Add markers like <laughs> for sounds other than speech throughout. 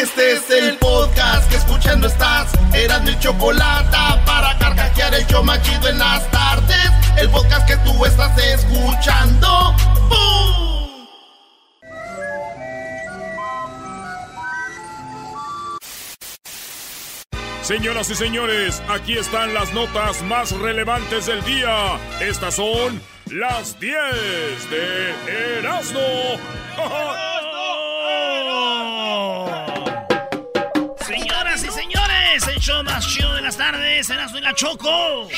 Este es el podcast que escuchando estás. Eran mi chocolate para carcajear el yo machido en las tardes. El podcast que tú estás escuchando. ¡Bum! Señoras y señores, aquí están las notas más relevantes del día. Estas son las 10 de Erasmo. <laughs> Señoras show más chido de las tardes, Erasmo y la Choco.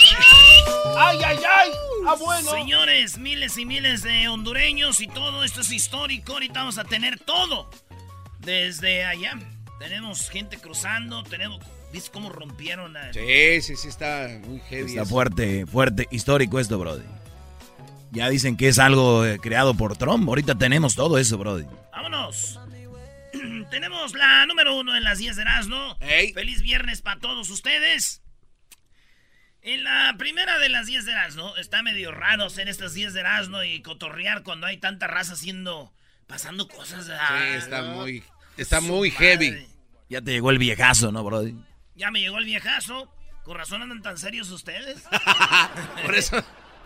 ¡Ay, ay, ay! ¡Ah, bueno! Señores, miles y miles de hondureños y todo esto es histórico. Ahorita vamos a tener todo. Desde allá. Tenemos gente cruzando, tenemos... ¿Viste cómo rompieron a... Sí, sí, sí, está muy heavy. Está eso. fuerte, fuerte, histórico esto, Brody. Ya dicen que es algo eh, creado por Trump. Ahorita tenemos todo eso, Brody. ¡Vámonos! <clears throat> Tenemos la número uno en las 10 de Erasmo. Ey. Feliz viernes para todos ustedes. En la primera de las 10 de Erasmo, está medio raro hacer estas 10 de Erasmo y cotorrear cuando hay tanta raza haciendo, pasando cosas. Sí, ah, está ¿no? muy, está Su muy madre. heavy. Ya te llegó el viejazo, ¿no, Brody? Ya me llegó el viejazo. Con razón andan tan serios ustedes. <laughs> Por eso.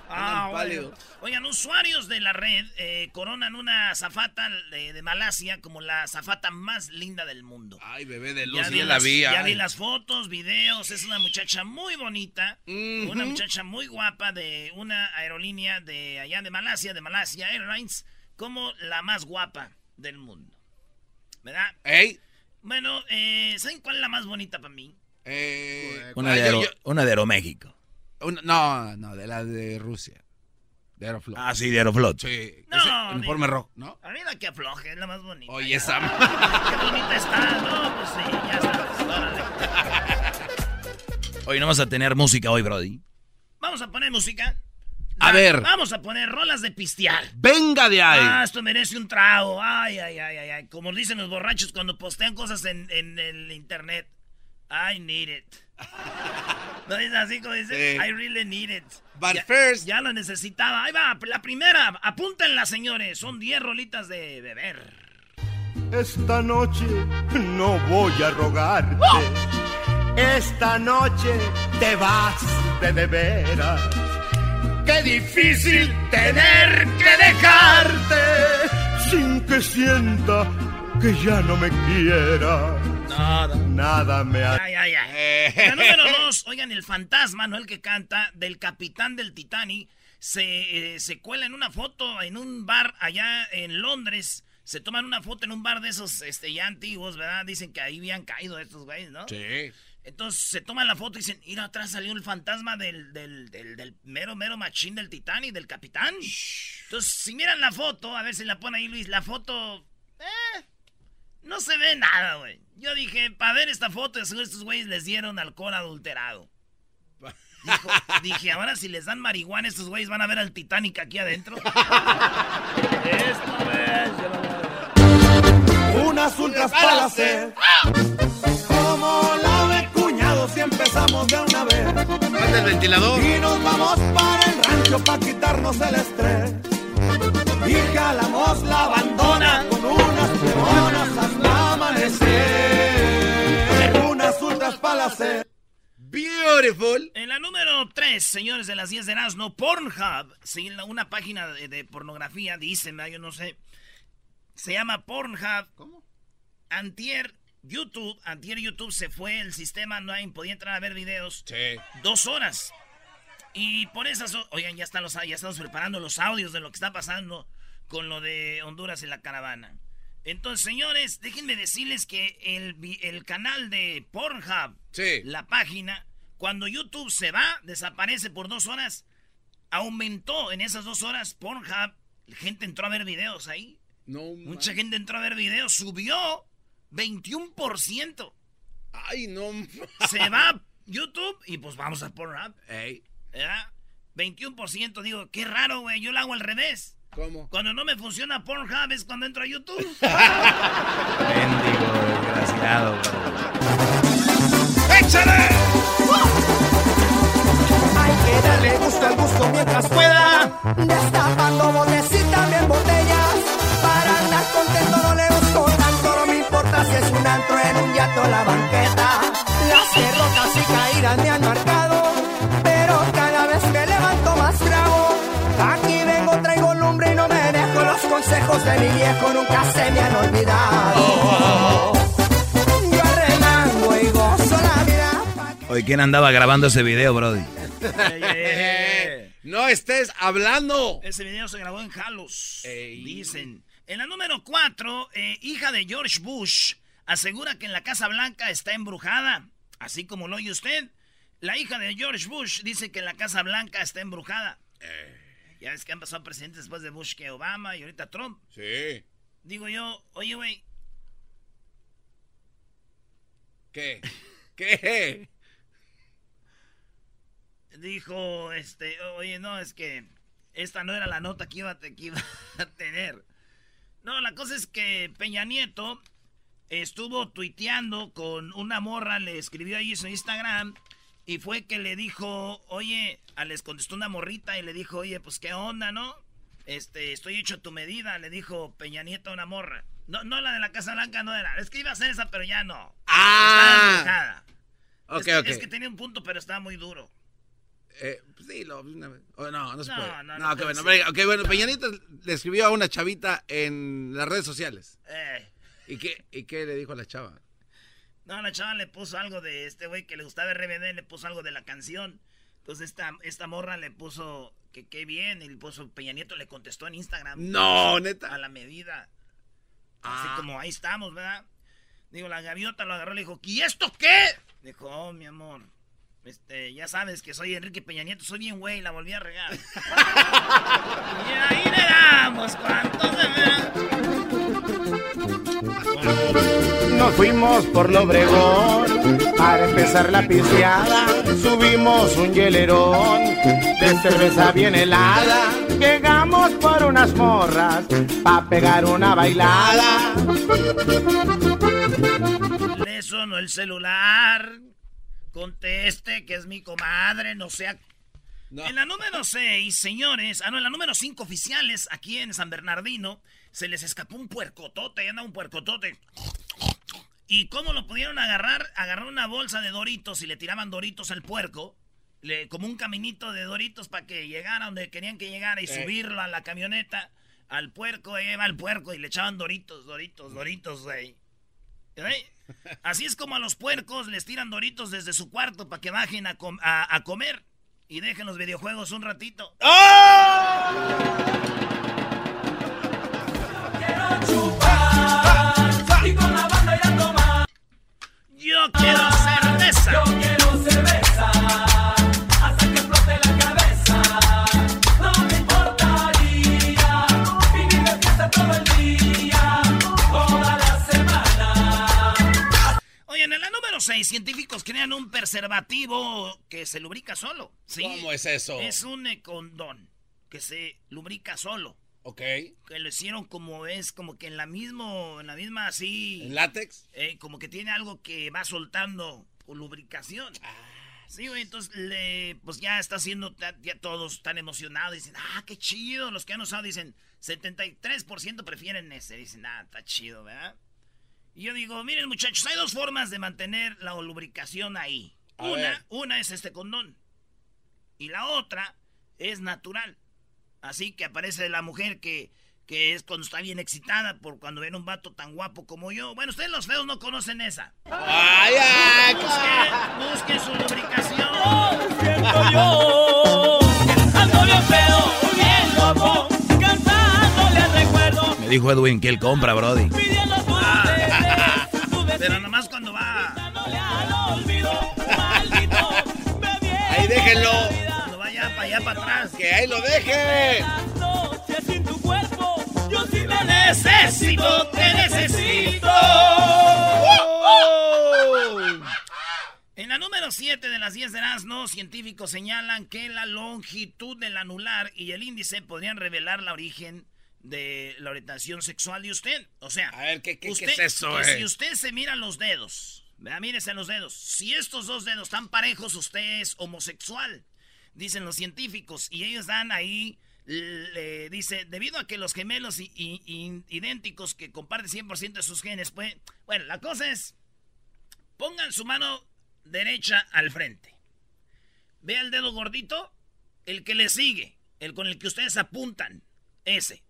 Ah, bueno. Oigan, usuarios de la red eh, coronan una zafata de, de Malasia como la zafata más linda del mundo. Ay, bebé de luz, Ya ya, vi, la las, vi. ya ay. vi las fotos, videos. Es una muchacha muy bonita. Una muchacha muy guapa de una aerolínea de allá de Malasia, de Malasia Airlines, como la más guapa del mundo. ¿Verdad? Ey, Bueno, eh, ¿saben cuál es la más bonita para mí? eh, Una ah, de, yo- Aero- yo- una de Aeroméxico. No, no, de la de Rusia. De Aeroflot. Ah, sí, de Aeroflot. Sí. No, ese uniforme rojo, ¿no? A mí la que afloje es la más bonita. Oye, ya. esa. Qué bonita está. No, pues sí, ya está. Hoy no vas a tener música hoy, Brody. Vamos a poner música. A Va- ver. Vamos a poner rolas de pistear. Venga de ahí. Ah, esto merece un trago. Ay, ay, ay, ay, ay. Como dicen los borrachos cuando postean cosas en, en el internet. I need it. <laughs> ¿No es así como dicen? Sí. I really need it. But ya, first- Ya lo necesitaba. Ahí va, la primera. Apúntenla, señores. Son 10 rolitas de beber. Esta noche no voy a rogarte. Esta noche te vas de de veras. Qué difícil tener que dejarte sin que sienta que ya no me quiera. Nada. Nada me ha... Ay, ay. Eh. La número dos, oigan, el fantasma, ¿no? El que canta, del capitán del Titanic, se, eh, se cuela en una foto en un bar allá en Londres. Se toman una foto en un bar de esos este, ya antiguos, ¿verdad? Dicen que ahí habían caído estos güeyes, ¿no? Sí. Entonces se toman la foto y dicen, mira, atrás salió el fantasma del, del, del, del mero, mero machín del Titanic, del capitán. Entonces, si miran la foto, a ver si la pone ahí Luis, la foto... Eh, no se ve nada, güey. Yo dije, para ver esta foto, estos güeyes les dieron alcohol adulterado. Dijo- <laughs> dije, ahora si les dan marihuana, estos güeyes van a ver al Titanic aquí adentro. Esto es... yo lo voy a ver. Unas ultras para hacer. Como la de cuñado si empezamos de una vez. Manda el ventilador. Y nos vamos para el rancho para quitarnos el estrés. Y la bandona con unas hasta amanecer. Unas ultras para hacer. Beautiful. En la número 3, señores de las 10 de Erasmo, Pornhub, sí, una página de, de pornografía, dicen, yo no sé, Se llama Pornhub. ¿Cómo? Antier YouTube, antier YouTube se fue el sistema, no hay, podía entrar a ver videos. Sí. Dos horas. Y por esas, oigan, ya, están los, ya estamos preparando los audios de lo que está pasando con lo de Honduras y la caravana. Entonces, señores, déjenme decirles que el, el canal de Pornhub, la página, cuando YouTube se va, desaparece por dos horas, aumentó en esas dos horas Pornhub. La gente entró a ver videos ahí. No, Mucha gente entró a ver videos, subió 21%. Ay, no. Se va YouTube y pues vamos a Pornhub. Ey. ¿Verdad? 21%, digo, qué raro, güey, yo lo hago al revés. ¿Cómo? Cuando no me funciona Pornhub es cuando entro a YouTube. <laughs> Bendigo, desgraciado, güey. ¡Échale! Hay que darle gusto al gusto mientras pueda. Destapando botes y también botellas. Para andar contento no le gustó tanto, no me importa si es un antro en un yato la banqueta. Las derrotas y caídas me han marcado consejos de mi viejo nunca se me han olvidado. Yo y gozo la vida. Oye, ¿quién andaba grabando ese video, Brody? <laughs> no estés hablando. Ese video se grabó en Halos. Dicen. En la número 4, eh, hija de George Bush asegura que en la Casa Blanca está embrujada. Así como lo oye usted. La hija de George Bush dice que la Casa Blanca está embrujada. Eh. Ya ves que han pasado presidentes después de Bush que Obama y ahorita Trump. Sí. Digo yo, oye, güey. ¿Qué? <laughs> ¿Qué? Dijo, este, oye, no, es que esta no era la nota que iba, que iba <laughs> a tener. No, la cosa es que Peña Nieto estuvo tuiteando con una morra, le escribió ahí su Instagram y fue que le dijo, oye, a les contestó una morrita y le dijo, oye, pues qué onda, ¿no? Este, estoy hecho a tu medida, le dijo Peña Nieto a una morra. No, no la de la Casa Blanca, no era. Es que iba a ser esa, pero ya no. Ah. Ok, es, es que tenía un punto, pero estaba muy duro. Eh, pues sí, lo, no, no se puede. No, no, no. Okay, bueno, okay, bueno, Peña Nieto le escribió a una chavita en las redes sociales. Eh. ¿Y qué, ¿Y qué le dijo a la chava? No, la chava le puso algo de este güey que le gustaba RBD, le puso algo de la canción. Entonces esta, esta morra le puso que qué bien, y le puso Peña Nieto le contestó en Instagram. No, neta. A la medida. Así ah. como ahí estamos, ¿verdad? Digo, la gaviota lo agarró y le dijo, ¿y esto qué? Dijo, oh, mi amor, este, ya sabes que soy Enrique Peña Nieto, soy bien güey, la volví a regar. <laughs> y ahí le damos, ¿cuántos nos fuimos por Lobregón para empezar la pisteada. Subimos un hielerón de cerveza bien helada. Llegamos por unas morras para pegar una bailada. Le sonó el celular. Conteste que es mi comadre, no sea En la número 6, señores, ah no, en la número 5 oficiales, aquí en San Bernardino, se les escapó un puercotote, anda un puercotote. ¿Y cómo lo pudieron agarrar? Agarraron una bolsa de doritos y le tiraban doritos al puerco. Le, como un caminito de doritos para que llegara donde querían que llegara y subirlo a la camioneta. Al puerco, ahí va el puerco y le echaban doritos, doritos, doritos, güey. Así es como a los puercos les tiran doritos desde su cuarto para que bajen a, a, comer y dejen los videojuegos un ratito. ¡Oh! Yo quiero cerveza. Yo quiero cerveza. Hasta que explote la cabeza. No me importaría vivir de fiesta todo el día. Toda la semana. Oye, en la número 6, científicos crean un preservativo que se lubrica solo. ¿sí? ¿Cómo es eso? Es un condón que se lubrica solo. Ok. Que lo hicieron como es, como que en la mismo, en la misma así. ¿En látex? Eh, como que tiene algo que va soltando lubricación. Ah. Sí, güey, entonces le, pues ya está haciendo, ya todos están emocionados, dicen, ah, qué chido, los que han usado dicen, 73% prefieren ese, dicen, ah, está chido, ¿verdad? Y yo digo, miren muchachos, hay dos formas de mantener la lubricación ahí. una, una es este condón. Y la otra es natural. Así que aparece la mujer que, que es cuando está bien excitada por cuando ven un vato tan guapo como yo. Bueno, ustedes los feos no conocen esa. ¡Ay, ay! Busque, su lubricación. siento yo, ando bien feo, bien loco, cantándole recuerdo. Me dijo Edwin que él compra, Brody. Ah, pero nomás cuando va. Ahí déjenlo. Para allá para atrás. Que ahí lo deje necesito, te necesito. En la número 7 de las 10 de no científicos señalan que la longitud del anular y el índice podrían revelar la origen de la orientación sexual de usted. O sea, a ver, ¿qué, es eso? Eh? Si usted se mira los dedos, vea, mírese los dedos. Si estos dos dedos están parejos, usted es homosexual, dicen los científicos. Y ellos dan ahí le dice, debido a que los gemelos idénticos que comparten 100% de sus genes, pues, bueno, la cosa es, pongan su mano derecha al frente. Ve el dedo gordito, el que le sigue, el con el que ustedes apuntan, ese.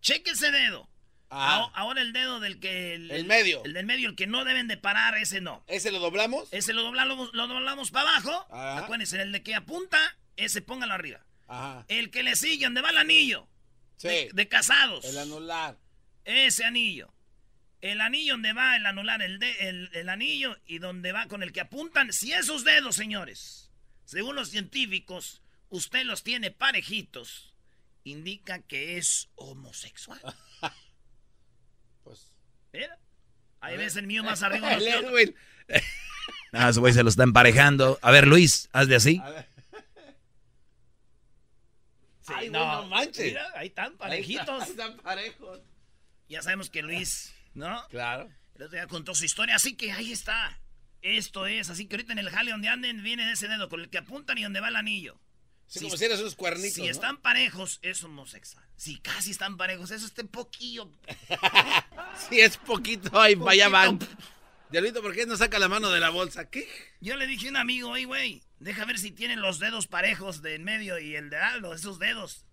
Cheque ese dedo. Ah. Ahora el dedo del que... El, medio. El del medio, el que no deben de parar, ese no. ¿Ese lo doblamos? Ese lo doblamos, lo doblamos para abajo. Acuérdense, el de que apunta, ese póngalo arriba. El que le sigue, donde va el anillo. De, casados. El anular. Ese anillo. El anillo donde va el anular, el, de, el, anillo y donde va con el que apuntan. Si esos dedos, señores, según los científicos, usted los tiene parejitos, indica que es homosexual. <laughs> pues. Mira. Ahí ves el mío más <laughs> arriba. ah, <laughs> ese güey se lo está emparejando. A ver, Luis, hazle así. A ver. Ay, no, manches. Mira, ahí están parejitos. Ahí están, parejos. Ya sabemos que Luis, ¿no? Claro. El otro día contó su historia, así que ahí está. Esto es, así que ahorita en el jale donde anden viene ese dedo con el que apuntan y donde va el anillo. Sí, como si eres unos cuernitos. Si están parejos, es homosexual. Si casi están parejos, eso está poquillo. <laughs> si es poquito, ahí vaya van. Diablito, ¿por qué no saca la mano de la bolsa? ¿Qué? Yo le dije a un amigo, oye, güey, deja ver si tienen los dedos parejos de en medio y el de algo, esos dedos.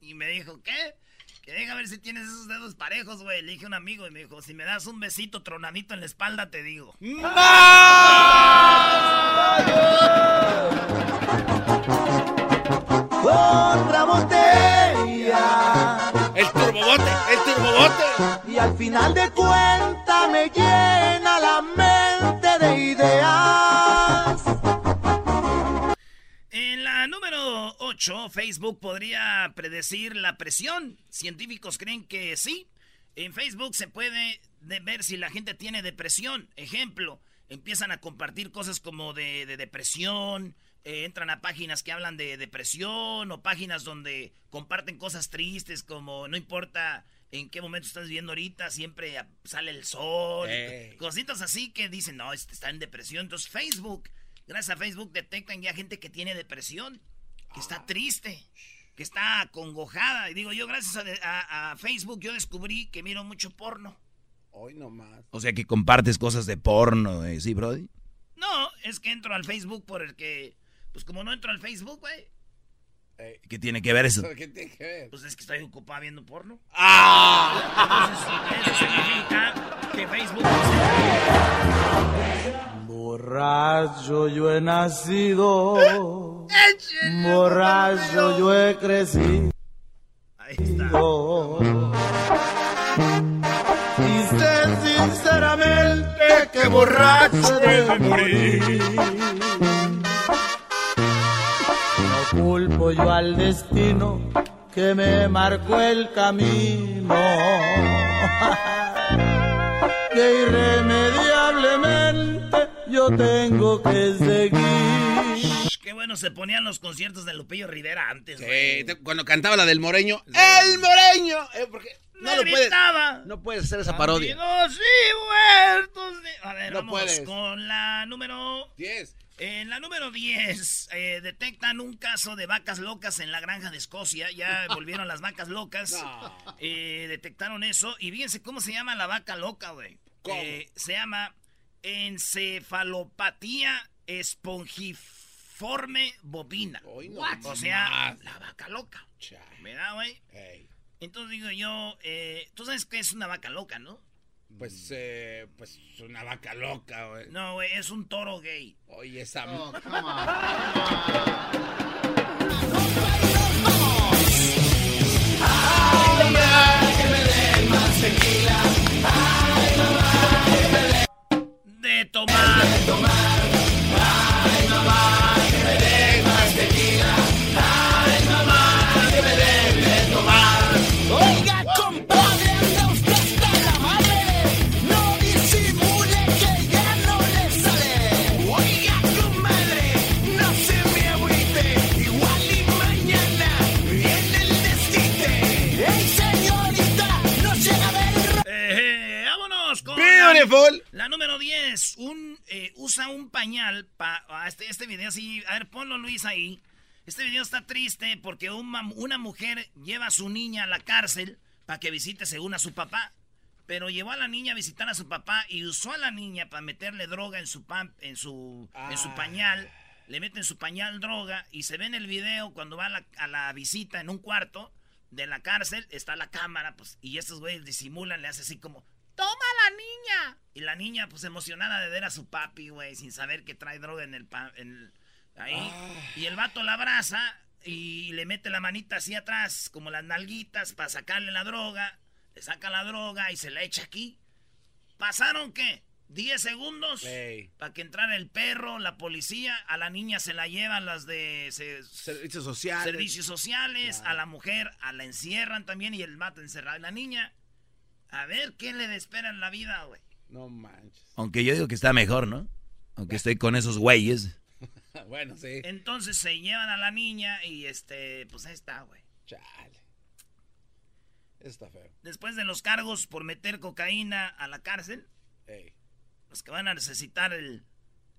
Y me dijo, ¿qué? Que deja ver si tienes esos dedos parejos, güey. Le dije a un amigo y me dijo, si me das un besito tronadito en la espalda, te digo. Otra botella el turbobote, el turbobote. Y al final de cuentas me llena la mente número 8, Facebook podría predecir la presión. Científicos creen que sí. En Facebook se puede ver si la gente tiene depresión. Ejemplo, empiezan a compartir cosas como de, de depresión, eh, entran a páginas que hablan de depresión o páginas donde comparten cosas tristes como no importa en qué momento estás viviendo ahorita, siempre sale el sol, cositas así que dicen, no, este está en depresión. Entonces Facebook, gracias a Facebook detectan ya gente que tiene depresión, que está triste, que está acongojada. Y digo, yo gracias a, Facebook yo descubrí que miro mucho porno. Hoy nomás. O sea que compartes cosas de porno, ¿eh? ¿sí, Brody? No, es que entro al Facebook por el que pues como no entro al Facebook, güey. ¿Qué tiene que ver eso? ¿Qué tiene que ver? Pues es que estoy ocupado viendo porno. ¡Ah! Entonces, eso significa que Facebook... Borracho yo he nacido. Borracho yo he crecido. Ahí está. Dice sinceramente que borracho debe morir yo al destino que me marcó el camino. <laughs> que irremediablemente yo tengo que seguir. qué bueno se ponían los conciertos de Lupillo Rivera antes. Sí, cuando cantaba la del Moreño. ¡El Moreño! Eh, porque no lo puedes. No puedes hacer esa parodia. muertos. A ver, vamos con la número 10. En la número 10, eh, detectan un caso de vacas locas en la granja de Escocia. Ya <laughs> volvieron las vacas locas. Eh, detectaron eso. Y fíjense cómo se llama la vaca loca, güey. Eh, se llama encefalopatía espongif deforme bovina. o sea, la vaca loca. ¿Verdad, güey? Entonces digo yo, eh, tú sabes que es una vaca loca, ¿no? Pues, eh, pues una vaca loca, güey. No, güey, es un toro gay. Oye, esa... Oh, Ay, mamá, que me den más tequila. Ay, mamá, que me den... De tomar. De tomar. La, número 10. Un, eh, usa un pañal para este, este video así. A ver, ponlo Luis ahí. Este video está triste porque una, una mujer lleva a su niña a la cárcel para que visite según a su papá. Pero llevó a la niña a visitar a su papá y usó a la niña para meterle droga en su, pam- en su, en su Ah. pañal. Le mete en su pañal droga y se ve en el video cuando va a la, a la visita en un cuarto de la cárcel, está la cámara, pues, y estos güeyes disimulan, le hace así como, ¡Toma la niña! Y la niña, pues, emocionada de ver a su papi, güey, sin saber que trae droga en el... pa- en- ahí. Y el vato la abraza y le mete la manita así atrás, como las nalguitas, para sacarle la droga. Le saca la droga y se la echa aquí. ¿Pasaron qué? 10 segundos para que entrara el perro, la policía, a la niña se la llevan las de se- Servicios sociales. servicios sociales, a la mujer a la encierran también y el vato encerrado. Y la niña, a ver qué le espera en la vida, güey. No manches. Aunque yo digo que está mejor, ¿no? Aunque estoy con esos güeyes. <laughs> bueno, sí. Entonces se llevan a la niña y este, pues ahí está, güey. Chale. Eso está feo. Después de los cargos por meter cocaína a la cárcel, Ey. los que van a necesitar el,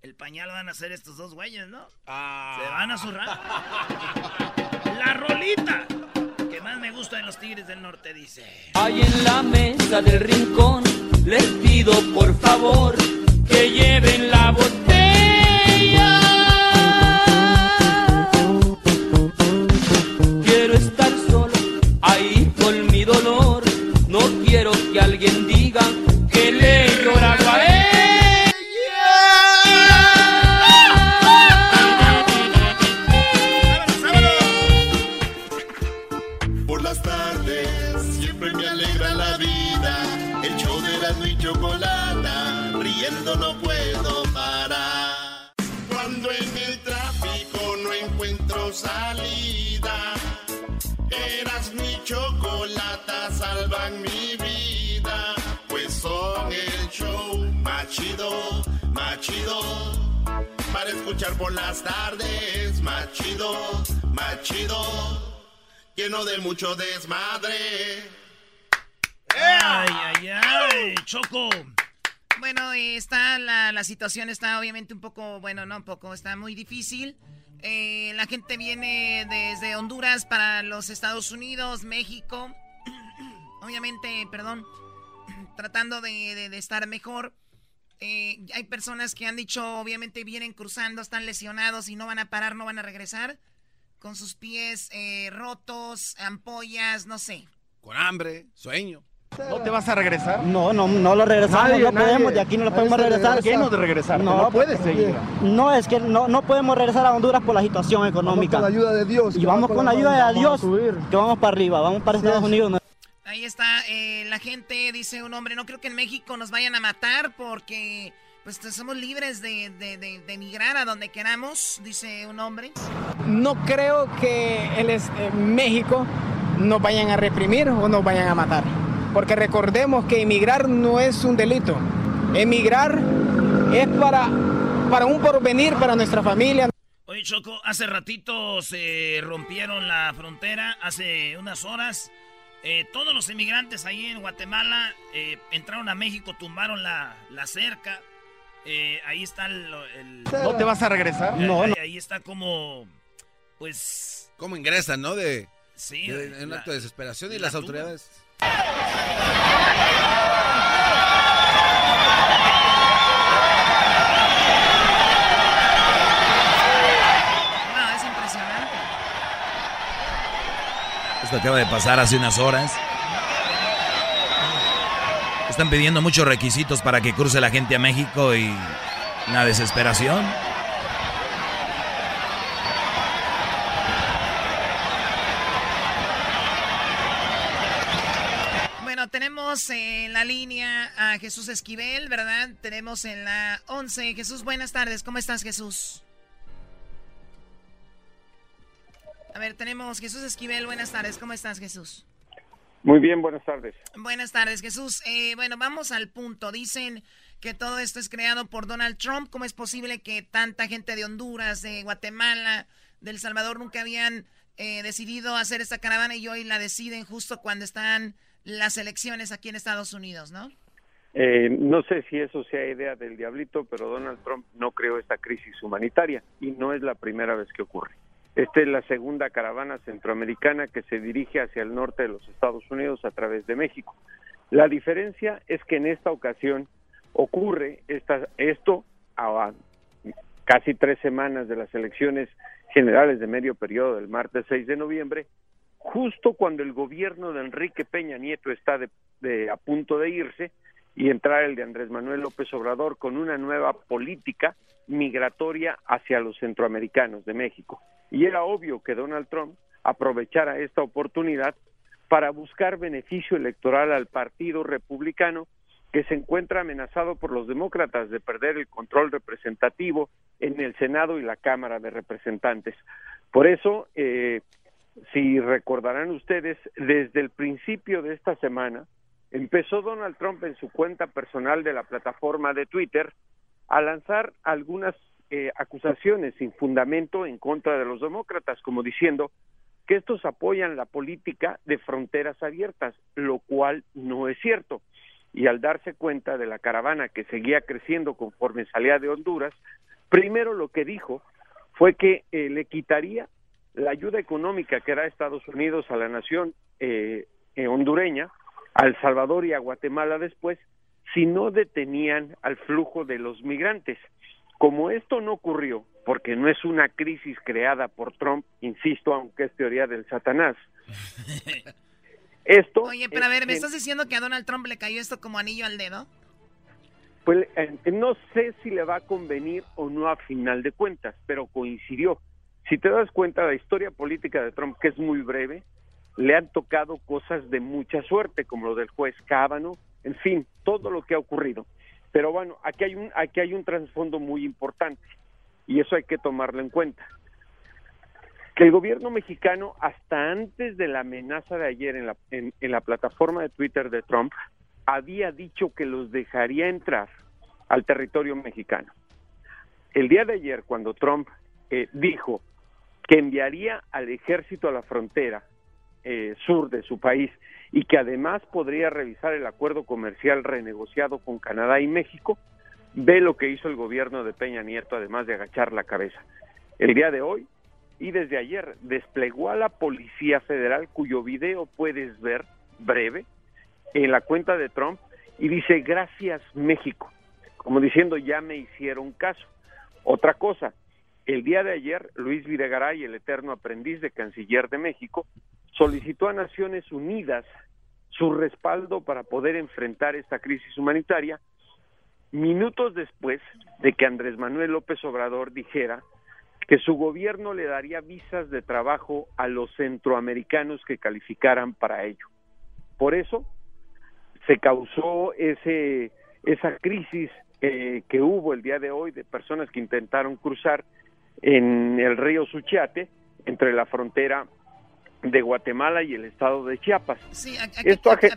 el pañal van a ser estos dos güeyes, ¿no? Ah. Se van a zurrar. <laughs> La rolita más me gusta de los Tigres del Norte dice. Ahí en la mesa del rincón les pido por favor que lleven la botella. Quiero estar solo ahí con mi dolor. No quiero que alguien diga me alegra la vida. El show de Erasmo y Chocolata, riendo no puedo parar. Cuando en el tráfico no encuentro salida, Erasmo y Chocolata salvan mi vida. Pues son el show más chido, más chido. Para escuchar por las tardes, más chido, más chido lleno de mucho desmadre. Ay, ay, ay, Choco. Bueno, está la, la situación está obviamente un poco, bueno, no un poco, está muy difícil. Eh, la gente viene desde Honduras para los Estados Unidos, México. <clears throat> obviamente, perdón, <clears throat> tratando de, de- de estar mejor. Eh, hay personas que han dicho, obviamente vienen cruzando, están lesionados y no van a parar, no van a regresar. Con sus pies eh, rotos, ampollas, no sé. Con hambre, sueño. ¿No te vas a regresar? No, no, no lo regresamos, Nadie, no nadie. podemos, de aquí no lo podemos regresar. regresa. ¿Por qué no de regresarte? No puedes porque- seguir. No, es que no, no podemos regresar a Honduras por la situación económica. con la ayuda de Dios, Y vamos va con la ayuda de Dios, que vamos para arriba, vamos para Estados Unidos. Ahí está, eh, la gente dice un hombre, no creo que en México nos vayan a matar porque pues somos libres de, de, de- de emigrar a donde queramos, dice un hombre. No creo que el es- eh, México nos vayan a reprimir o nos vayan a matar. Porque recordemos que emigrar no es un delito. Emigrar es para, para un porvenir para nuestra familia. Oye, Choco, hace ratito se rompieron la frontera, hace unas horas. Eh, todos los inmigrantes ahí en Guatemala eh, entraron a México, tumbaron la, la cerca. Eh, ahí está el, el- ¿No te vas a regresar? No, ahí, no. ahí está como, pues, ¿Cómo ingresan, no? De, sí. de- en un acto de desesperación y la las tumba. autoridades. Esto acaba de pasar hace unas horas. Están pidiendo muchos requisitos para que cruce la gente a México y la desesperación. Tenemos en la línea a Jesús Esquivel, ¿verdad? Tenemos en la 11. Jesús, buenas tardes. ¿Cómo estás, Jesús? A ver, tenemos Jesús Esquivel. Buenas tardes. ¿Cómo estás, Jesús? Muy bien, buenas tardes. Buenas tardes, Jesús. Eh, bueno, vamos al punto. Dicen que todo esto es creado por Donald Trump. ¿Cómo es posible que tanta gente de Honduras, de Guatemala, de El Salvador nunca habían eh, decidido hacer esta caravana y hoy la deciden justo cuando están las elecciones aquí en Estados Unidos, ¿no? Eh, no sé si eso sea idea del diablito, pero Donald Trump no creó esta crisis humanitaria y no es la primera vez que ocurre. Esta es la segunda caravana centroamericana que se dirige hacia el norte de los Estados Unidos a través de México. La diferencia es que en esta ocasión ocurre esta, esto a casi tres semanas de las elecciones generales de medio periodo del martes 6 de noviembre, justo cuando el gobierno de Enrique Peña Nieto está de, a punto de irse y entrar el de Andrés Manuel López Obrador con una nueva política migratoria hacia los centroamericanos de México y era obvio que Donald Trump aprovechara esta oportunidad para buscar beneficio electoral al Partido Republicano que se encuentra amenazado por los demócratas de perder el control representativo en el Senado y la Cámara de Representantes. Por eso, eh, si recordarán ustedes, desde el principio de esta semana empezó Donald Trump en su cuenta personal de la plataforma de Twitter a lanzar algunas eh, acusaciones sin fundamento en contra de los demócratas, como diciendo que estos apoyan la política de fronteras abiertas, lo cual no es cierto. Y al darse cuenta de la caravana que seguía creciendo conforme salía de Honduras, primero lo que dijo fue que eh, le quitaría la ayuda económica que era Estados Unidos a la nación eh, hondureña, a El Salvador y a Guatemala después, si no detenían al flujo de los migrantes. Como esto no ocurrió, porque no es una crisis creada por Trump, insisto, aunque es teoría del Satanás. <laughs> esto Oye, pero a ver, ¿me estás diciendo que a Donald Trump le cayó esto como anillo al dedo? Pues eh, no sé si le va a convenir o no a final de cuentas, pero coincidió. Si te das cuenta, la historia política de Trump, que es muy breve, le han tocado cosas de mucha suerte, como lo del juez Cábano, en fin, todo lo que ha ocurrido. Pero bueno, aquí hay un, aquí hay un trasfondo muy importante y eso hay que tomarlo en cuenta. Que el gobierno mexicano, hasta antes de la amenaza de ayer en la, en, la plataforma de Twitter de Trump, había dicho que los dejaría entrar al territorio mexicano. El día de ayer, cuando Trump eh, dijo que enviaría al ejército a la frontera eh, sur de su país y que además podría revisar el acuerdo comercial renegociado con Canadá y México, ve lo que hizo el gobierno de Peña Nieto, además de agachar la cabeza. El día de hoy y desde ayer desplegó a la Policía Federal, cuyo video puedes ver breve en la cuenta de Trump, y dice gracias México, como diciendo ya me hicieron caso. Otra cosa, el día de ayer Luis Videgaray, el eterno aprendiz de canciller de México, solicitó a Naciones Unidas su respaldo para poder enfrentar esta crisis humanitaria minutos después de que Andrés Manuel López Obrador dijera que su gobierno le daría visas de trabajo a los centroamericanos que calificaran para ello. Por eso se causó ese esa crisis eh, que hubo el día de hoy de personas que intentaron cruzar en el río Suchiate entre la frontera de Guatemala y el estado de Chiapas. Sí, aquí,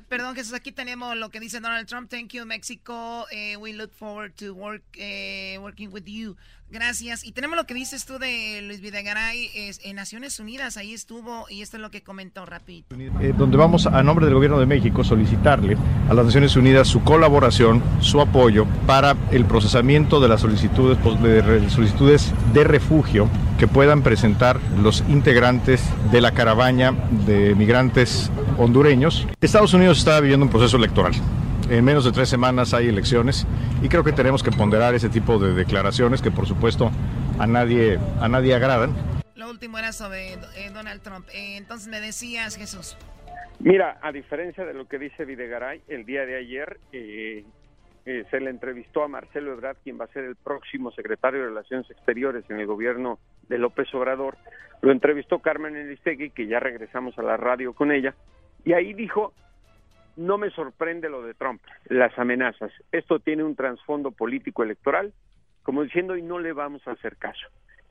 perdón Jesús, aquí tenemos lo que dice Donald Trump. Thank you, Mexico. Eh, we look forward to work, eh, working with you. Gracias. Y tenemos lo que dices tú de Luis Videgaray en Naciones Unidas. Ahí estuvo y esto es lo que comentó rápido. Eh, donde vamos a nombre del gobierno de México solicitarle a las Naciones Unidas su colaboración, su apoyo para el procesamiento de las solicitudes, pues, de solicitudes de refugio que puedan presentar los integrantes de la caravana de migrantes hondureños. Estados Unidos está viviendo un proceso electoral. En menos de tres semanas hay elecciones y creo que tenemos que ponderar ese tipo de declaraciones que por supuesto a nadie, a nadie agradan lo último era sobre eh, Donald Trump. Eh, entonces me decías, Jesús. Mira, a diferencia de lo que dice Videgaray, el día de ayer eh, se le entrevistó a Marcelo Ebrard, quien va a ser el próximo secretario de Relaciones Exteriores en el gobierno de López Obrador. Lo entrevistó Carmen Elistegui, que ya regresamos a la radio con ella, y ahí dijo, no me sorprende lo de Trump, las amenazas. Esto tiene un trasfondo político electoral, como diciendo, y no le vamos a hacer caso.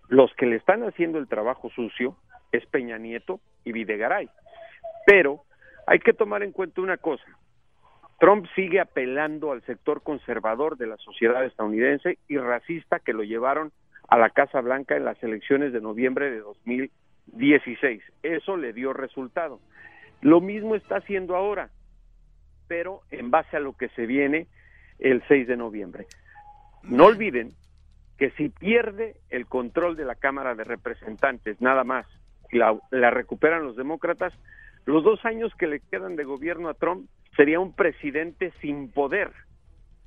Los que le están haciendo el trabajo sucio es Peña Nieto y Videgaray. Pero hay que tomar en cuenta una cosa. Trump sigue apelando al sector conservador de la sociedad estadounidense y racista que lo llevaron a la Casa Blanca en las elecciones de noviembre de 2016. Eso le dio resultado. Lo mismo está haciendo ahora, pero en base a lo que se viene el 6 de noviembre. No olviden que si pierde el control de la Cámara de Representantes, nada más, y la, la recuperan los demócratas, los dos años que le quedan de gobierno a Trump sería un presidente sin poder,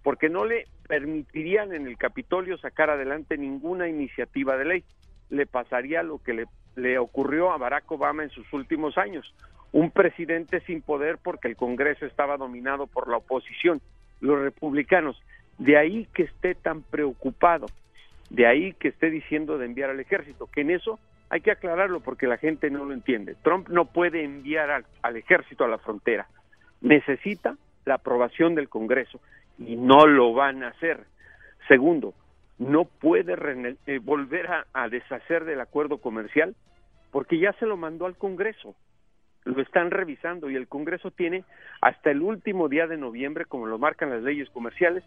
porque no le permitirían en el Capitolio sacar adelante ninguna iniciativa de ley. Le pasaría lo que le, le ocurrió a Barack Obama en sus últimos años, un presidente sin poder porque el Congreso estaba dominado por la oposición, los republicanos. De ahí que esté tan preocupado, de ahí que esté diciendo de enviar al ejército, que en eso hay que aclararlo porque la gente no lo entiende. Trump no puede enviar al, al ejército a la frontera, necesita la aprobación del Congreso y no lo van a hacer. Segundo, no puede eh, volver a, a, deshacer del acuerdo comercial porque ya se lo mandó al Congreso. Lo están revisando y el Congreso tiene hasta el último día de noviembre, como lo marcan las leyes comerciales,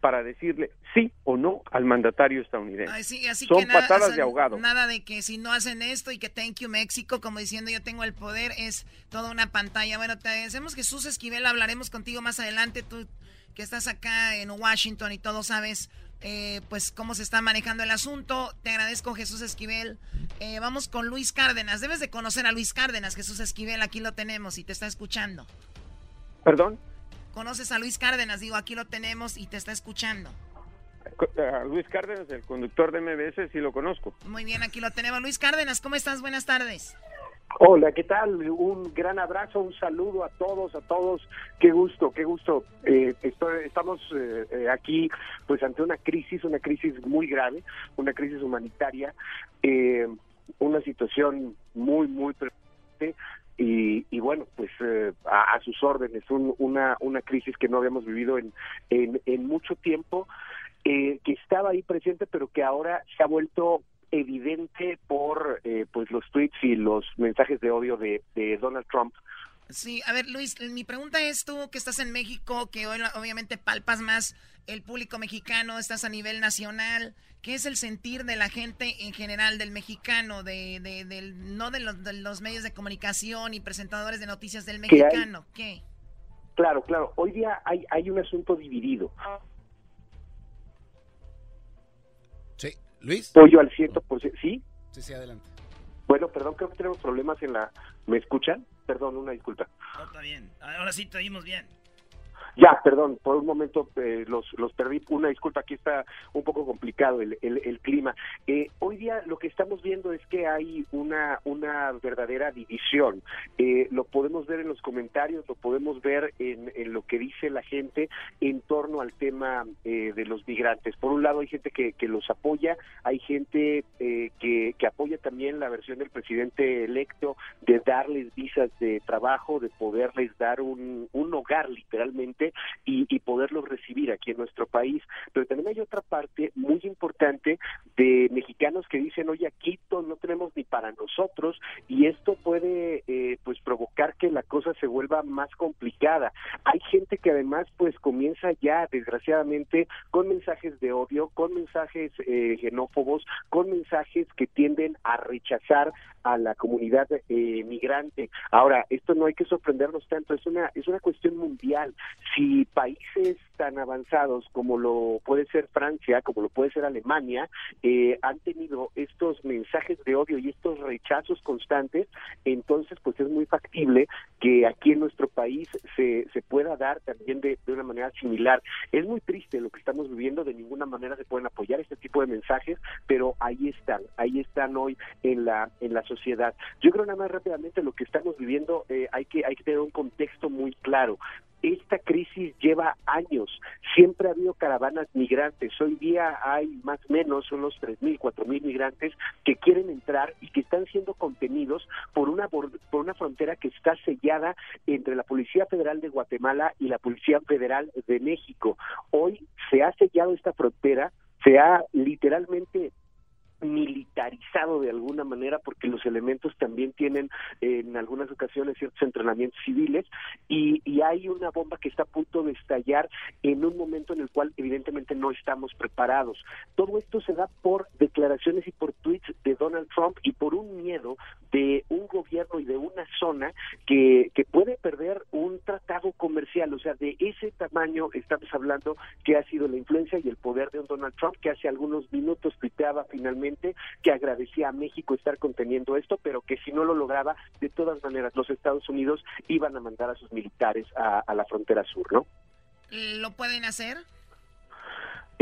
para decirle sí o no al mandatario estadounidense. Así Son que nada, patadas o sea, de ahogado. Nada de que si no hacen esto y que thank you México, como diciendo yo tengo el poder, es toda una pantalla. Bueno, te agradecemos Jesús Esquivel, hablaremos contigo más adelante, tú que estás acá en Washington y todo sabes eh, pues cómo se está manejando el asunto. Te agradezco Jesús Esquivel. Eh, vamos con Luis Cárdenas. Debes de conocer a Luis Cárdenas, Jesús Esquivel, aquí lo tenemos y te está escuchando. ¿Perdón? conoces a Luis Cárdenas, digo, aquí lo tenemos y te está escuchando. A Luis Cárdenas, el conductor de MBS, sí lo conozco. Muy bien, aquí lo tenemos. Luis Cárdenas, ¿cómo estás? Buenas tardes. Hola, ¿qué tal? Un gran abrazo, un saludo a todos, a todos. Qué gusto, qué gusto. Eh, estoy, estamos eh, aquí pues ante una crisis, una crisis muy grave, una crisis humanitaria, eh, una situación muy, muy preocupante. Y, y, bueno, pues eh, a, a, sus órdenes, un, una, una crisis que no habíamos vivido en, en, en mucho tiempo, eh, que estaba ahí presente, pero que ahora se ha vuelto evidente por eh, pues los tweets y los mensajes de odio de, de, Donald Trump. Sí, a ver Luis, mi pregunta es tú que estás en México, que hoy obviamente palpas más el público mexicano, estás a nivel nacional, ¿qué es el sentir de la gente en general, del mexicano, de, de, del, no de los, de los, medios de comunicación y presentadores de noticias del mexicano? ¿Qué? ¿Qué? Claro, claro, hoy día hay, hay un asunto dividido. Sí, Luis. Pollo al ciento por ciento, ¿sí? Sí, sí, adelante. Bueno, perdón, creo que tenemos problemas en la... ¿Me escuchan? Perdón, una disculpa. No, está bien. Ahora sí te oímos bien. Ya, perdón, por un momento eh, los, los perdí. Una disculpa, aquí está un poco complicado el, el, clima. Eh, hoy día lo que estamos viendo es que hay una, una verdadera división. Eh, lo podemos ver en los comentarios, lo podemos ver en, en, lo que dice la gente en torno al tema eh, de los migrantes. Por un lado hay gente que, que los apoya, hay gente eh, que, que apoya también la versión del presidente electo de darles visas de trabajo, de poderles dar un, un hogar literalmente y, y, poderlos recibir aquí en nuestro país. Pero también hay otra parte muy importante de mexicanos que dicen, oye, aquí no tenemos ni para nosotros y esto puede eh, pues provocar que la cosa se vuelva más complicada. Hay gente que además pues comienza ya desgraciadamente con mensajes de odio, con mensajes eh, xenófobos, con mensajes que tienden a rechazar a la comunidad eh, migrante. Ahora, esto no hay que sorprendernos tanto, es una es una cuestión mundial. Si países tan avanzados como lo puede ser Francia, como lo puede ser Alemania, eh, han tenido estos mensajes de odio y estos rechazos constantes, entonces pues es muy factible que aquí en nuestro país se, se pueda dar también de, de una manera similar. Es muy triste lo que estamos viviendo, de ninguna manera se pueden apoyar este tipo de mensajes, pero ahí están, ahí están hoy en la en la sociedad. Yo creo nada más rápidamente lo que estamos viviendo eh, hay que hay que tener un contexto muy claro esta crisis lleva años. Siempre ha habido caravanas migrantes. Hoy día hay más o menos unos 3.000, 4.000 migrantes que quieren entrar y que están siendo contenidos por una, por una frontera que está sellada entre la Policía Federal de Guatemala y la Policía Federal de México. Hoy se ha sellado esta frontera, se ha literalmente militarizado de alguna manera porque los elementos también tienen en algunas ocasiones ciertos entrenamientos civiles y, y, hay una bomba que está a punto de estallar en un momento en el cual evidentemente no estamos preparados. Todo esto se da por declaraciones y por tweets de Donald Trump y por un miedo de un gobierno y de una zona que, que puede perder un tratado comercial, o sea, de ese tamaño estamos hablando que ha sido la influencia y el poder de un Donald Trump que hace algunos minutos tuiteaba finalmente que agradecía a México estar conteniendo esto, pero que si no lo lograba, de todas maneras los Estados Unidos iban a mandar a sus militares a, la frontera sur, ¿no? ¿Lo pueden hacer?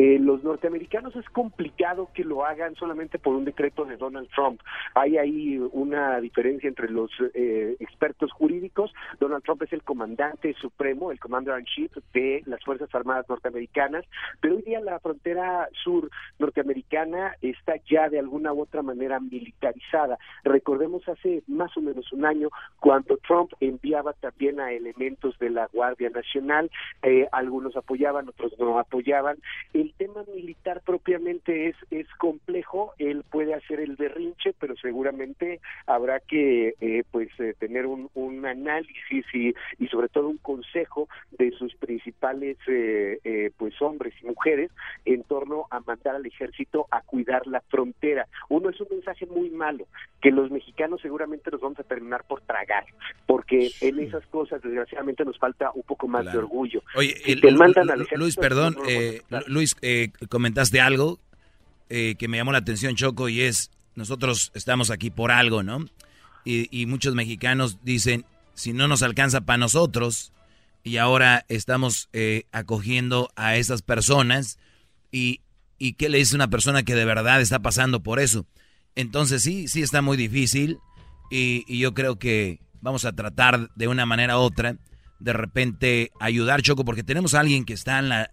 Eh, los norteamericanos es complicado que lo hagan solamente por un decreto de Donald Trump. Hay ahí una diferencia entre los eh, expertos jurídicos. Donald Trump es el comandante supremo, el commander in chief de las Fuerzas Armadas norteamericanas, pero hoy día la frontera sur norteamericana está ya de alguna u otra manera militarizada. Recordemos hace más o menos un año cuando Trump enviaba también a elementos de la Guardia Nacional, eh, algunos apoyaban, otros no apoyaban. El tema militar propiamente es, es complejo, él puede hacer el berrinche, pero seguramente habrá que eh, pues eh, tener un, un análisis y, y, sobre todo un consejo de sus principales eh, pues hombres y mujeres en torno a mandar al ejército a cuidar la frontera. Uno es un mensaje muy malo, que los mexicanos seguramente nos vamos a terminar por tragar, porque en esas cosas desgraciadamente nos falta un poco más de orgullo. Oye, el, mandan al Luis, perdón, Luis, eh, comentaste algo eh, que me llamó la atención, Choco, y es, nosotros estamos aquí por algo, ¿no? Y, muchos mexicanos dicen, si no nos alcanza para nosotros, y ahora estamos eh, acogiendo a esas personas, y, y qué le dice una persona que de verdad está pasando por eso. Entonces sí, sí está muy difícil, y, yo creo que vamos a tratar de una manera u otra de repente ayudar, Choco, porque tenemos a alguien que está en la,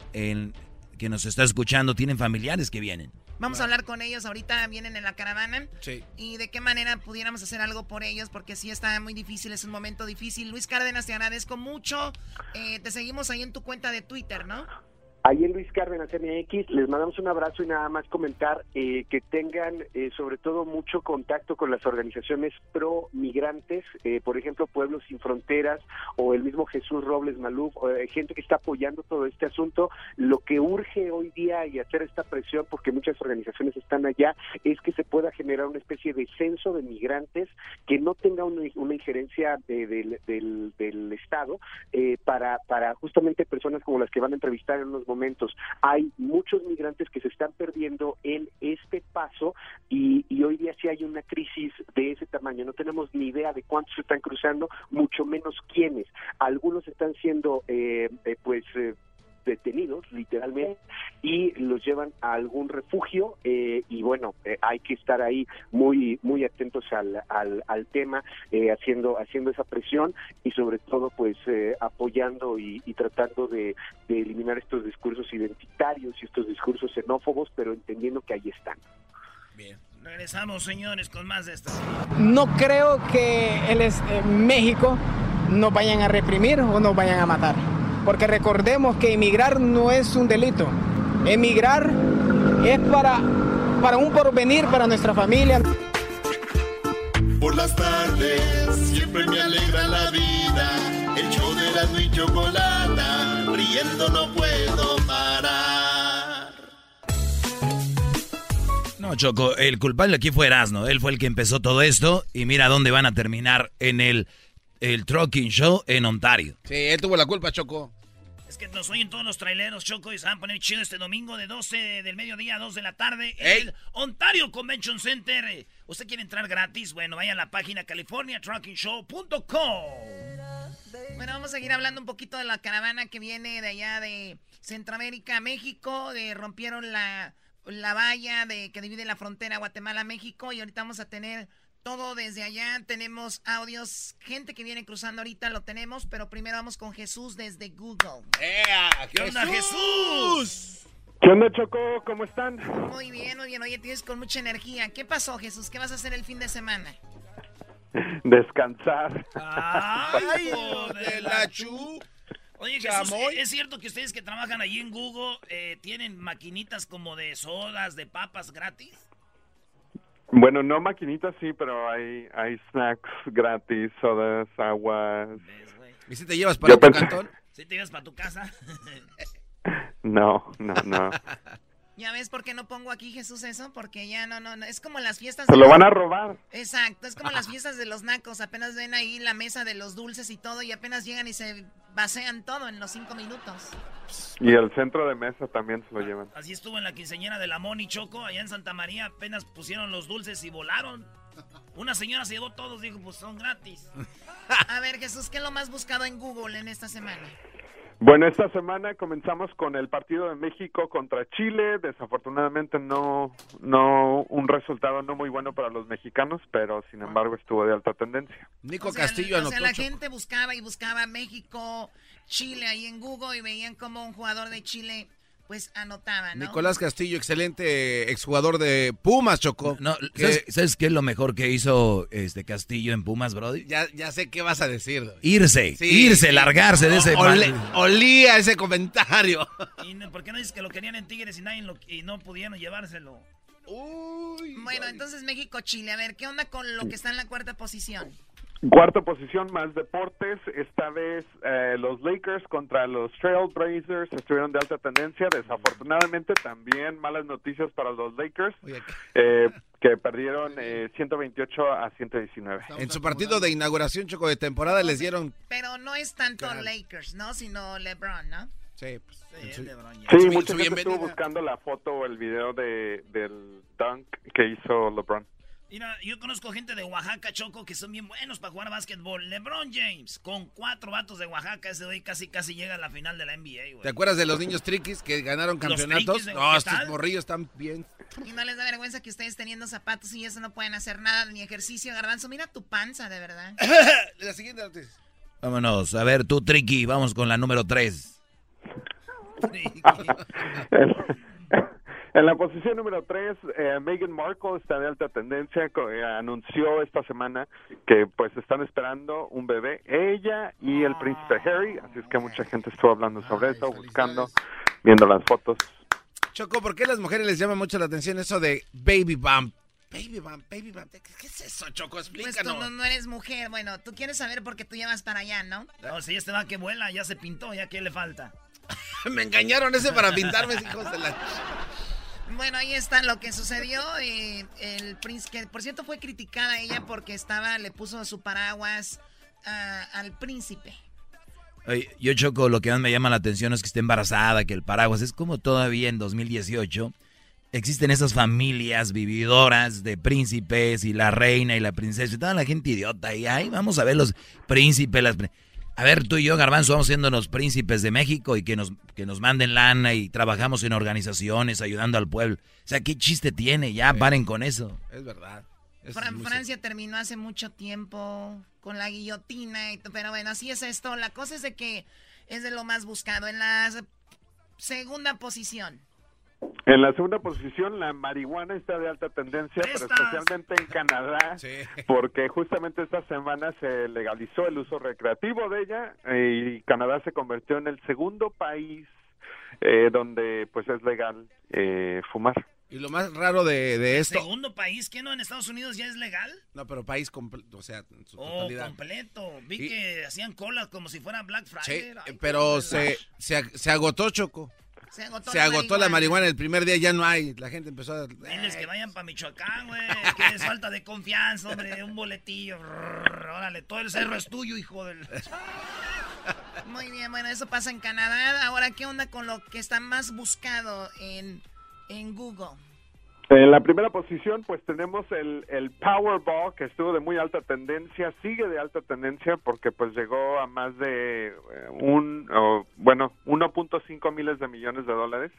que nos está escuchando tienen familiares que vienen. Vamos a hablar con ellos ahorita, vienen en la caravana. Sí. Y de qué manera pudiéramos hacer algo por ellos, porque sí está muy difícil, es un momento difícil. Luis Cárdenas, te agradezco mucho. Eh, te seguimos ahí en tu cuenta de Twitter, ¿no? Ahí en Luis Cárdenas MX les mandamos un abrazo y nada más comentar eh, que tengan eh, sobre todo mucho contacto con las organizaciones pro migrantes, eh, por ejemplo Pueblos Sin Fronteras o el mismo Jesús Robles Maluf, gente que está apoyando todo este asunto. Lo que urge hoy día y hacer esta presión, porque muchas organizaciones están allá, es que se pueda generar una especie de censo de migrantes que no tenga una, injerencia del, del, del, Estado para, para justamente personas como las que van a entrevistar en unos momentos momentos. Hay muchos migrantes que se están perdiendo en este paso y, hoy día sí hay una crisis de ese tamaño. No tenemos ni idea de cuántos se están cruzando, mucho menos quiénes. Algunos están siendo, eh, eh, pues, eh, detenidos literalmente y los llevan a algún refugio eh, y bueno eh, hay que estar ahí muy muy atentos al, al, tema eh, haciendo haciendo esa presión y sobre todo pues apoyando y, tratando de, eliminar estos discursos identitarios y estos discursos xenófobos pero entendiendo que ahí están. Bien regresamos señores con más de esto no creo que el, México nos vayan a reprimir o nos vayan a matar porque recordemos que emigrar no es un delito. Emigrar es para, para un porvenir para nuestra familia. Por las tardes siempre me alegra la vida. El show de la y chocolata, riendo no puedo parar. No, Choco, el culpable aquí fue Erasmo. Él fue el que empezó todo esto y mira dónde van a terminar en el, el Trucking Show en Ontario. Sí, él tuvo la culpa, Choco. Es que nos oyen todos los traileros, Choco, y se van a poner chido este domingo de 12 del mediodía a 2 de la tarde en el Ontario Convention Center. ¿Usted quiere entrar gratis? Bueno, vaya a la página californiatruckingshow.com. Bueno, vamos a seguir hablando un poquito de la caravana que viene de allá de Centroamérica, México. De, rompieron la, la valla de, que divide la frontera Guatemala-México y ahorita vamos a tener todo desde allá. Tenemos audios, gente que viene cruzando ahorita lo tenemos, pero primero vamos con Jesús desde Google. ¿Qué onda, Jesús? ¿Qué onda, Choco? ¿Cómo están? Muy bien, muy bien. Oye, tienes con mucha energía. ¿Qué pasó, Jesús? ¿Qué vas a hacer el fin de semana? Descansar. ¡Ay, de la chu! Oye, Jesús, ¿es cierto que ustedes que trabajan allí en Google eh, tienen maquinitas como de sodas, de papas gratis? Bueno, no maquinitas, sí, pero hay, hay snacks gratis, sodas, aguas. ¿Y si te llevas para tu cantón? ¿Sí te llevas para tu casa? <laughs> no, no, no. <laughs> ¿Ya ves por qué no pongo aquí Jesús eso? Porque ya no, no, no. Es como las fiestas. Se lo van a robar. Exacto, es como las <laughs> fiestas de los nacos. Apenas ven ahí la mesa de los dulces y todo y apenas llegan y se vacean todo en los cinco minutos. Y el centro de mesa también se lo llevan. Así estuvo en la quinceñera de la Moni Choco, allá en Santa María. Apenas pusieron los dulces y volaron. Una señora se llevó todos, dijo, pues son gratis. <laughs> A ver, Jesús, ¿qué es lo más buscado en Google en esta semana? Bueno, esta semana comenzamos con el partido de México contra Chile. Desafortunadamente no, no un resultado no muy bueno para los mexicanos, pero sin embargo estuvo de alta tendencia. Nico Castillo anotó. O sea, la gente buscaba y buscaba México, Chile ahí en Google y veían como un jugador de Chile pues anotaba, ¿no? Nicolás Castillo, excelente exjugador de Pumas, Chocó. No, ¿sabes, qué es lo mejor que hizo este Castillo en Pumas, Brody? Ya, ya sé qué vas a decir. Irse, irse, largarse de ese... olía ese comentario. <laughs> ¿Y por qué no dices que lo querían en Tigres y, nadie y no pudieron llevárselo? bueno, entonces México-Chile, a ver, ¿qué onda con lo que está en la cuarta posición? Cuarta posición, más deportes. Esta vez eh, los Lakers contra los Trailblazers estuvieron de alta tendencia. Desafortunadamente también malas noticias para los Lakers, eh, <laughs> que perdieron 128 eh, a 119. En su partido de inauguración, Choco, de temporada les dieron... Pero no es tanto Lakers, ¿no? Sino LeBron, ¿no? Sí, pues, sí, sí mucha gente estuvo buscando la foto o el video de, del dunk que hizo LeBron. Mira, yo conozco gente de Oaxaca, Choco, que son bien buenos para jugar básquetbol. LeBron James, con cuatro vatos de Oaxaca, ese hoy casi casi llega a la final de la NBA, güey. ¿Te acuerdas de los niños triquis que ganaron campeonatos? no, estos morrillos están bien. Y no les da vergüenza que ustedes teniendo zapatos y eso no pueden hacer nada, ni ejercicio, garbanzo. Mira tu panza, de verdad. <laughs> la siguiente noticia. Vámonos, a ver, tú, Tricky, vamos con la número tres. <laughs> <laughs> En la posición número 3, eh, Meghan Markle está de alta tendencia, eh, anunció esta semana que pues están esperando un bebé, ella y el príncipe Harry, así es que mucha gente estuvo hablando sobre eso, buscando, viendo las fotos. Choco, ¿por qué las mujeres les llama mucho la atención eso de baby bump? Baby bump, baby bump, ¿qué es eso, Choco? Explícanos. Pues tú no, eres mujer, bueno, tú quieres saber por qué tú llevas para allá, ¿no? No, si este va que vuela, ya se pintó, ya qué le falta. <laughs> <laughs> Me engañaron ese para pintarme, hijos de la... Bueno, ahí está lo que sucedió. Eh, el príncipe, por cierto, fue criticada ella porque estaba, le puso su paraguas ah, al príncipe. yo choco, lo que más me llama la atención es que esté embarazada, que el paraguas es como todavía en 2018 existen esas familias vividoras de príncipes y la reina y la princesa y toda la gente idiota y ahí vamos a ver los príncipes, las a ver, tú y yo, Garbanzo, vamos siendo los príncipes de México y que nos, que nos manden lana y trabajamos en organizaciones ayudando al pueblo. O sea, ¿qué chiste tiene? Ya, paren con eso. Es verdad. Francia terminó hace mucho tiempo con la guillotina, y, pero bueno, así es esto. La cosa es de que es de lo más buscado. En la segunda posición. En la segunda posición, la marihuana está de alta tendencia, pero especialmente en Canadá, <laughs> porque justamente esta semana se legalizó el uso recreativo de ella y Canadá se convirtió en el segundo país eh, donde pues es legal eh, fumar. Y lo más raro de, de esto... ¿Segundo país? ¿Que no en Estados Unidos ya es legal? No, pero país completo, o sea, en su oh, completo. Vi que hacían colas como si fuera Black Friday. Sí, pero se, se, se agotó, Choco. Se agotó, la, marihuana. el primer día, ya no hay. La gente empezó a. Diles que vayan para Michoacán, güey. Que es falta de confianza, hombre. Un boletillo. órale, todo el cerro es tuyo, hijo del. <laughs> Muy bien, bueno, eso pasa en Canadá. Ahora, ¿qué onda con lo que está más buscado en, en Google? En la primera posición, pues tenemos el, el Powerball, que estuvo de muy alta tendencia, sigue de alta tendencia porque pues llegó a más de eh, un, bueno, 1.5 miles de millones de dólares,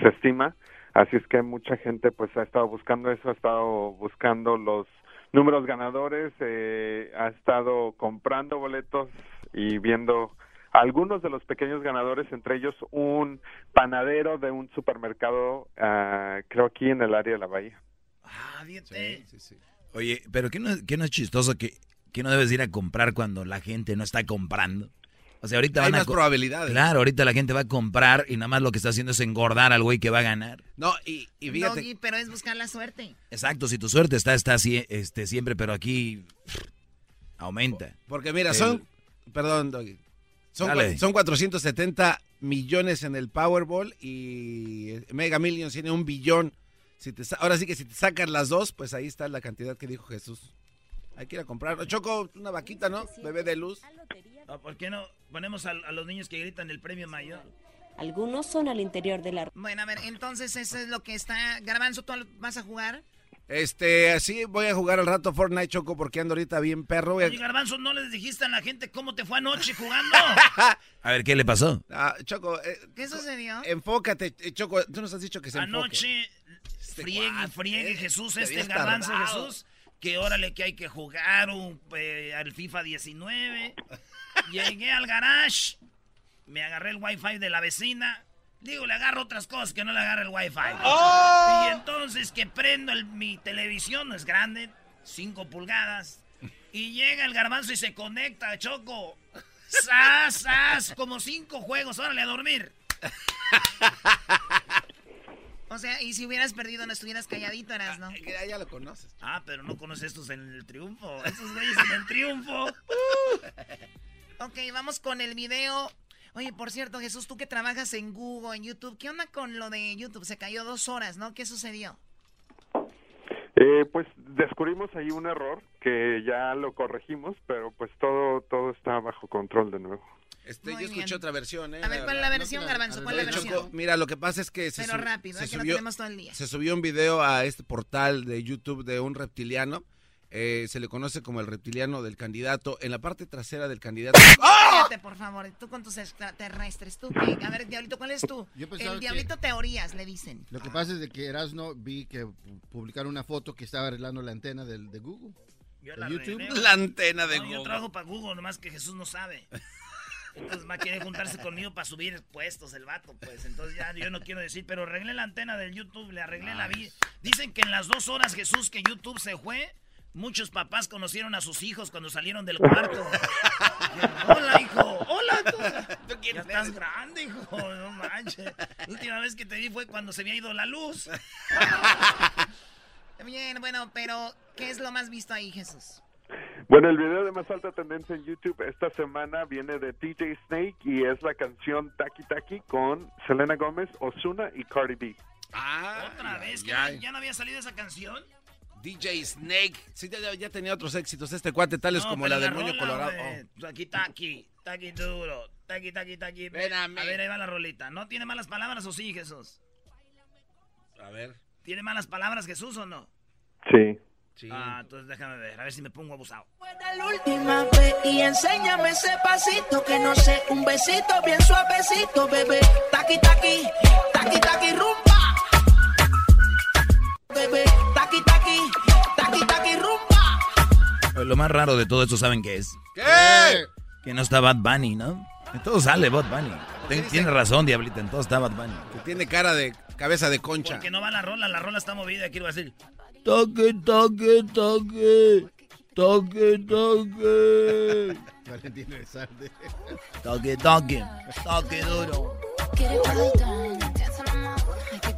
se estima. Así es que mucha gente pues ha estado buscando eso, ha estado buscando los números ganadores, eh, ha estado comprando boletos y viendo algunos de los pequeños ganadores, entre ellos un panadero de un supermercado, uh, creo aquí en el área de la bahía. Ah, sí, sí, sí. Oye, pero ¿qué no, qué no es chistoso que, que no debes ir a comprar cuando la gente no está comprando? O sea, ahorita Hay van más probabilidades. Claro, ahorita la gente va a comprar y nada más lo que está haciendo es engordar al güey que va a ganar. No, y, y fíjate. Doggy, pero es buscar la suerte. Exacto, si tu suerte está, está así, este, siempre, pero aquí aumenta. Porque mira, son, perdón, Doggy, son, son 470 millones en el Powerball y Mega Millions tiene un billón. Si te, ahora sí que si te sacan las dos, pues ahí está la cantidad que dijo Jesús. Hay que ir a comprar. Choco, una vaquita, ¿no? Bebé de luz. ¿Por qué no ponemos a, a, los niños que gritan el premio mayor? Algunos son al interior de la... Bueno, a ver, entonces eso es lo que está... Garbanzo, ¿tú vas a jugar? Este, así voy a jugar al rato Fortnite, Choco, porque ando ahorita bien perro. Oye, Garbanzo, ¿no les dijiste a la gente cómo te fue anoche jugando? <laughs> a ver, ¿qué le pasó? Ah, Choco, eh, ¿qué sucedió? Enfócate, Choco, tú nos has dicho que se Anoche, enfoque. friegue, friegue, Jesús, este Garbanzo tardado. Jesús, que órale que hay que jugar un, eh, al FIFA 19. <laughs> Llegué al garage, me agarré el wifi de la vecina. Digo, le agarro otras cosas que no le agarra el wifi. ¡Oh! Y entonces que prendo el, mi televisión, no es grande, 5 pulgadas. Y llega el garbanzo y se conecta, Choco. ¡Sas, sas! Como cinco juegos, órale a dormir. O sea, y si hubieras perdido no estuvieras calladito, eras, ¿no? Ya, ya lo conoces. Ah, pero no conoces estos en el triunfo. Estos güeyes en el triunfo. <laughs> ok, vamos con el video. Oye, por cierto, Jesús, tú que trabajas en Google, en YouTube, ¿qué onda con lo de YouTube? Se cayó dos horas, ¿no? ¿Qué sucedió? Eh, pues descubrimos ahí un error que ya lo corregimos, pero pues todo todo está bajo control de nuevo. Este, yo escuché bien. otra versión, ¿eh? A ver, ¿cuál es la versión, no Garbanzo? ¿Cuál es la versión? Choco, mira, lo que pasa es que se, Pero rápido, se, subió, todo el día. se subió un video a este portal de YouTube de un reptiliano. Eh, se le conoce como el reptiliano del candidato. En la parte trasera del candidato. <laughs> Cállate, por favor. Tú con tus extraterrestres. ¿Tú qué? A ver, Diablito, ¿cuál es tú? el Diablito Teorías, le dicen. Lo que pasa es de que Erasno vi que publicaron una foto que estaba arreglando la antena del, de Google. Yo la YouTube. La antena de no, Google. Yo trabajo para Google, nomás que Jesús no sabe. Entonces va a querer juntarse conmigo para subir puestos el vato, pues. Entonces ya yo no quiero decir, pero arreglé la antena del YouTube, le arreglé nice. la vida. Dicen que en las dos horas, Jesús, que YouTube se fue, muchos papás conocieron a sus hijos cuando salieron del cuarto. <laughs> Hola, hijo. Hola, tú. <laughs> ¿Tú ya estás grande, hijo. No manches. La última vez que te vi fue cuando se había ido la luz. <laughs> Bien, bueno, pero ¿qué es lo más visto ahí, Jesús? Bueno, el video de más alta tendencia en YouTube esta semana viene de DJ Snake y es la canción Taki Taki con Selena Gómez, Osuna y Cardi B. Ah, otra vez, que ya, ya no había salido esa canción. DJ Snake, sí, ya, ya, tenía otros éxitos este cuate, tales no, como la del moño colorado. Oh. Taki Taki, Taki duro, Taki Taki Taki. Ven a, a ver, ahí va la rolita. ¿No tiene malas palabras o sí, Jesús? A ver. ¿Tiene malas palabras Jesús o no? Sí. Sí. Ah, entonces déjame ver, a ver si me pongo abusado. La última vez y enséñame ese pasito que no sé, un besito bien suavecito, bebé. Taqui taqui, taqui taqui rumba. Bebé, taqui taqui, taqui taqui rumba. Lo más raro de todo esto, ¿saben qué es? ¿Qué? Que no está Bad Bunny, ¿no? En todo sale Bad Bunny. Ten, tiene razón, Diablita, en todo está Bad Bunny. Que tiene cara de cabeza de concha. Porque no va la rola, la rola está movida, a decir. Toque, toque, toque. Toque, toque. <laughs> Valentino de Sarde. Toque, toque. Toque duro.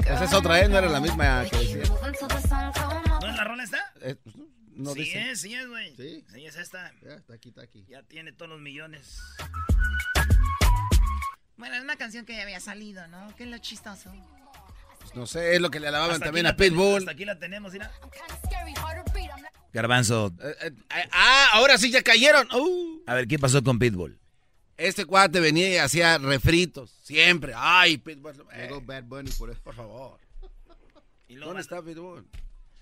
Esa es otra, ¿eh? No era la misma que decía. ¿No es la rola esta? Eh, no sí dice. es, sí es, güey. ¿Sí? Sí es esta. Ya, está aquí, está aquí. Ya tiene todos los millones. Bueno, es una canción que ya había salido, ¿no? ¿Qué es lo chistoso? No sé, es lo que le alababan Hasta también a Pitbull. Hasta aquí la tenemos, mira. Garbanzo. Eh, eh, ah, ahora sí ya cayeron. Uh. A ver, ¿qué pasó con Pitbull? Este cuate venía y hacía refritos, siempre. Ay, Pitbull. Llegó Bad Bunny por eso. Por favor. ¿Dónde está Pitbull?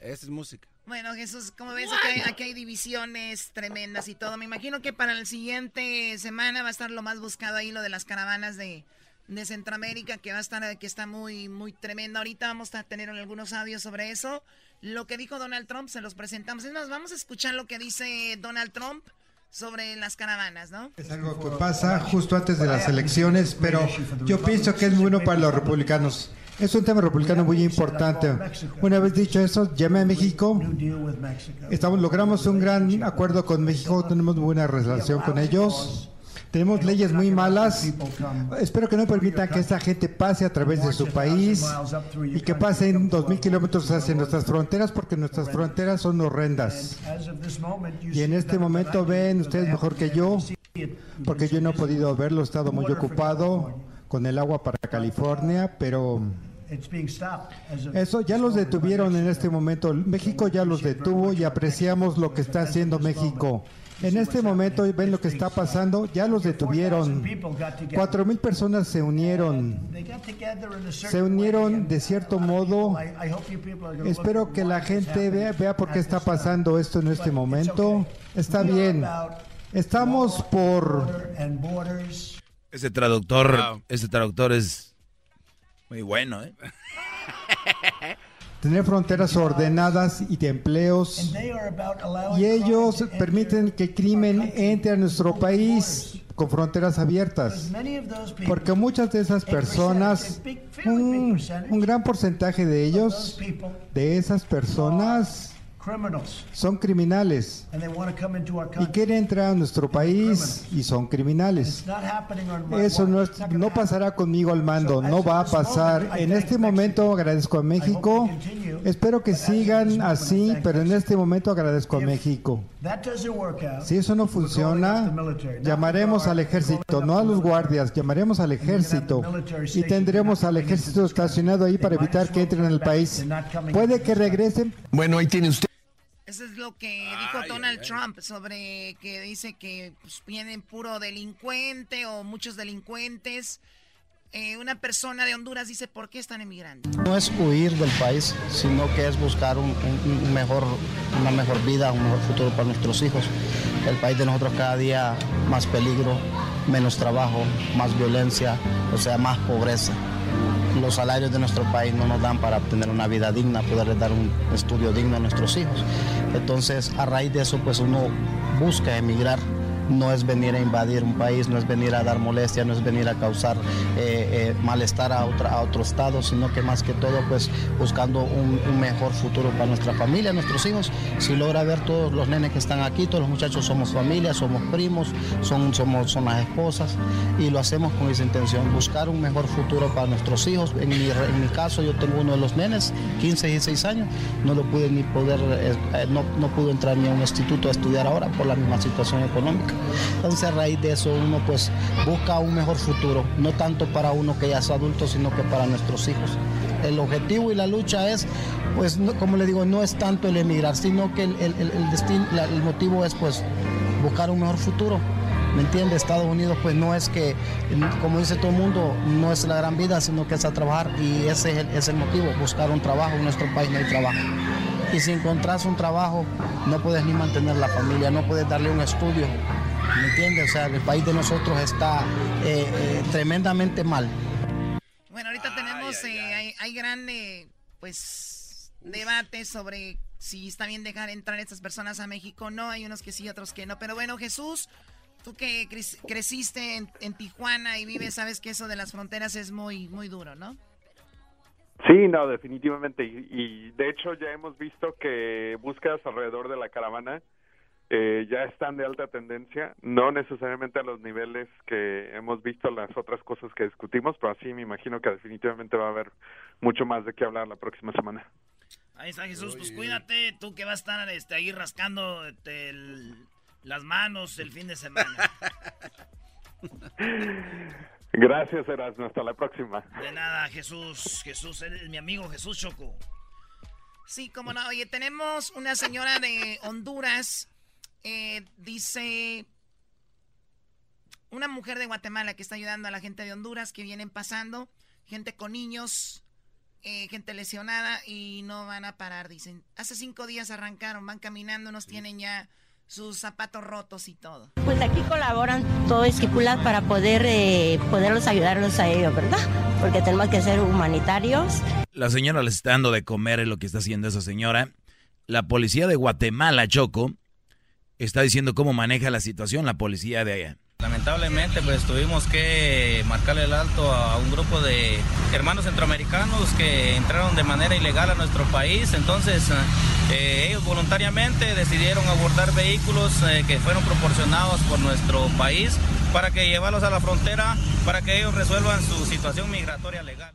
Esa es música. Bueno, Jesús, como ves, aquí hay, divisiones tremendas y todo. Me imagino que para la siguiente semana va a estar lo más buscado ahí, lo de las caravanas de, de Centroamérica, que va a estar, que está muy, muy tremenda. Ahorita vamos a tener algunos audios sobre eso. Lo que dijo Donald Trump, se los presentamos. Es más, vamos a escuchar lo que dice Donald Trump sobre las caravanas, ¿no? Es algo que pasa justo antes de las elecciones, pero yo pienso que es bueno para los republicanos. Es un tema republicano muy importante. Una vez dicho eso, llamé a México. Estamos, logramos un gran acuerdo con México, tenemos buena relación con ellos. Tenemos leyes muy malas. Espero que no permitan que esta gente pase a través de su país y que pasen 2.000 kilómetros hacia nuestras fronteras porque nuestras fronteras son horrendas. Y en este momento ven ustedes mejor que yo, porque yo no he podido verlo, he estado muy ocupado con el agua para California, pero eso ya los detuvieron en este momento. México ya los detuvo y apreciamos lo que está haciendo México. En este momento ven lo que está pasando, ya los detuvieron. Cuatro mil personas se unieron. Se unieron de cierto modo. Espero que la gente vea, vea por qué está pasando esto en este momento. Está bien. Estamos por ese traductor, ese traductor es muy bueno, ¿eh? <laughs> Tener fronteras ordenadas y de empleos. Y ellos permiten que el crimen entre a nuestro país con fronteras abiertas. Porque muchas de esas personas, un, un gran porcentaje de ellos, de esas personas, son criminales y quieren entrar a nuestro país y son criminales. Eso no, no pasará conmigo al mando, no va a pasar. En este momento agradezco a México. Espero que sigan así, pero en este momento agradezco a México. Si eso no funciona, llamaremos al ejército, no a los guardias, llamaremos al ejército y tendremos al ejército estacionado ahí para evitar que entren en el país. Puede que regresen. Bueno, ahí tiene usted. Eso es lo que dijo Donald Trump sobre que dice que pues, vienen puro delincuente o muchos delincuentes. Eh, una persona de Honduras dice, ¿por qué están emigrando? No es huir del país, sino que es buscar un, mejor, una mejor vida, un mejor futuro para nuestros hijos. El país de nosotros cada día más peligro, menos trabajo, más violencia, o sea, más pobreza los salarios de nuestro país no nos dan para tener una vida digna, poderles dar un estudio digno a nuestros hijos. Entonces, a raíz de eso, pues uno busca emigrar no es venir a invadir un país, no es venir a dar molestia, no es venir a causar eh, eh, malestar a, a otro estado, sino que más que todo pues buscando un, mejor futuro para nuestra familia, nuestros hijos. Si logra ver todos los nenes que están aquí, todos los muchachos somos familia, somos primos, son, somos, son las esposas y lo hacemos con esa intención, buscar un mejor futuro para nuestros hijos. En mi, en mi caso yo tengo uno de los nenes, 15 y 16 años, no lo pude ni poder, eh, no, no pudo entrar ni a un instituto a estudiar ahora por la misma situación económica. Entonces a raíz de eso uno pues busca un mejor futuro, no tanto para uno que ya es adulto, sino que para nuestros hijos. El objetivo y la lucha es, pues como le digo, no es tanto el emigrar, sino que el, destino, el motivo es pues buscar un mejor futuro. ¿Me entiende? Estados Unidos pues no es que, como dice todo el mundo, no es la gran vida, sino que es a trabajar y ese es el, es el motivo, buscar un trabajo. En nuestro país no hay trabajo. Y si encontrás un trabajo, no puedes ni mantener la familia, no puedes darle un estudio, ¿Me entiendes? O sea, el país de nosotros está eh, eh, tremendamente mal. Bueno, ahorita tenemos, eh, hay, hay grande, pues, debate sobre si está bien dejar entrar estas personas a México. No, hay unos que sí, otros que no. Pero bueno, Jesús, tú que creciste en, Tijuana y vives, sabes que eso de las fronteras es muy, muy duro, ¿no? Sí, no, definitivamente. Y, y de hecho ya hemos visto que búsquedas alrededor de la caravana eh, ya están de alta tendencia, no necesariamente a los niveles que hemos visto las otras cosas que discutimos, pero así me imagino que definitivamente va a haber mucho más de qué hablar la próxima semana. Ahí está Jesús, pues cuídate, tú que vas a estar este, ahí rascando este, las manos el fin de semana. <laughs> Gracias, Erasmo, hasta la próxima. De nada, Jesús, Jesús, eres mi amigo Jesús Choco. Sí, como no, oye, tenemos una señora de Honduras eh, dice Una mujer de Guatemala que está ayudando a la gente de Honduras que vienen pasando, gente con niños, eh, gente lesionada y no van a parar, dicen. Hace cinco días arrancaron, van caminando, nos tienen ya sus zapatos rotos y todo. Pues aquí colaboran todo esquipulas para poder eh, poderlos ayudarlos a ellos, ¿verdad? Porque tenemos que ser humanitarios. La señora les está dando de comer, es lo que está haciendo esa señora. La policía de Guatemala, Choco, está diciendo cómo maneja la situación la policía de allá. Lamentablemente, pues tuvimos que marcarle el alto a un grupo de hermanos centroamericanos que entraron de manera ilegal a nuestro país. Entonces, eh, ellos voluntariamente decidieron abordar vehículos eh, que fueron proporcionados por nuestro país para que llevarlos a la frontera para que ellos resuelvan su situación migratoria legal.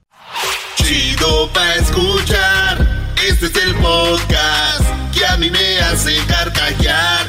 Chido pa escuchar. Este es el podcast que a mí me hace carcajear.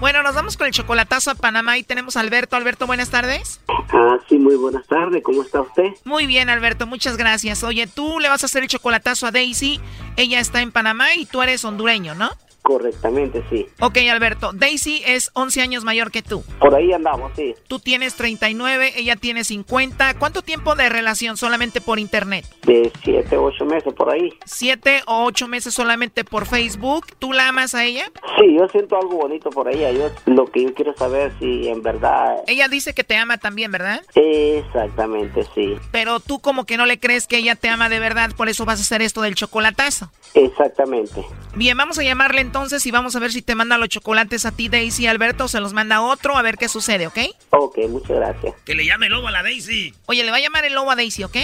Bueno, nos vamos con el chocolatazo a Panamá y tenemos a Alberto. Alberto, buenas tardes. Ah, sí, muy buenas tardes. ¿Cómo está usted? Muy bien, Alberto, muchas gracias. Oye, tú le vas a hacer el chocolatazo a Daisy. Ella está en Panamá y tú eres hondureño, ¿no? Correctamente, sí. Ok, Alberto. Daisy es 11 años mayor que tú. Por ahí andamos, sí. Tú tienes 39, ella tiene 50. ¿Cuánto tiempo de relación solamente por internet? De 7, 8 meses por ahí. 7 o 8 meses solamente por Facebook. ¿Tú la amas a ella? Sí, yo siento algo bonito por ella. Yo lo que yo quiero saber si en verdad... Ella dice que te ama también, ¿verdad? Exactamente, sí. Pero tú como que no le crees que ella te ama de verdad, por eso vas a hacer esto del chocolatazo. Exactamente. Bien, vamos a llamarle entonces y vamos a ver si te manda los chocolates a ti, Daisy Alberto, o se los manda otro, a ver qué sucede, ¿ok? Ok, muchas gracias. Que le llame el lobo a la Daisy. Oye, le va a llamar el lobo a Daisy, ¿ok?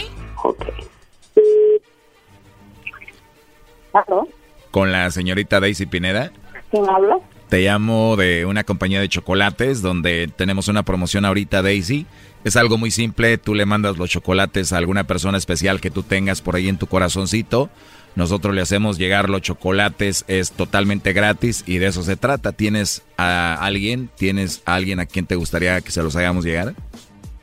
Ok. ¿Aló? Con la señorita Daisy Pineda. ¿Quién habla? Te llamo de una compañía de chocolates donde tenemos una promoción ahorita, Daisy. Es algo muy simple, tú le mandas los chocolates a alguna persona especial que tú tengas por ahí en tu corazoncito. Nosotros le hacemos llegar los chocolates, es totalmente gratis y de eso se trata. ¿Tienes a alguien? ¿Tienes a alguien a quien te gustaría que se los hagamos llegar?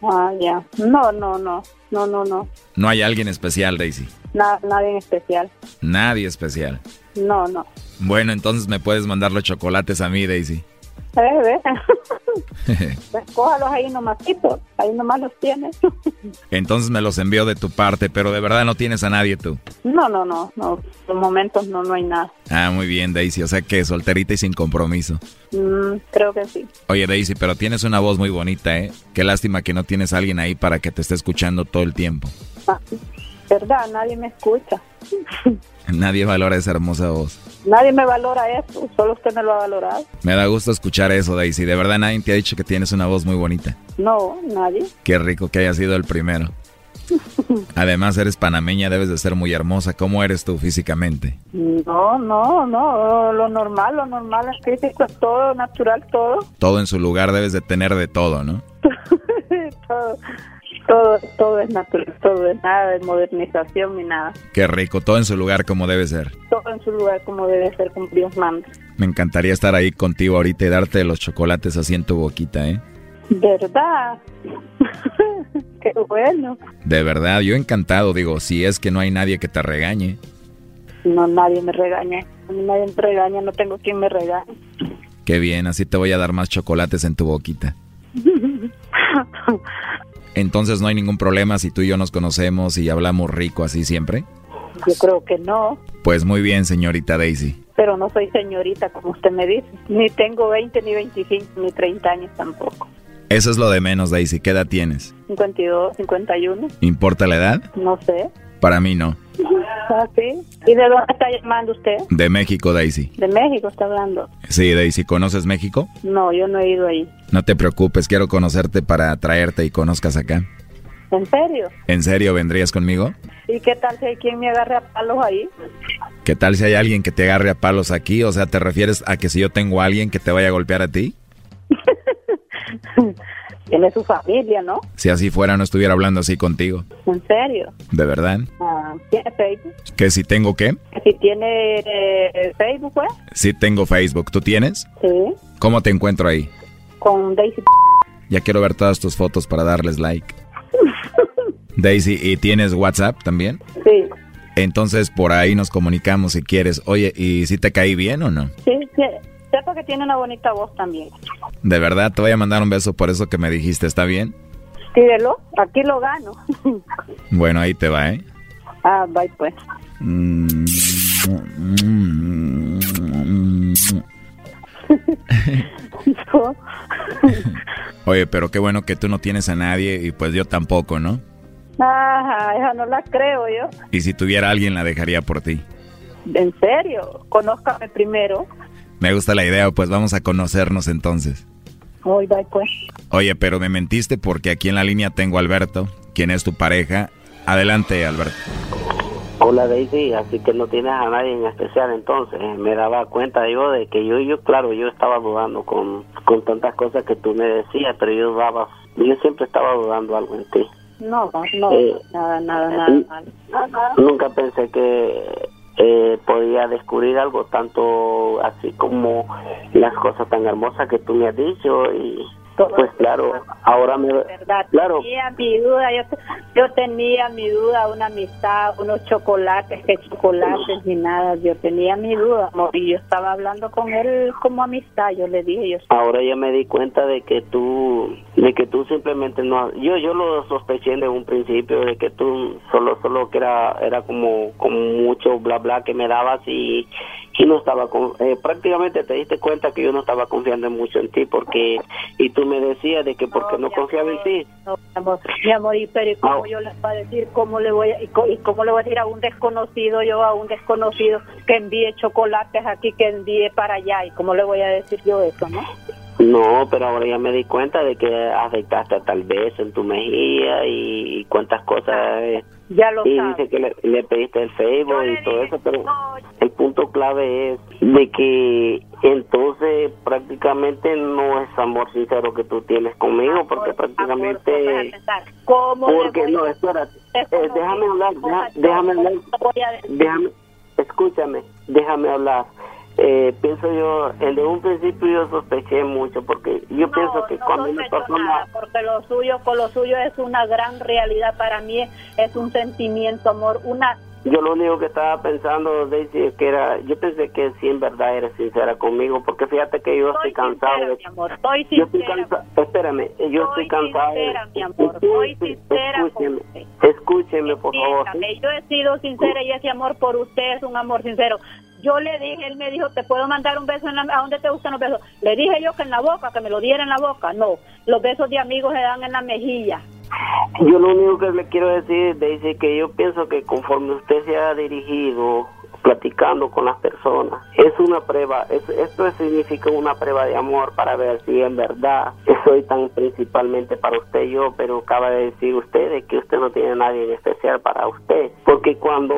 Ah, ya. No, no, no. No, no, no. No hay alguien especial, Daisy. Na- nadie especial. Nadie especial. No, no. Bueno, entonces me puedes mandar los chocolates a mí, Daisy. Eh, ve. <laughs> Pues cójalos ahí nomasito. Ahí nomás los tienes. <laughs> entonces me los envío de tu parte, pero de verdad no tienes a nadie tú. No, no, no. No. Por momentos no, no hay nada. Ah, muy bien, Daisy. O sea que solterita y sin compromiso. Mm, creo que sí. Oye, Daisy, pero tienes una voz muy bonita, ¿eh? Qué lástima que no tienes a alguien ahí para que te esté escuchando todo el tiempo. Ah, ¿Verdad? Nadie me escucha. <laughs> Nadie valora esa hermosa voz. Nadie me valora eso. Solo usted me lo ha valorado. Me da gusto escuchar eso, Daisy. De verdad nadie te ha dicho que tienes una voz muy bonita. No, nadie. Qué rico que hayas sido el primero. <laughs> Además, eres panameña, debes de ser muy hermosa. ¿Cómo eres tú físicamente? No, no, no. Lo normal, lo normal es físico, es todo natural, todo. Todo en su lugar debes de tener de todo, ¿no? <laughs> todo, todo, todo es natural, todo es nada de modernización ni nada. Qué rico, todo en su lugar como debe ser. Todo en su lugar como debe ser, como Dios manda. Me encantaría estar ahí contigo ahorita y darte los chocolates así en tu boquita, ¿eh? ¿Verdad? <laughs> Qué bueno. De verdad, yo encantado, digo, si es que no hay nadie que te regañe. No, nadie me regaña. Nadie me regaña, no tengo quien me regañe. Qué bien, así te voy a dar más chocolates en tu boquita. <laughs> Entonces no hay ningún problema si tú y yo nos conocemos y hablamos rico así siempre. Yo creo que no, Pues muy bien, señorita Daisy. pero no soy señorita como usted me dice. Ni tengo 20, ni 25, ni 30 años tampoco. Eso es lo de menos, Daisy. ¿Qué edad tienes? 52, 51, ¿Importa la edad? no sé. Para mí no. ¿Ah, sí? ¿Y de dónde está llamando usted? De México, Daisy. De México está hablando. Sí, Daisy, ¿conoces México? No, yo no he ido ahí. No te preocupes, quiero conocerte para traerte y conozcas acá. ¿En serio? ¿En serio vendrías conmigo? ¿Y qué tal si hay quien me agarre a palos ahí? ¿Qué tal si hay alguien que te agarre a palos aquí? O sea, ¿te refieres a que si yo tengo a alguien que te vaya a golpear a ti? <laughs> Tiene su familia, ¿no? Si así fuera, no estuviera hablando así contigo. ¿En serio? ¿De verdad? Ah, ¿Tiene Facebook? ¿Que si tengo qué? ¿Que si tiene eh, Facebook, pues? Sí tengo Facebook. ¿Tú tienes? Sí. ¿Cómo te encuentro ahí? Con Daisy. Ya quiero ver todas tus fotos para darles like. <laughs> Daisy, ¿y tienes WhatsApp también? Sí. Entonces por ahí nos comunicamos si quieres. Oye, ¿y si te caí bien o no? Sí, sí. Sepa que tiene una bonita voz también. De verdad, te voy a mandar un beso por eso que me dijiste, ¿está bien? Tírelo, aquí lo gano. <laughs> Bueno, ahí te va, ¿eh? Ah, bye pues. <laughs> Oye, pero qué bueno que tú no tienes a nadie y pues yo tampoco, ¿no? Ajá, esa no la creo yo. Y si tuviera alguien la dejaría por ti. ¿En serio? Conózcame primero. Me gusta la idea, pues vamos a conocernos entonces. Hoy bye pues. Oye, pero me mentiste porque aquí en la línea tengo a Alberto, quien es tu pareja. Adelante, Alberto. Hola Daisy, así que no tienes a nadie en especial entonces. Me daba cuenta yo de que yo, yo claro, yo estaba dudando con, con tantas cosas que tú me decías, pero yo dudaba, yo siempre estaba dudando algo en ti. No, no, Eh, nada, nada, nada, nada. Nunca pensé que eh, podía descubrir algo tanto así como las cosas tan hermosas que tú me has dicho y pues claro, ahora me verdad. claro, Tenía mi duda, yo, yo tenía mi duda, una amistad, unos chocolates, que chocolates ni nada. Yo tenía mi duda, amor, y yo estaba hablando con él como amistad. Yo le dije, yo ahora ya me di cuenta de que tú de que tú simplemente no yo yo lo sospeché desde un principio de que tú solo solo que era era como como mucho bla bla que me dabas y y no estaba con, eh, prácticamente te diste cuenta que yo no estaba confiando mucho en ti porque y tú me decías de que porque no confiaba en ti No, mi amor, mi amor, y pero ¿y cómo yo les voy a decir, cómo le voy a, y, cómo le voy a decir a un desconocido, yo a un desconocido que envíe chocolates aquí, que envíe para allá, y cómo le voy a decir yo eso, ¿no? No, pero ahora ya me di cuenta de que afectaste tal vez en tu mejilla y, y cuántas cosas. eh, Ya lo y sabes. dice que le, le pediste el Facebook y todo eso, pero punto clave es de que entonces prácticamente no es amor sincero que tú tienes conmigo, porque prácticamente. ¿Cómo Porque no, espérate, eh, déjame hablar, deja- déjame hablar. Déjame, escúchame, déjame hablar. Eh, pienso yo, desde un principio yo sospeché mucho, porque yo pienso que cuando una persona... nada, porque lo suyo, con lo suyo es una gran realidad para mí, es un sentimiento, amor, una Yo lo único que estaba pensando, Daisy, es que era, yo pensé que sí en verdad eres sincera conmigo, porque fíjate que yo estoy cansado de... mi amor, estoy Yo estoy sincera. cansado, espérame, yo estoy cansado de... sincera, mi amor, soy sincera Escúcheme, escúcheme, por favor. Entiéndame, Yo he sido sincera y ese amor por usted es un amor sincero. Yo le dije, él me dijo, ¿te puedo mandar un beso? En la, ¿A dónde te gustan los besos? Le dije yo que en la boca, que me lo diera en la boca. No, los besos de amigos se dan en la mejilla. Yo lo único que le quiero decir, Daisy, que yo pienso que conforme usted se ha dirigido platicando con las personas, es una prueba, es- esto significa una prueba de amor para ver si en verdad soy tan principalmente para usted. Yo, pero acaba de decir usted de que usted no tiene nadie en especial para usted, porque cuando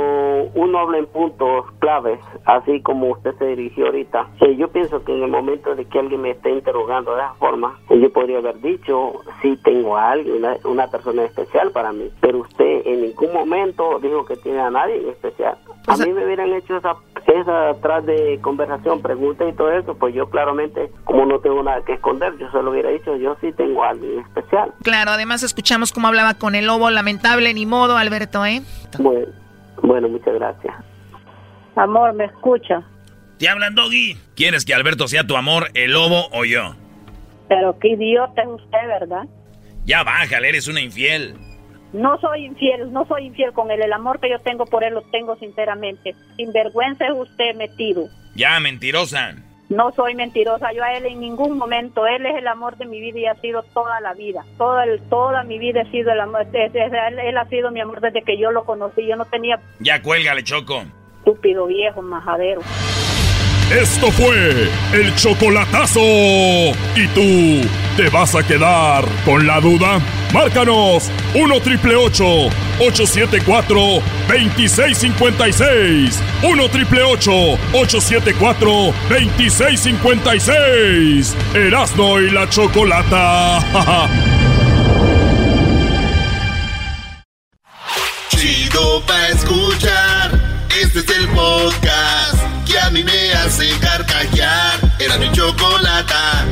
uno habla en puntos claves, así como usted se dirigió ahorita, eh, yo pienso que en el momento de que alguien me esté interrogando de esa forma, eh, yo podría haber dicho, sí tengo a alguien, una, una persona especial para mí, pero usted en ningún momento dijo que tiene a nadie en especial. A mí me hubieran hecho esa, esa atrás de conversación, pregunta y todo eso, pues yo claramente, como no tengo nada que esconder, yo solo hubiera dicho, yo sí tengo a alguien especial. Claro, además escuchamos cómo hablaba con el lobo, lamentable, ni modo, Alberto, ¿eh? Bueno, bueno muchas gracias. Amor, ¿me escucha? ¿Te hablan, Doggy? ¿Quieres que Alberto sea tu amor, el lobo o yo? Pero qué idiota es usted, ¿verdad? Ya bájale, eres una infiel. No soy infiel, no soy infiel con él. El amor que yo tengo por él lo tengo sinceramente. Sinvergüenza es usted metido. Ya, mentirosa. No soy mentirosa yo a él en ningún momento. Él es el amor de mi vida y ha sido toda la vida. Toda, el- toda mi vida ha sido el amor. Él, él ha sido mi amor desde que yo lo conocí. Yo no tenía Ya cuélgale, Choco. estúpido viejo majadero. Esto fue el chocolatazo. ¿Y tú ¿Te vas a quedar con la duda? Márcanos 1 triple 874 2656. 1 triple 874 2656. Erasno y la chocolata. <laughs> Chido pa escuchar. Este es el podcast a mí me hace. Era mi chocolata.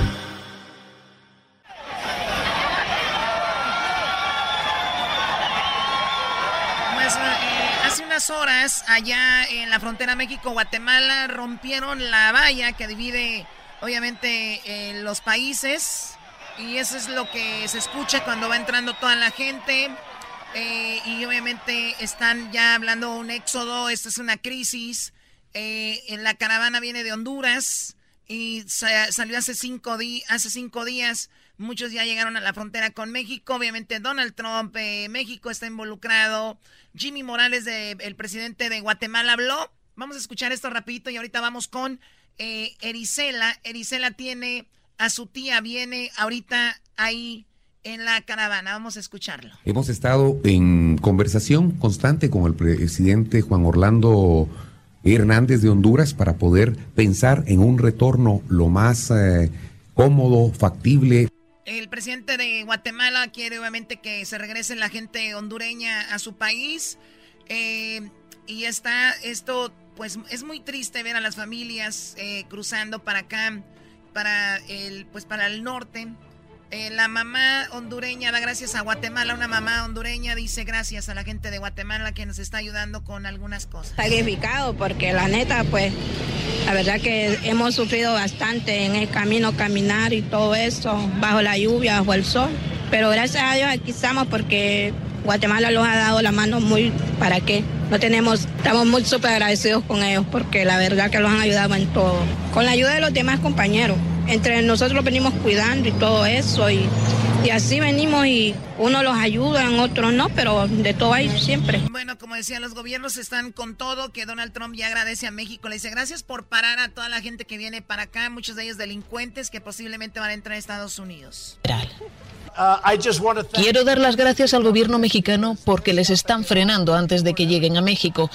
horas, allá en la frontera México-Guatemala, rompieron la valla que divide, obviamente, eh, los países. Y eso es lo que se escucha cuando va entrando toda la gente. Eh, y obviamente están ya hablando un éxodo, esta es una crisis. Eh, en la caravana viene de Honduras y salió hace cinco, días. Muchos ya llegaron a la frontera con México. Obviamente Donald Trump, México está involucrado. Jimmy Morales, el presidente de Guatemala, habló. Vamos a escuchar esto rapidito y ahorita vamos con eh, Erisela. Erisela tiene a su tía, viene ahorita ahí en la caravana. Vamos a escucharlo. Hemos estado en conversación constante con el presidente Juan Orlando Hernández de Honduras para poder pensar en un retorno lo más eh, cómodo, factible. El presidente de Guatemala quiere obviamente que se regrese la gente hondureña a su país. Eh, y está esto, pues es muy triste ver a las familias eh, cruzando para acá, para el, pues para el norte. Eh, la mamá hondureña da gracias a Guatemala, una mamá hondureña dice gracias a la gente de Guatemala que nos está ayudando con algunas cosas. Sacrificado porque la neta, pues, la verdad que hemos sufrido bastante en el camino, caminar y todo eso, bajo la lluvia, bajo el sol. Pero gracias a Dios aquí estamos porque Guatemala nos ha dado la mano muy, ¿para qué? No tenemos, estamos muy súper agradecidos con ellos porque la verdad que los han ayudado en todo. Con la ayuda de los demás compañeros entre nosotros venimos cuidando y todo eso y, y así venimos y uno los ayuda, otros no, pero de todo hay siempre. Bueno, como decía, los gobiernos están con todo, que Donald Trump ya agradece a México, le dice gracias por parar a toda la gente que viene para acá, muchos de ellos delincuentes que posiblemente van a entrar a Estados Unidos. Uh, Quiero dar las gracias al gobierno mexicano porque les están frenando antes de que lleguen a México.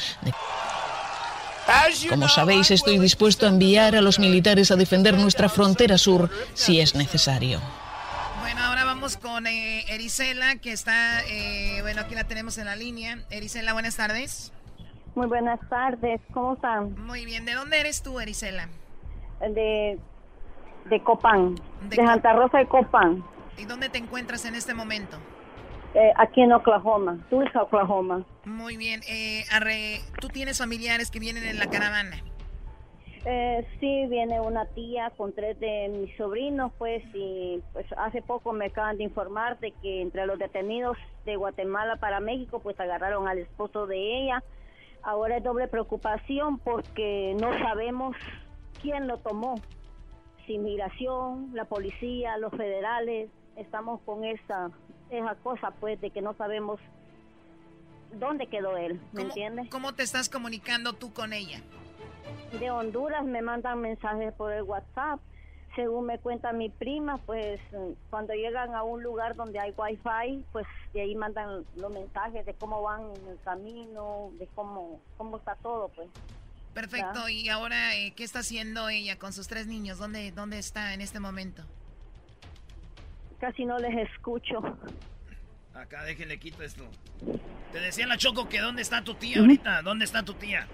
Como sabéis, estoy dispuesto a enviar a los militares a defender nuestra frontera sur si es necesario. Bueno, ahora vamos con eh, Erisela, que está, eh, bueno, aquí la tenemos en la línea. Erisela, buenas tardes. Muy buenas tardes, ¿cómo están? Muy bien, ¿de dónde eres tú, Erisela? De, de Copán, de, de Santa Rosa de Copán. ¿Y dónde te encuentras en este momento? Eh, aquí en Oklahoma, Tulsa, Oklahoma. Muy bien. Eh, Arre, ¿Tú tienes familiares que vienen en la caravana? Eh, sí, viene una tía con tres de mis sobrinos, pues, y pues hace poco me acaban de informar de que entre los detenidos de Guatemala para México, pues agarraron al esposo de ella. Ahora es doble preocupación porque no sabemos quién lo tomó. Si migración, la policía, los federales, estamos con esa esa cosa, pues, de que no sabemos dónde quedó él, ¿me entiendes? ¿Cómo te estás comunicando tú con ella? De Honduras me mandan mensajes por el WhatsApp. Según me cuenta mi prima, pues cuando llegan a un lugar donde hay wifi, pues de ahí mandan los mensajes de cómo van en el camino, de cómo, cómo está todo, pues. Perfecto. ¿Y ahora eh, qué está haciendo ella con sus tres niños? ¿Dónde, dónde está en este momento? Casi no les escucho. Acá déjenle quito esto. Te decía la Choco que dónde está tu tía ahorita, ¿dónde está tu tía?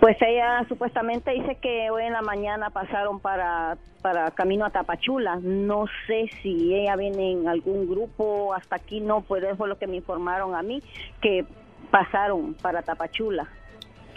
Pues ella supuestamente dice que hoy en la mañana pasaron para, para camino a Tapachula. No sé si ella viene en algún grupo, hasta aquí no, pues eso fue lo que me informaron a mí, que pasaron para Tapachula,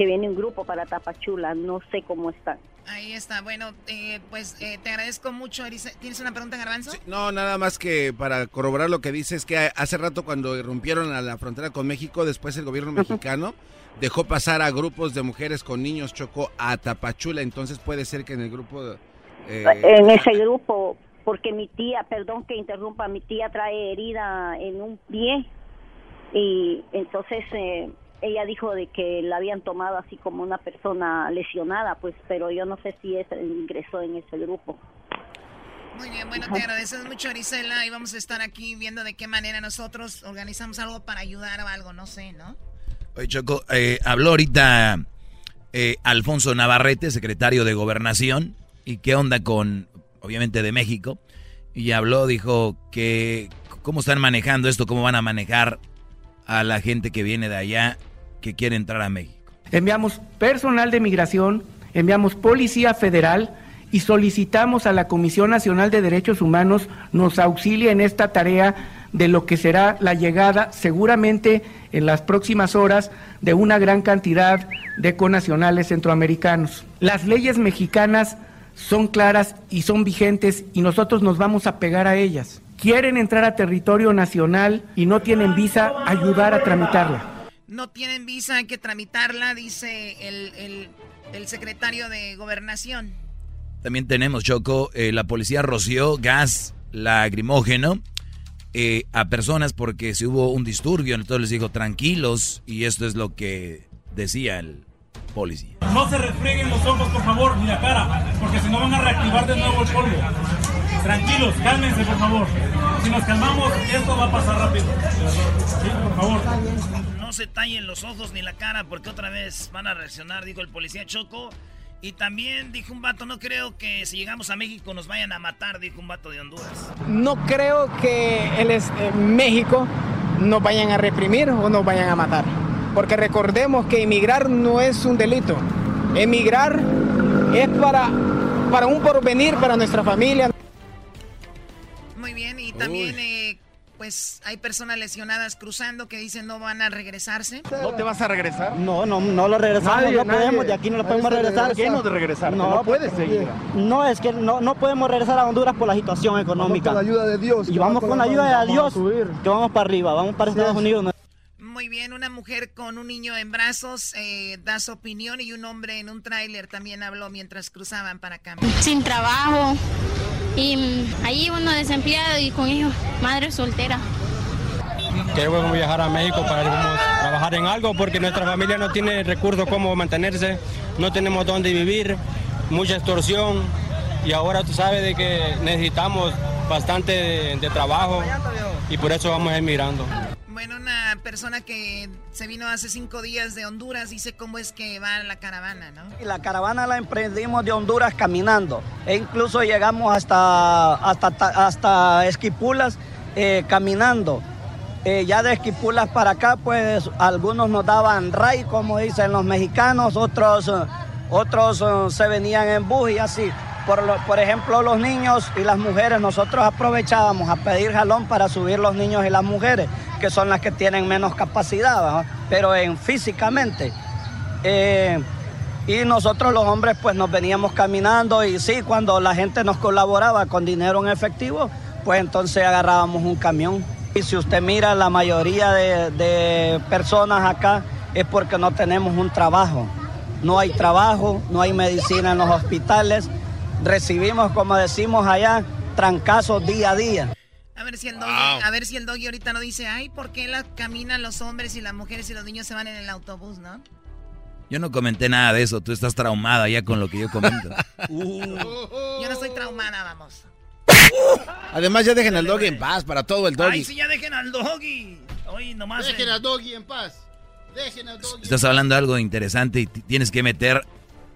que viene un grupo para Tapachula, no sé cómo están. Ahí está. Bueno, eh, pues eh, te agradezco mucho. ¿Tienes una pregunta, Garbanzo? no, nada más que para corroborar lo que dices, que hace rato cuando irrumpieron a la frontera con México, después el gobierno mexicano dejó pasar a grupos de mujeres con niños chocó a Tapachula. Entonces puede ser que en el grupo... Eh, en ese grupo, porque mi tía, perdón que interrumpa, mi tía trae herida en un pie y entonces ella dijo de que la habían tomado así como una persona lesionada, pues, pero yo no sé si es, ingresó en ese grupo. Muy bien, bueno, te agradecemos mucho, Arisela, y vamos a estar aquí viendo de qué manera nosotros organizamos algo para ayudar o algo, no sé, ¿no? Oye, Choco, eh, habló ahorita eh, Alfonso Navarrete, secretario de Gobernación, y qué onda con, obviamente, de México, y habló, dijo que cómo están manejando esto, cómo van a manejar a la gente que viene de allá que quiere entrar a México. Enviamos personal de migración, enviamos policía federal, y solicitamos a la Comisión Nacional de Derechos Humanos nos auxilie en esta tarea de lo que será la llegada seguramente en las próximas horas de una gran cantidad de conacionales centroamericanos. Las leyes mexicanas son claras y son vigentes y nosotros nos vamos a pegar a ellas. Quieren entrar a territorio nacional y no tienen visa, ayudar a tramitarla. No tienen visa, hay que tramitarla, dice el, el secretario de Gobernación. También tenemos, Choco, eh, la policía roció gas lacrimógeno eh, a personas porque se hubo un disturbio. Entonces les dijo, tranquilos, y esto es lo que decía el policía. No se refrieguen los ojos, por favor, ni la cara, porque si no van a reactivar de nuevo el polvo. Tranquilos, cálmense, por favor. Si nos calmamos, esto va a pasar rápido. Sí, por favor. No se tallen los ojos ni la cara, porque otra vez van a reaccionar, dijo el policía Choco. Y también dijo un vato, no creo que si llegamos a México nos vayan a matar, dijo un vato de Honduras. No creo que en eh, México nos vayan a reprimir o nos vayan a matar. Porque recordemos que emigrar no es un delito. Emigrar es para, para un porvenir, para nuestra familia. Muy bien, y también pues hay personas lesionadas cruzando que dicen no van a regresarse. ¿No te vas a regresar? No, no, no lo regresamos, no podemos, de aquí no lo podemos regresar. ¿Qué no de regresar? No, no puedes seguir. No, es que no, no podemos regresar a Honduras por la situación económica. Vamos con la ayuda de Dios. Y vamos con la ayuda de Dios, que vamos para arriba, vamos para Estados Unidos. Muy bien, una mujer con un niño en brazos eh, da su opinión y un hombre en un tráiler también habló mientras cruzaban para acá. Sin trabajo, y ahí uno desempleado y con hijos, madre soltera. Queremos viajar a México para trabajar en algo porque nuestra familia no tiene recursos como mantenerse, no tenemos dónde vivir, mucha extorsión y ahora tú sabes de que necesitamos bastante de, de trabajo y por eso vamos emigrando. Bueno, una persona que se vino hace cinco días de Honduras dice cómo es que va la caravana, ¿no? La caravana la emprendimos de Honduras caminando e incluso llegamos hasta, hasta, hasta Esquipulas eh, caminando. Eh, ya de Esquipulas para acá, pues algunos nos daban ray, como dicen los mexicanos, otros, otros eh, se venían en bus y así. Por, por, ejemplo, los niños y las mujeres, nosotros aprovechábamos a pedir jalón para subir los niños y las mujeres que son las que tienen menos capacidad, pero en físicamente. Eh, y nosotros los hombres pues nos veníamos caminando y sí, cuando la gente nos colaboraba con dinero en efectivo, pues entonces agarrábamos un camión. Y si usted mira, la mayoría de, de personas acá es porque no tenemos un trabajo. No hay trabajo, no hay medicina en los hospitales. Recibimos, como decimos allá, trancazos día a día. A ver si el doggy, a ver si el doggy ahorita no dice, ay, ¿por qué la, caminan los hombres y las mujeres y los niños se van en el autobús, no? Yo no comenté nada de eso, tú estás traumada ya con lo que yo comento. <laughs> Yo no estoy traumada, vamos. Además ya dejen al doggy en paz para todo el doggy. Ay, sí, ya dejen al doggy. Hoy nomás. Dejen al doggy en paz. Dejen al doggy. Estás hablando de algo interesante y tienes que meter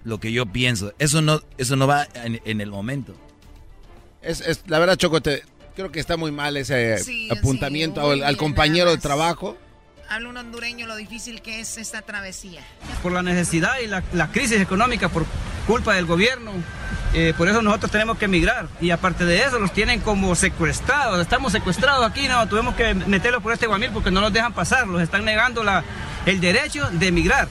lo que yo pienso. Eso no, eso no va en, el momento. Es, es, la verdad, Choco, te, Creo que está muy mal ese apuntamiento al, compañero de trabajo. Habla un hondureño lo difícil que es esta travesía. Por la necesidad y la, crisis económica por culpa del gobierno. Eh, por eso nosotros tenemos que emigrar. Y aparte de eso, nos tienen como secuestrados. Estamos secuestrados aquí, no, tuvimos que meterlos por este guamil porque no nos dejan pasar. Los están negando la, el derecho de emigrar.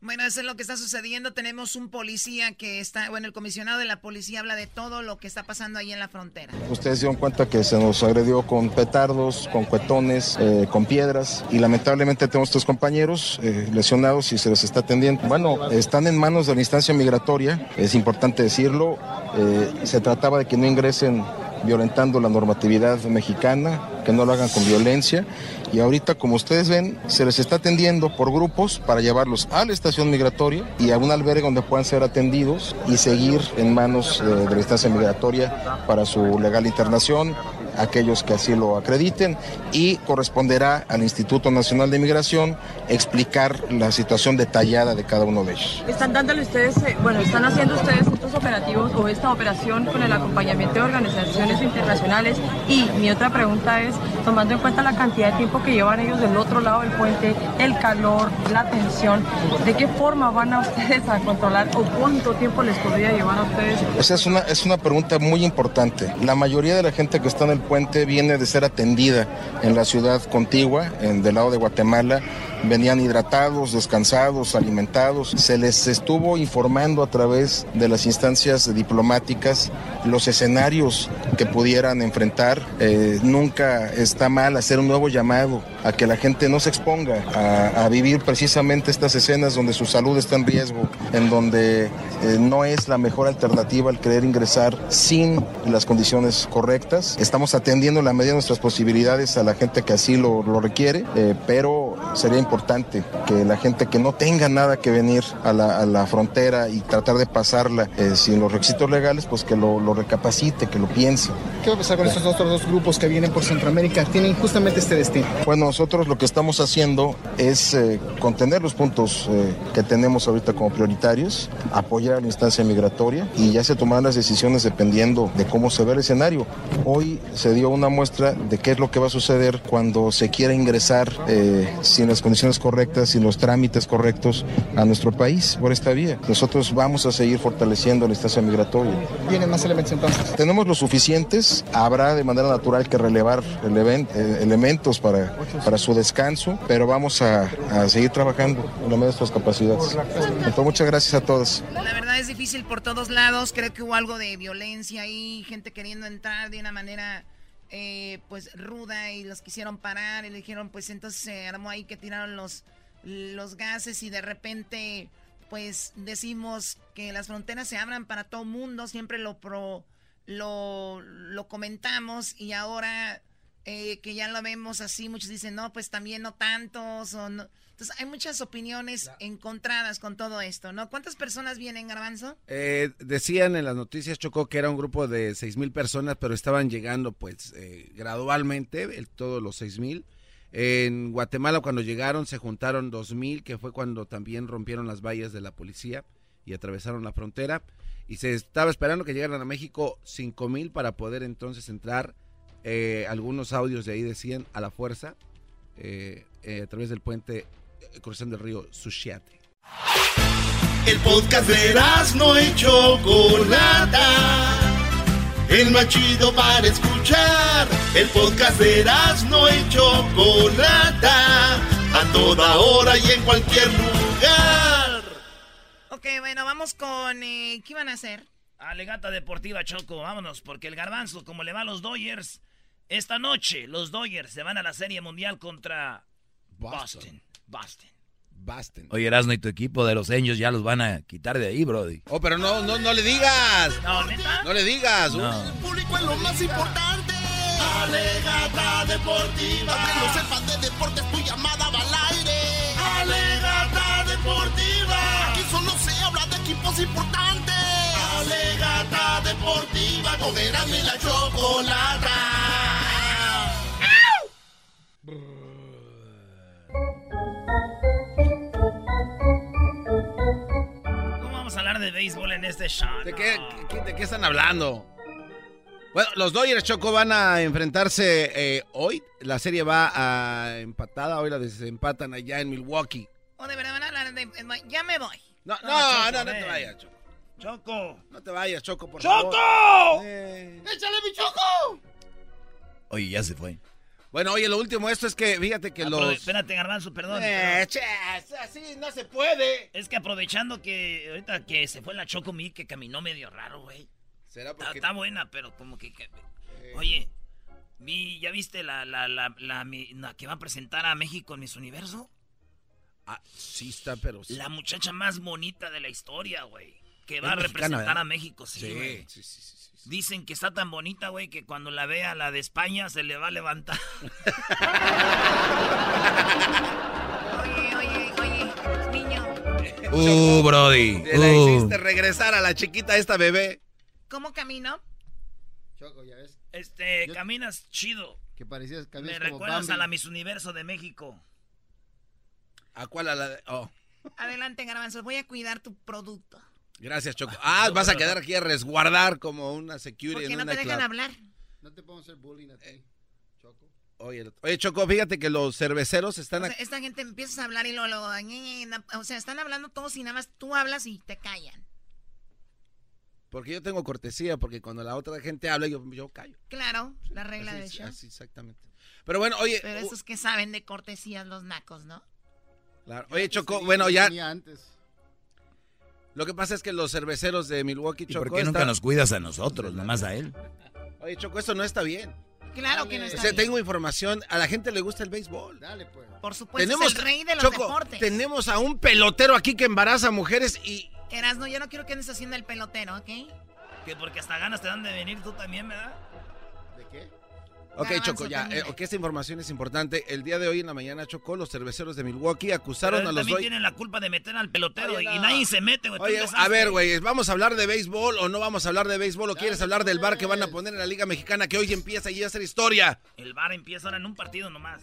Bueno, eso es lo que está sucediendo. Tenemos un policía que está, bueno, el comisionado de la policía habla de todo lo que está pasando ahí en la frontera. Ustedes dieron cuenta que se nos agredió con petardos, con cuetones, eh, con piedras y lamentablemente tenemos estos compañeros eh, lesionados y se les está atendiendo. Bueno, están en manos de la instancia migratoria, es importante decirlo. Eh, se trataba de que no ingresen violentando la normatividad mexicana, que no lo hagan con violencia. Y ahorita, como ustedes ven, se les está atendiendo por grupos para llevarlos a la estación migratoria y a un albergue donde puedan ser atendidos y seguir en manos de, de la instancia migratoria para su legal internación aquellos que así lo acrediten y corresponderá al Instituto Nacional de Migración explicar la situación detallada de cada uno de ellos. Están dándole ustedes, eh, bueno, están haciendo ustedes estos operativos o esta operación con el acompañamiento de organizaciones internacionales y mi otra pregunta es, tomando en cuenta la cantidad de tiempo que llevan ellos del otro lado del puente, el calor, la tensión, ¿de qué forma van a ustedes a controlar o cuánto tiempo les podría llevar a ustedes? Esa es una, es una pregunta muy importante. La mayoría de la gente que está en el viene de ser atendida en la ciudad contigua, en, del lado de Guatemala. Venían hidratados, descansados, alimentados. Se les estuvo informando a través de las instancias diplomáticas los escenarios que pudieran enfrentar. Eh, nunca está mal hacer un nuevo llamado a que la gente no se exponga a, a vivir precisamente estas escenas donde su salud está en riesgo, en donde eh, no es la mejor alternativa el querer ingresar sin las condiciones correctas. Estamos atendiendo en la medida de nuestras posibilidades a la gente que así lo, lo requiere, eh, pero sería importante que la gente que no tenga nada que venir a la, a la frontera y tratar de pasarla eh, sin los requisitos legales, pues que lo, lo, recapacite, que lo piense. ¿Qué va a pasar con estos otros dos grupos que vienen por Centroamérica? Tienen justamente este destino. Bueno, nosotros lo que estamos haciendo es eh, contener los puntos eh, que tenemos ahorita como prioritarios, apoyar a la instancia migratoria y ya se tomarán las decisiones dependiendo de cómo se ve el escenario. Hoy se dio una muestra de qué es lo que va a suceder cuando se quiera ingresar eh, sin las condiciones correctas, sin los trámites correctos a nuestro país por esta vía. Nosotros vamos a seguir fortaleciendo la instancia migratoria. ¿Vienen más elementos entonces? Tenemos los suficientes, habrá de manera natural que relevar eleven, eh, elementos para, para su descanso, pero vamos a, a seguir trabajando en la medida de nuestras capacidades. Entonces, muchas gracias a todos. La verdad es difícil por todos lados, creo que hubo algo de violencia ahí, gente queriendo entrar de una manera eh, pues ruda y los quisieron parar y le dijeron pues entonces se armó ahí que tiraron los, los gases y de repente pues decimos que las fronteras se abran para todo mundo, siempre lo pro, lo, lo comentamos y ahora eh, que ya lo vemos así, muchos dicen no, pues también no tantos. Entonces hay muchas opiniones encontradas con todo esto, ¿no? ¿Cuántas personas vienen, Garbanzo? Eh, decían en las noticias, Chocó, que era un grupo de seis mil personas, pero estaban llegando pues eh, gradualmente, el, todos los seis mil. En Guatemala cuando llegaron se juntaron dos mil, que fue cuando también rompieron las vallas de la policía y atravesaron la frontera. Y se estaba esperando que llegaran a México cinco mil para poder entonces entrar. Eh, algunos audios de ahí decían a la fuerza eh, eh, a través del puente cruzando el río Sushiate. El podcast de no hecho Chocolata. El más chido para escuchar. El podcast de no hecho Chocolata. A toda hora y en cualquier lugar. Ok, bueno, vamos con... Eh, ¿Qué iban a hacer? Alegata Deportiva Choco, vámonos, porque el garbanzo, como le va a los Dodgers, esta noche los Dodgers se van a la Serie Mundial contra Boston. Boston. Boston. Oye, Erasmo y tu equipo de los Angels ya los van a quitar de ahí, Brody. Oh, pero no, no, no le digas. No, ¿neta? No le digas. No. El público es lo más importante. Alegata Deportiva. Para que no sepas de deportes, tu llamada va al aire. Alegata Deportiva. Aquí solo se habla de equipos importantes. Alegata Deportiva. Con Erasmo y la Chocolata. ¿Cómo vamos a hablar de béisbol en este show? ¿De qué, qué- de qué están hablando? Bueno, los Dodgers Choco van a enfrentarse eh, hoy. La serie va a empatada. Hoy la desempatan allá en Milwaukee. ¿O de verdad van a hablar de... Ya me voy. No, no, Choco, no, no te vayas, Choco. Choco. No te vayas, Choco, por ¡Choco! favor. Eh. ¡Échale mi choco! Oye, ya se fue. Bueno, oye, lo último esto es que fíjate que los... Espérate, garbanzo, perdón. Eh, che, así no se puede. Es que aprovechando que ahorita que se fue la Choco Mi, que caminó medio raro, güey. ¿Será Está, porque... está buena, pero como que... que- Oye, vi, ¿ya viste la, la, la, la que va a presentar a México en Miss Universo? Ah, sí está, pero... sí. La muchacha más bonita de la historia, güey. que va a representar a México, sí, sí, sí, sí, Dicen que está tan bonita, güey, que cuando la vea la de España se le va a levantar. <laughs> oye, oye, oye, niño. Uh, Brody. Te la uh. hiciste regresar a la chiquita esta bebé. ¿Cómo camino? Choco, ya ves. Este, caminas chido. Que parecías Me recuerdas a la Miss Universo de México. ¿A cuál a la de.? Oh. Adelante, Garbanzo. Voy a cuidar tu producto. Gracias, Choco. Ah, vas a quedar aquí a resguardar como una security. ¿Por qué no te dejan hablar? No te puedo hacer bullying a ti, Choco. Oye, oye, Choco, fíjate que los cerveceros están... aquí. esta gente empieza a hablar y luego, O sea, están hablando todos y nada más tú hablas y te callan. Porque yo tengo cortesía, porque cuando la otra gente habla, yo, yo callo. Claro, la regla de del show. Así, exactamente. Pero bueno, oye... Pero esos que saben de cortesías, los nacos, ¿no? Claro. Oye, Choco, bueno, ya... Lo que pasa es que los cerveceros de Milwaukee, Choco... ¿Y ¿Por qué nunca nos cuidas a nosotros, nomás a él? <laughs> Oye, Choco, esto no está bien. Claro que no está o sea, tengo información, a la gente le gusta el béisbol. Dale, pues. Por supuesto, tenemos, es el rey de los Choco, deportes. tenemos a un pelotero aquí que embaraza mujeres y... Erasno, yo no quiero que andes haciendo el pelotero, ¿ok? Que porque hasta ganas te dan de venir tú también, ¿verdad? Ok, Choco, ya, eh, ok, esta información es importante. El día de hoy en la mañana, Choco, los cerveceros de Milwaukee acusaron a los también tienen la culpa de meter al pelotero y nadie se mete, güey. Oye, a ver, güey, ¿vamos a hablar de béisbol o no vamos a hablar de béisbol? ¿O quieres hablar del bar que van a poner en la Liga Mexicana que hoy empieza y a ser historia? El bar empieza ahora en un partido nomás.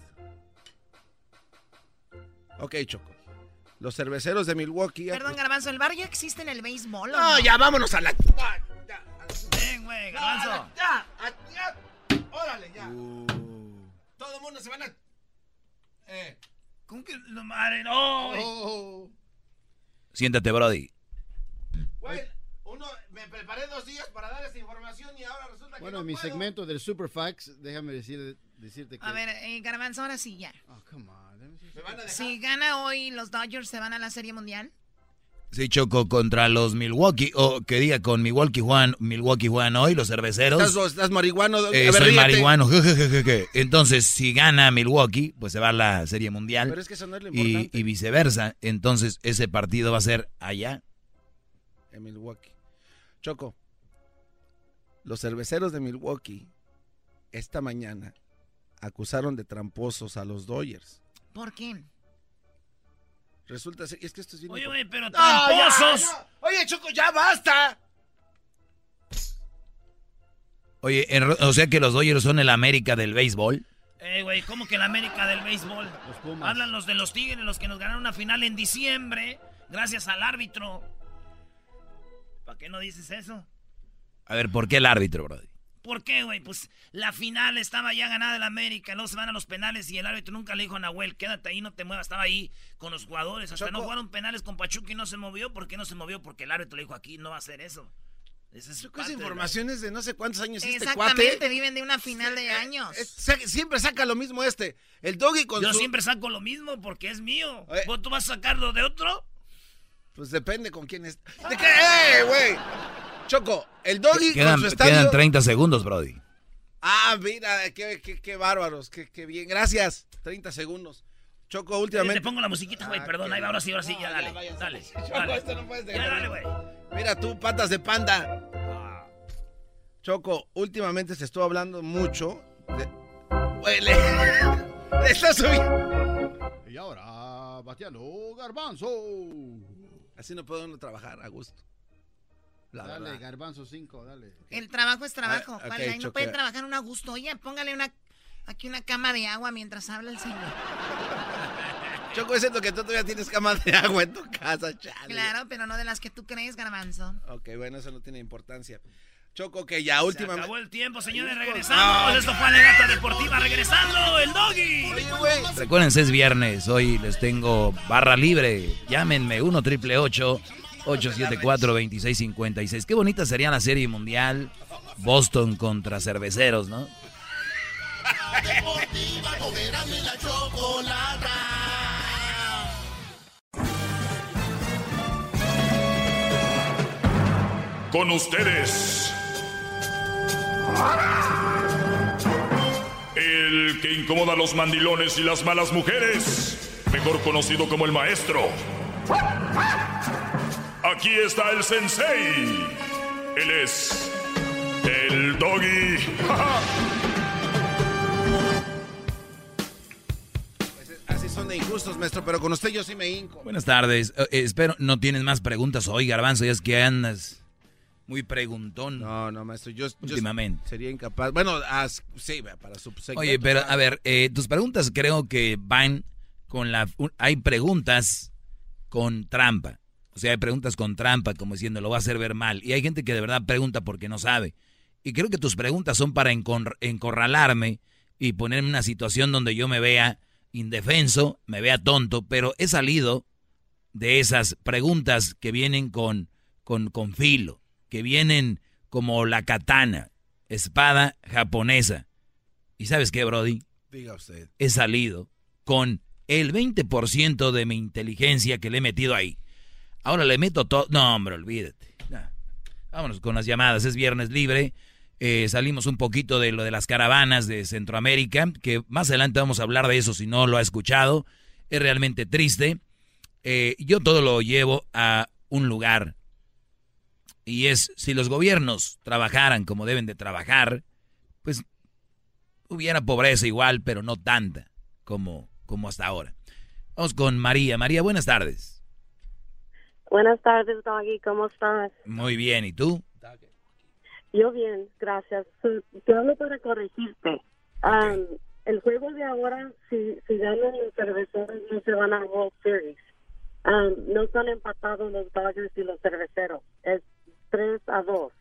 Ok, Choco. Los cerveceros de Milwaukee... Perdón, Garbanzo, ¿el bar ya existe en el béisbol no, no? ya vámonos a la... Ven, güey, Garbanzo. ya, ya, órale, ya. Uh. Todo el mundo se van a... Eh. ¿Cómo que no madre? No. Oh. Siéntate, Brody. Güey, uno, me preparé dos días para dar esta información y ahora resulta que Bueno, no en mi puedo. segmento del Superfax, déjame decir, decirte que... A ver, eh, Garbanzo, ahora sí, ya. Oh, come on. ¿Me van a dejar? Si gana hoy los Dodgers, ¿se van a la Serie Mundial? Sí, Choco, contra los Milwaukee, o que diga con Milwaukee Juan, Milwaukee Juan hoy, los cerveceros. Estás, estás marihuano. Eh, soy ríete. marihuano, jejejeje. Entonces, si gana Milwaukee, pues se va a la Serie Mundial. Pero es que eso no es lo y, y viceversa. Entonces, ese partido va a ser allá. En Milwaukee. Choco, los cerveceros de Milwaukee esta mañana acusaron de tramposos a los Dodgers. ¿Por qué? Resulta ser, es que esto es bien Oye, güey, pero No, ya, tramposos. ya. Oye, Choco, ya basta. Oye, en- o sea que los Dodgers son el América del béisbol. Eh, güey, ¿cómo que la América del béisbol? Los Pumas. Hablan los de los Tigres, los que nos ganaron una final en diciembre, gracias al árbitro. ¿Para qué no dices eso? A ver, ¿por qué el árbitro, Brody? ¿Por qué, güey? Pues la final estaba ya ganada el América, luego se van a los penales y el árbitro nunca le dijo a Nahuel, quédate ahí, no te muevas, estaba ahí con los jugadores, hasta Choco. no jugaron penales con Pachuca y no se movió, ¿por qué no se movió? Porque el árbitro le dijo aquí, no va a hacer eso. Esa es Choco, esa de- información es de no sé cuántos años este Exactamente, cuate. viven de una final de años. Eh, siempre saca lo mismo este. El doggy con Yo su... siempre saco lo mismo porque es mío. Oye. ¿Vos tú vas a sacarlo de otro? Pues depende con quién es. ¿De qué? ¡Eh, güey! Choco, el doggy Quedan, con su estadio... quedan 30 segundos, Brody. Ah, mira, qué, qué, qué bárbaros, qué, qué bien. Gracias. 30 segundos. Choco, Te últimamente... pongo la musiquita, güey, Ah, perdón, ahí va, ahora sí, ahora sí, No, ya, ya dale, dale, Choco, dale. esto no puedes Ya, dejar. dale, güey. Mira tú, patas de panda. Choco, últimamente se estuvo hablando mucho de... Güey, le... le está subiendo... Y ahora, bateando Garbanzo. Así no puede uno trabajar a gusto. La dale, verdad. Garbanzo 5, dale. El trabajo es trabajo. Ah, Ahí no pueden trabajar un a gusto. Oye, póngale una aquí una cama de agua mientras habla el señor. <laughs> Choco, es cierto que tú todavía tienes cama de agua en tu casa, chale. Claro, pero no de las que tú crees, garbanzo. Ok, bueno, eso no tiene importancia. Choco, que ya Se últimamente... acabó el tiempo, señores, regresamos. Esto fue Alegata Deportiva, regresando, el doggy. Oye, güey. Recuérdense, es viernes. Hoy les tengo barra libre. Llámenme 1 triple 874 2656 Qué bonita sería la serie mundial. Boston contra cerveceros, ¿no? Con ustedes. El que incomoda a los mandilones y las malas mujeres. Mejor conocido como el maestro. Aquí está el sensei. Él es el doggy. Pues, <laughs> así son de injustos, maestro, pero con usted yo sí me hinco. Buenas tardes. Eh, eh, espero no tienes más preguntas hoy, Garbanzo, ya es que andas muy preguntón. No, no, maestro, yo, últimamente. sería incapaz. Bueno, sí, para su Oye, pero a ver, eh, tus preguntas creo que van con la... Hay preguntas con trampa. O sea, hay preguntas con trampa, como diciendo, lo va a hacer ver mal. Y hay gente que de verdad pregunta porque no sabe. Y creo que tus preguntas son para encorralarme y ponerme en una situación donde yo me vea indefenso, me vea tonto, pero he salido de esas preguntas que vienen con, con, con filo, que vienen como la katana, espada japonesa. ¿Y sabes qué, Brody? Diga usted. He salido con el 20% de mi inteligencia que le he metido ahí. Ahora le meto todo. No, hombre, olvídate. Vámonos con las llamadas. Es viernes libre. Eh, salimos un poquito de lo de las caravanas de Centroamérica, que más adelante vamos a hablar de eso si no lo ha escuchado. Es realmente triste. Eh, yo todo lo llevo a un lugar. Y es, si los gobiernos trabajaran como deben de trabajar, pues hubiera pobreza igual, pero no tanta como, como hasta ahora. Vamos con María. María, buenas tardes. Buenas tardes, Doggy. ¿Cómo estás? Muy bien. ¿Y tú? Yo bien, gracias. Te hablo para corregirte. el juego de ahora, si, si ganan los cerveceros, no se van a World Series. no están empatados los Dodgers y los cerveceros. Es 3 a 2.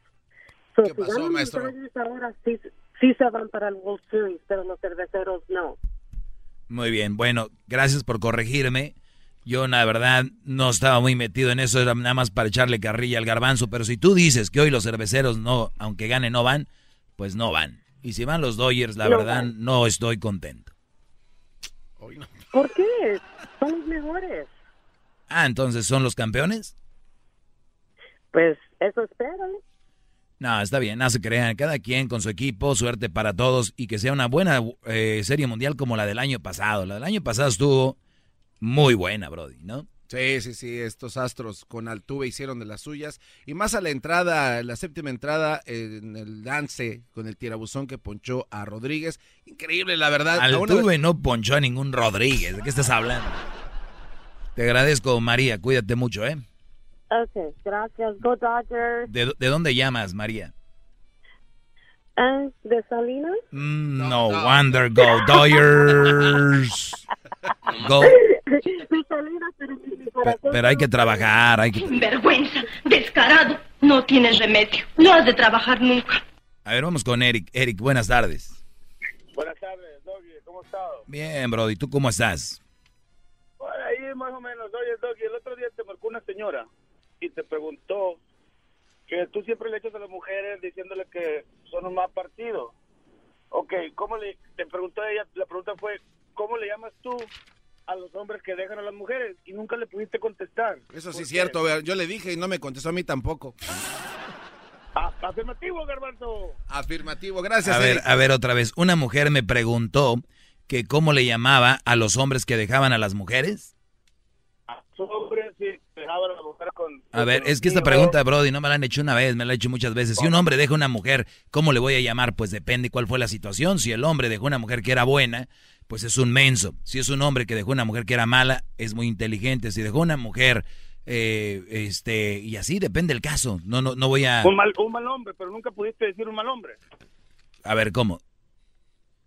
¿Qué si pasó, maestro? Los ahora sí, sí se van para el World Series, pero los cerveceros no. Muy bien. Bueno, gracias por corregirme. Yo, la verdad, no estaba muy metido en eso, era nada más para echarle carrilla al garbanzo. Pero si tú dices que hoy los cerveceros no, aunque ganen, no van, pues no van. Y si van los Dodgers, la verdad, no estoy contento. ¿Por qué? Son los mejores. Ah, entonces, ¿son los campeones? Pues eso espero. No, está bien, no se crean. Cada quien con su equipo, suerte para todos y que sea una buena eh, serie mundial como la del año pasado. La del año pasado estuvo muy buena, Brody, ¿no? Sí, sí, sí, estos astros con Altuve hicieron de las suyas. Y más a la entrada, la séptima entrada, en el dance con el tirabuzón que ponchó a Rodríguez. Increíble, la verdad. Altuve no ponchó a ningún Rodríguez. ¿De qué estás hablando? Te agradezco, María. Cuídate mucho, ¿eh? Ok, gracias. Go Dodgers. ¿De, dónde llamas, María? Uh, ¿De Salinas? Mm, no, wonder, go Dodgers. <laughs> go <laughs> pero, hay que trabajar, hay que... Vergüenza, descarado, no tienes remedio, no has de trabajar nunca. A ver, vamos con Eric. Eric, buenas tardes. Buenas tardes, Doggy, ¿cómo estás? Bien, Brody, ¿tú cómo estás? Bueno, ahí más o menos, oye, Doggy, el otro día te marcó una señora y te preguntó que tú siempre le echas a las mujeres diciéndole que son un mal partido. Ok, ¿cómo le, te preguntó ella, la pregunta fue, ¿cómo le llamas tú a los hombres que dejan a las mujeres y nunca le pudiste contestar. Eso sí es cierto, yo le dije y no me contestó a mí tampoco. <laughs> afirmativo, Garbanzo. Afirmativo, gracias. A ver, a ver otra vez. Una mujer me preguntó que cómo le llamaba a los hombres que dejaban a las mujeres. A los hombres sí, dejaban a las mujeres con... A ver, es que esta pregunta, Brody, no me la han hecho una vez, me la han hecho muchas veces. Si un hombre deja a una mujer, ¿cómo le voy a llamar? Pues depende cuál fue la situación. Si el hombre dejó una mujer que era buena, pues es un menso. Si es un hombre que dejó una mujer que era mala, es muy inteligente. Si dejó una mujer, eh, este, y así depende el caso. No, no, no voy a. Un mal, un mal hombre, pero nunca pudiste decir un mal hombre. A ver, ¿cómo?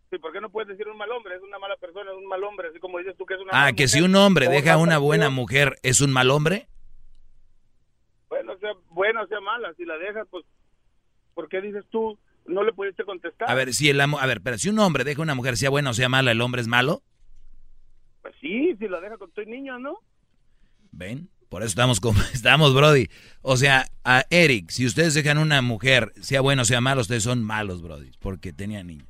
Sí, ¿por qué no puedes decir un mal hombre? Es una mala persona, es un mal hombre, así como dices tú que es una Ah, que si un hombre deja a una buena mujer, ¿es un mal hombre? Bueno, sea bueno, sea mala, si la dejas, pues, ¿por qué dices tú no le pudiste contestar. A ver, si el a ver, pero si un hombre deja a una mujer, sea buena o sea mala, ¿el hombre es malo? Pues sí, si la deja con tu niño, ¿no? ¿Ven? Por eso estamos como <laughs> estamos, Brody. O sea, a Eric, si ustedes dejan una mujer, sea buena o sea mala, ustedes son malos, Brody, porque tenía niños.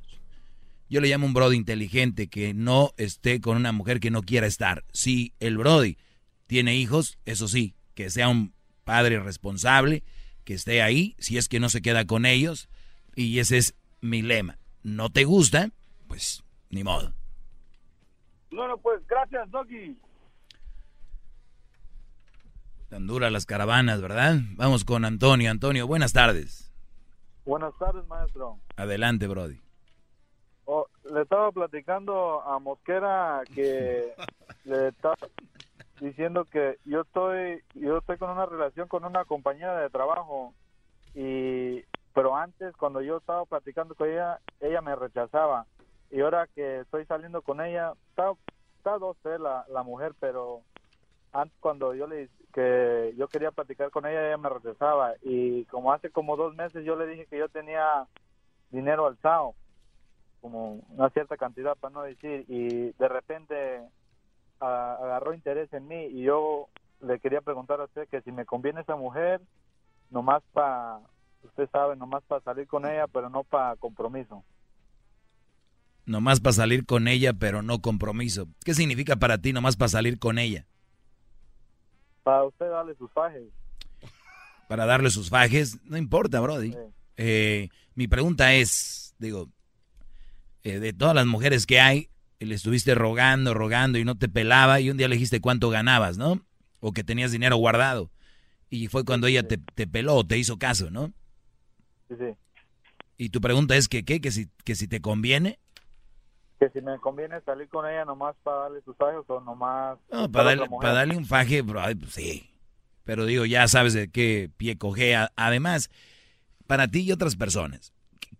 Yo le llamo un Brody inteligente que no esté con una mujer que no quiera estar. Si el Brody tiene hijos, eso sí, que sea un padre responsable, que esté ahí, si es que no se queda con ellos, y ese es mi lema. ¿No te gusta? Pues ni modo. No, no, pues gracias, Doggy. Tan duras las caravanas, ¿verdad? Vamos con Antonio. Antonio, buenas tardes. Buenas tardes, maestro. Adelante, Brody. Oh, le estaba platicando a Mosquera que <laughs> le estaba diciendo que yo estoy yo estoy con una relación con una compañera de trabajo y pero antes cuando yo estaba platicando con ella ella me rechazaba. Y ahora que estoy saliendo con ella está está dos la, la mujer pero antes cuando yo le que yo quería platicar con ella ella me rechazaba. Y como hace como dos meses yo le dije que yo tenía dinero alzado como una cierta cantidad para no decir y de repente agarró interés en mí y yo le quería preguntar a usted que si me conviene esa mujer nomás para usted sabe nomás para salir con ella pero no para compromiso nomás para salir con ella pero no compromiso qué significa para ti nomás para salir con ella para usted darle sus fajes para darle sus fajes no importa Brody eh, mi pregunta es digo eh, de todas las mujeres que hay, le estuviste rogando, rogando y no te pelaba y un día le dijiste cuánto ganabas, ¿no? O que tenías dinero guardado. Y fue cuando ella te, te peló o te hizo caso, ¿no? Sí, sí. Y tu pregunta es que qué, que si, que si te conviene. Que si me conviene salir con ella nomás para darle sus fajes o nomás... No, para, darle, para darle un faje, bro, pues sí. Pero digo, ya sabes de qué pie cogea. Además, para ti y otras personas,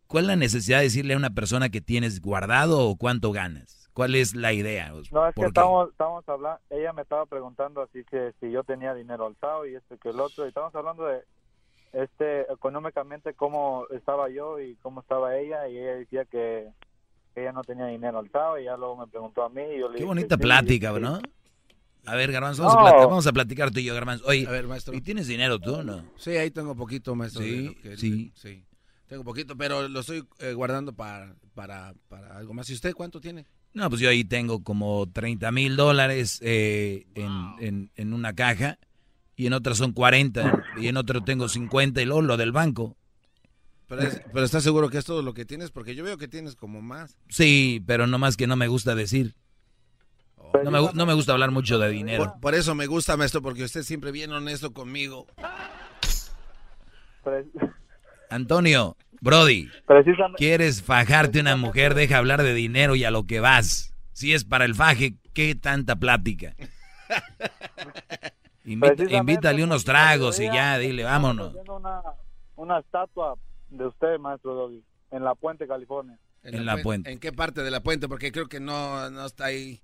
¿Cuál es la necesidad de decirle a una persona que tienes guardado o cuánto ganas? ¿Cuál es la idea? No, es que estamos, estamos hablando, ella me estaba preguntando así que si yo tenía dinero alzado y este que el otro, y estamos hablando de este económicamente cómo estaba yo y cómo estaba ella y ella decía que, ella no tenía dinero alzado y ya luego me preguntó a mí y yo le Qué bonita plática, ¿no? A ver, Garbanzo, vamos, a platicar, tú y yo, Garbanzo. Oye, a ver, maestro. ¿y tienes dinero tú o no? Sí, ahí tengo poquito, maestro. Sí, sí. sí. Tengo poquito, pero lo estoy eh, guardando para, para, para, algo más. ¿Y usted cuánto tiene? No, pues yo ahí tengo como 30 mil dólares eh, en, en, una caja y en otra son 40 y en otro tengo 50 y luego lo del banco. Pero, pero ¿estás seguro que es todo lo que tienes? Porque yo veo que tienes como más. Sí, pero no más que no me gusta decir. No me, no me gusta hablar mucho de dinero. Por, por, eso me gusta, maestro, porque usted siempre bien honesto conmigo. Antonio, Brody, ¿quieres fajarte una mujer? Deja hablar de dinero y a lo que vas. Si es para el faje, ¿qué tanta plática? <laughs> invítale unos tragos y ya, dile, vámonos. Una, una estatua de usted, maestro Doggy, en la Puente, California. En, la, puente. ¿En qué parte de la puente? Porque creo que no, no está ahí.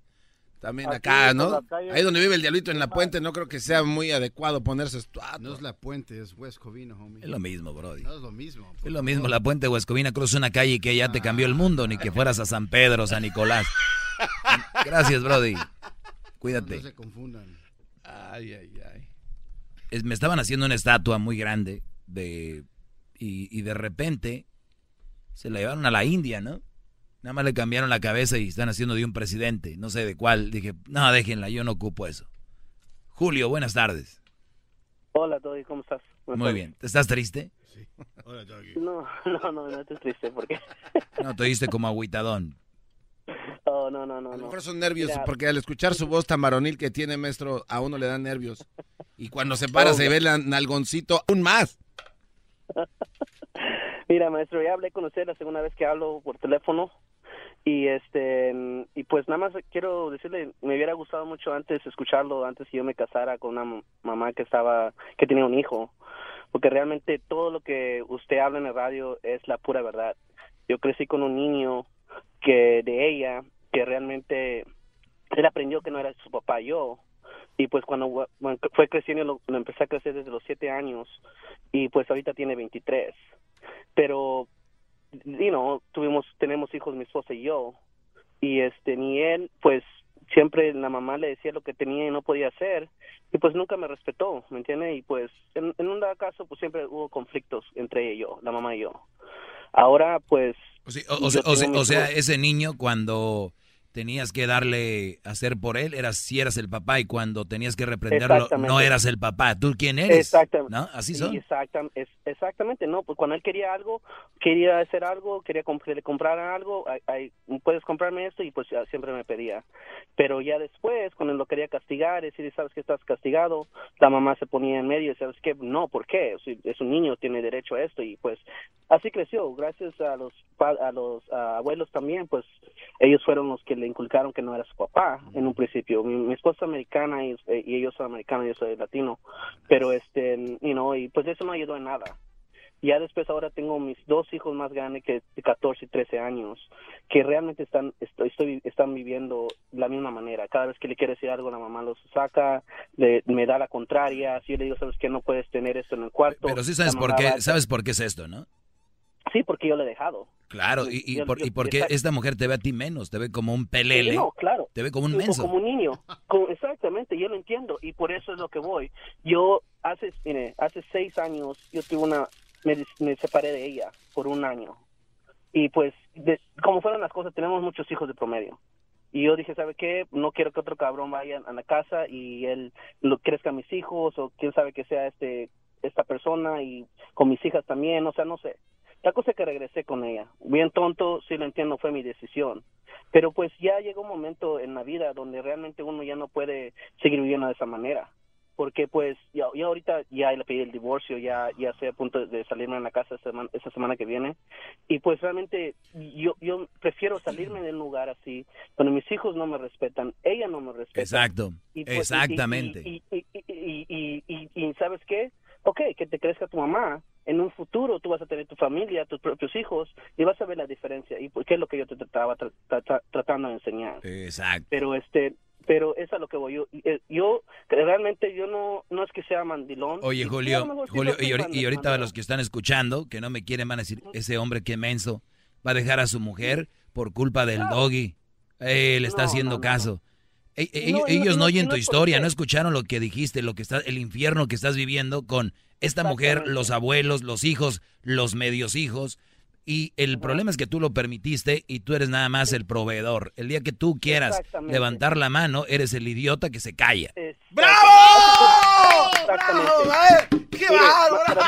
También acá, ¿no? Ahí donde vive el diablito en la puente, no creo que sea muy adecuado ponerse estatua. No es la puente, es Huescovina, homie. Es lo mismo, Brody. No es lo mismo. Es lo mismo, la puente Huescovina cruza una calle que ya te cambió el mundo, ni que fueras a San Pedro, San Nicolás. <laughs> Gracias, Brody. Cuídate. No se confundan. Ay, ay, ay. me estaban haciendo una estatua muy grande de y, y de repente se la llevaron a la India, ¿no? Nada más le cambiaron la cabeza y están haciendo de un presidente, no sé de cuál. Dije, no, déjenla, yo no ocupo eso. Julio, buenas tardes. Hola, Toby, ¿cómo estás? Muy bien. ¿Estás triste? Sí. Hola, <laughs> No, no, no, no estoy triste, porque... no, te diste como agüitadón. <laughs> Oh, no, no, no. A lo mejor son nervios, porque al escuchar su voz tan varonil que tiene, maestro, a uno le dan nervios. Y cuando se para, se ve el nalgoncito aún más. <laughs> Mira, maestro, ya hablé con usted la segunda vez que hablo por teléfono y este y pues nada más quiero decirle me hubiera gustado mucho antes escucharlo antes que yo me casara con una mamá que estaba que tenía un hijo porque realmente todo lo que usted habla en el radio es la pura verdad yo crecí con un niño que de ella que realmente él aprendió que no era su papá yo y pues cuando fue creciendo lo, lo empecé a crecer desde los siete años y pues ahorita tiene 23 pero you know, tuvimos, tenemos hijos mi esposa y yo, y este, ni él, pues, siempre la mamá le decía lo que tenía y no podía hacer, y pues nunca me respetó, ¿me entiende? Y pues, en, un dado caso, pues siempre hubo conflictos entre ellos, la mamá y yo. Ahora, pues... O, sea, ese niño cuando tenías que darle hacer por él, eras si eras el papá y cuando tenías que reprenderlo no eras el papá. ¿Tú quién eres? Exactamente. ¿No? Así son. exactamente, no, pues cuando él quería algo, quería hacer algo, quería que le compraran algo, puedes comprarme esto y pues siempre me pedía. Pero ya después, cuando lo quería castigar, decir, sabes que estás castigado, la mamá se ponía en medio y sabes que no, ¿por qué? Es un niño, tiene derecho a esto y pues así creció, gracias a los a los abuelos también, pues ellos fueron los que le inculcaron que no era su papá en un principio. Mi, esposa es americana y, y, ellos son americanos, yo soy latino, pero este, you know, y pues eso no ayudó en nada. Ya después ahora tengo mis dos hijos más grandes que de 14 y 13 años, que realmente están, estoy, están viviendo la misma manera. Cada vez que le quiere decir algo, la mamá los saca, le, me da la contraria, si yo le digo, sabes que no puedes tener esto en el cuarto. Pero sí sabes por qué, sabes por qué es esto, ¿no? Sí, porque yo le he dejado. Claro, y, y, por, y porque esta mujer te ve a ti menos, te ve como un pelele. no, claro. Te ve como un menso. Como un niño. <laughs> exactamente, yo lo entiendo y por eso es lo que voy. Yo hace, mire, hace seis años yo tuve una, me, separé de ella por un año. Y pues, como fueron las cosas, tenemos muchos hijos de promedio. Y yo dije, ¿sabe qué? No quiero que otro cabrón vaya a la casa y él lo crezca a mis hijos o quién sabe que sea este esta persona y con mis hijas también, o sea, no sé. La cosa es que regresé con ella. Bien tonto, sí lo entiendo, fue mi decisión. Pero pues ya llegó un momento en la vida donde realmente uno ya no puede seguir viviendo de esa manera. Porque pues ya, ya ahorita ya le pedí el divorcio, ya ya estoy a punto de salirme en la casa esta semana, esta semana que viene. Y pues realmente yo yo prefiero salirme del lugar así, donde mis hijos no me respetan, ella no me respeta. Exacto, pues, exactamente. Y, y, y, ¿sabes qué? Ok, que te crezca tu mamá, en un futuro tú vas a tener tu familia, tus propios hijos y vas a ver la diferencia y qué es lo que yo te estaba tratando de enseñar. Exacto. Pero este pero eso es lo que voy yo eh, yo realmente yo no no es que sea mandilón. Oye, Julio, Julio y, ahorita los que están escuchando que no me quieren van a decir, ese hombre que menso va a dejar a su mujer por culpa del doggy. Él está haciendo caso. Ellos no, oyen tu historia, no escucharon lo que dijiste, lo que está, el infierno que estás viviendo con esta mujer, los abuelos, los hijos, los medios hijos. Y el problema es que tú lo permitiste y tú eres nada más el proveedor. El día que tú quieras levantar la mano, eres el idiota que se calla. ¡Bravo! ¡Bravo! ¡Qué bárbaro!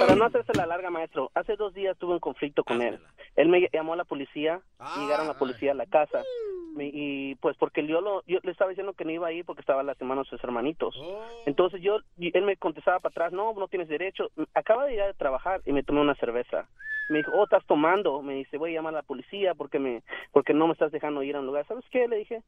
Para no hacerse la larga, maestro, hace dos días tuve un conflicto con él. Él me llamó a la policía, llegaron la policía a la casa. Y pues porque yo lo yo le estaba diciendo que no iba a ir porque estaba lastimando a sus hermanitos. Oh. entonces yo él me contestaba para atrás no no tienes derecho. Acaba de llegar a trabajar y me tomé una cerveza me dijo oh estás tomando me dice voy a llamar a la policía porque me porque no me estás dejando ir a un lugar sabes qué le dije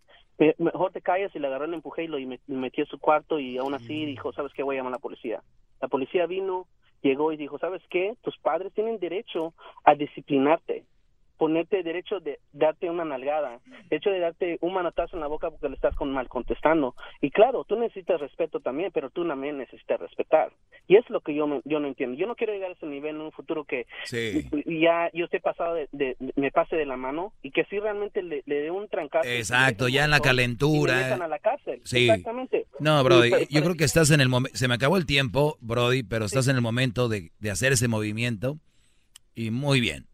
mejor te calles y le agarré le empujé y lo y me, metió en su cuarto y aún así mm. dijo sabes qué voy a llamar a la policía la policía vino llegó y dijo sabes qué tus padres tienen derecho a disciplinarte ponerte derecho de darte una nalgada, hecho de darte un manotazo en la boca porque le estás con mal contestando. Y claro, tú necesitas respeto también, pero tú también necesitas respetar. Y es lo que yo, yo no entiendo. Yo no quiero llegar a ese nivel en un futuro que ya yo esté pasado de, me pase de la mano y que si realmente le, dé un trancazo. Exacto, ya en la calentura. a la cárcel. Sí. Exactamente. No, Brody, yo creo que estás en el momento, se me acabó el tiempo, Brody, pero estás en el momento de, de hacer ese movimiento y muy bien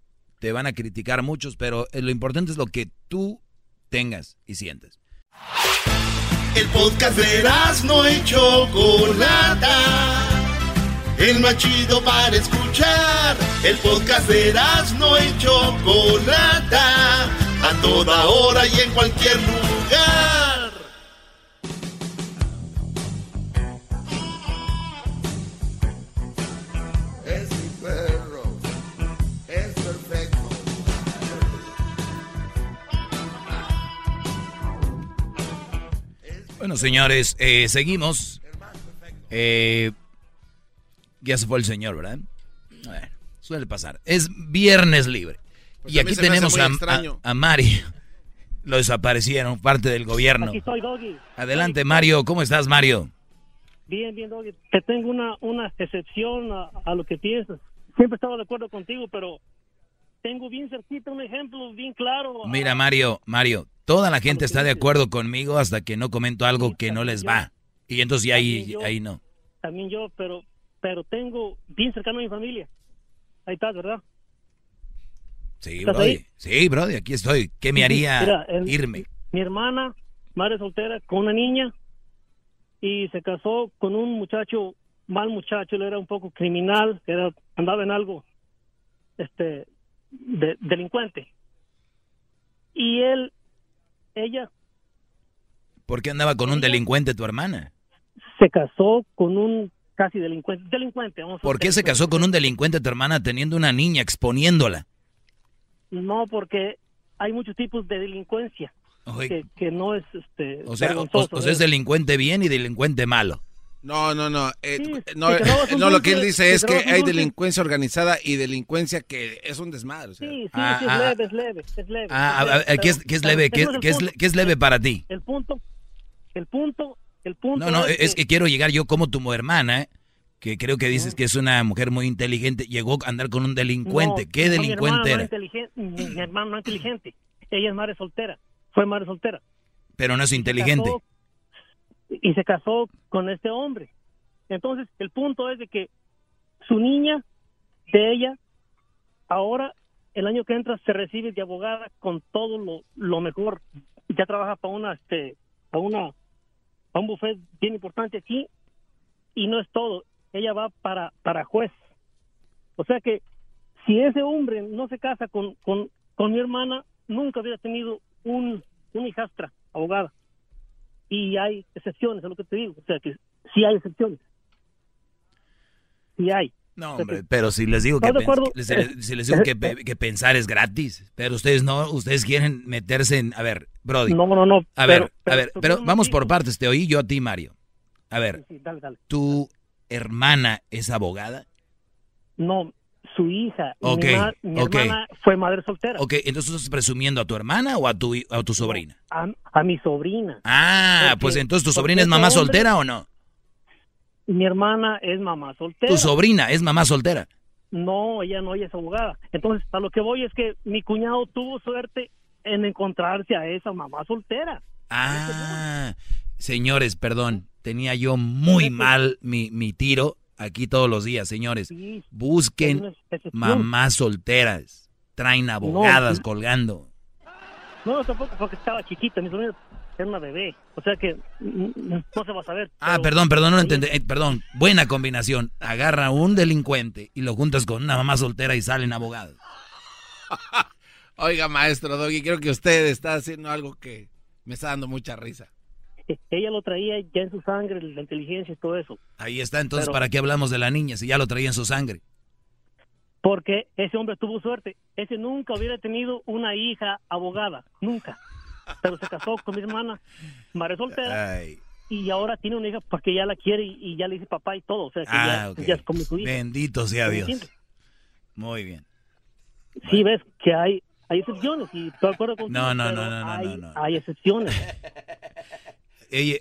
te van a criticar muchos, pero eh, lo importante es lo que tú tengas y sientes. El podcast de no hecho Chocolata. El más chido para escuchar. El podcast de no hecho Chocolata. A toda hora y en cualquier lugar. Bueno, señores, eh, seguimos. Eh, ya se fue el señor, ¿verdad? suele pasar. Es viernes libre. Pues y aquí tenemos a, a, Mario. <laughs> Lo desaparecieron, parte del gobierno. Aquí estoy, Doggy. Adelante, Mario. ¿Cómo estás, Mario? Bien, bien, Doggy. Te tengo una, una excepción a, a lo que piensas. Siempre he estado de acuerdo contigo, pero tengo bien cerquita un ejemplo bien claro. Mira, Mario, Mario, toda la gente está de acuerdo conmigo hasta que no comento algo que no les va. Y entonces ahí, ahí no. También yo, pero, pero tengo bien cercano a mi familia. Ahí está, ¿verdad? Sí, Brody. Sí, Brody, aquí estoy. ¿Qué me haría irme? Mi hermana, madre soltera, con una niña, y se casó con un muchacho, mal muchacho, él era un poco criminal, era, andaba en algo, este, de, delincuente. Y él, ella... ¿Por qué andaba con un delincuente tu hermana? Se casó con un casi delincuente. Delincuente, ¿Por qué se casó con un delincuente tu hermana teniendo una niña, exponiéndola? No, porque hay muchos tipos de delincuencia que, no es este. O sea, es delincuente bien y delincuente malo. No, no, no. Eh, no, no, lo que él dice es que hay delincuencia organizada y delincuencia que es un desmadre. Sí, sí, ah, es, ah, leve, es leve, es leve. Ah, ¿qué, es, ¿qué, es, leve? ¿Qué, es, ¿Qué, es, leve para ti? El punto, el punto, el punto. No, no, es, que, quiero llegar yo como tu hermana, que creo que dices que es una mujer muy inteligente, llegó a andar con un delincuente. ¿Qué delincuente era? mi, mi hermano no es inteligente. Ella es madre soltera fue madre soltera. Pero no es inteligente. Y se casó con este hombre. Entonces, el punto es de que su niña, de ella, ahora, el año que entra, se recibe de abogada con todo lo, lo mejor. Ya trabaja para una, este, para una, para un buffet bien importante aquí. Y no es todo. Ella va para, para juez. O sea que si ese hombre no se casa con, con, con mi hermana, nunca hubiera tenido un, una hijastra abogada. Y hay excepciones, es lo que te digo. O sea, que sí hay excepciones. Sí hay. No, hombre, pero si les digo, que, si les, digo que, <laughs> que, pensar es gratis, pero ustedes no, ustedes quieren meterse en... A ver, Brody. No, no, no. A ver, a ver, pero vamos por partes, te oí yo a ti, Mario. A ver, ¿tu hermana es abogada? No, su hija. mi, hermana fue madre soltera. Ok, entonces estás presumiendo a tu hermana o a tu, a tu sobrina? A, mi sobrina. Ah, pues entonces tu sobrina es mamá soltera o no? Mi hermana es mamá soltera. ¿Tu sobrina es mamá soltera? No, ella no, ella es abogada. Entonces, a lo que voy es que mi cuñado tuvo suerte en encontrarse a esa mamá soltera. Ah, señores, perdón, tenía yo muy mal mi, mi tiro aquí todos los días, señores. Busquen mamás solteras. Traen abogadas colgando. No, tampoco porque estaba chiquita. Mi sobrina era una bebé. O sea que no se va a saber. Ah, perdón, perdón, no lo entendí. Eh, perdón, buena combinación. Agarra a un delincuente y lo juntas con una mamá soltera y salen abogados. <laughs> Oiga, maestro Doggy, creo que usted está haciendo algo que me está dando mucha risa. Ella lo traía ya en su sangre, la inteligencia y todo eso. Ahí está, entonces, ¿para qué hablamos de la niña si ya lo traía en su sangre? Porque ese hombre tuvo suerte. Ese nunca hubiera tenido una hija abogada, nunca. Pero se casó con mi hermana, madre soltera. Y ahora tiene una hija porque ya la quiere y, ya le dice papá y todo. O sea, que ya, ah, es como su hija. Bendito sea Dios. Muy bien. Sí, ves que hay, hay excepciones y estoy de acuerdo con no, no, no, no, no, no, Hay excepciones. <laughs>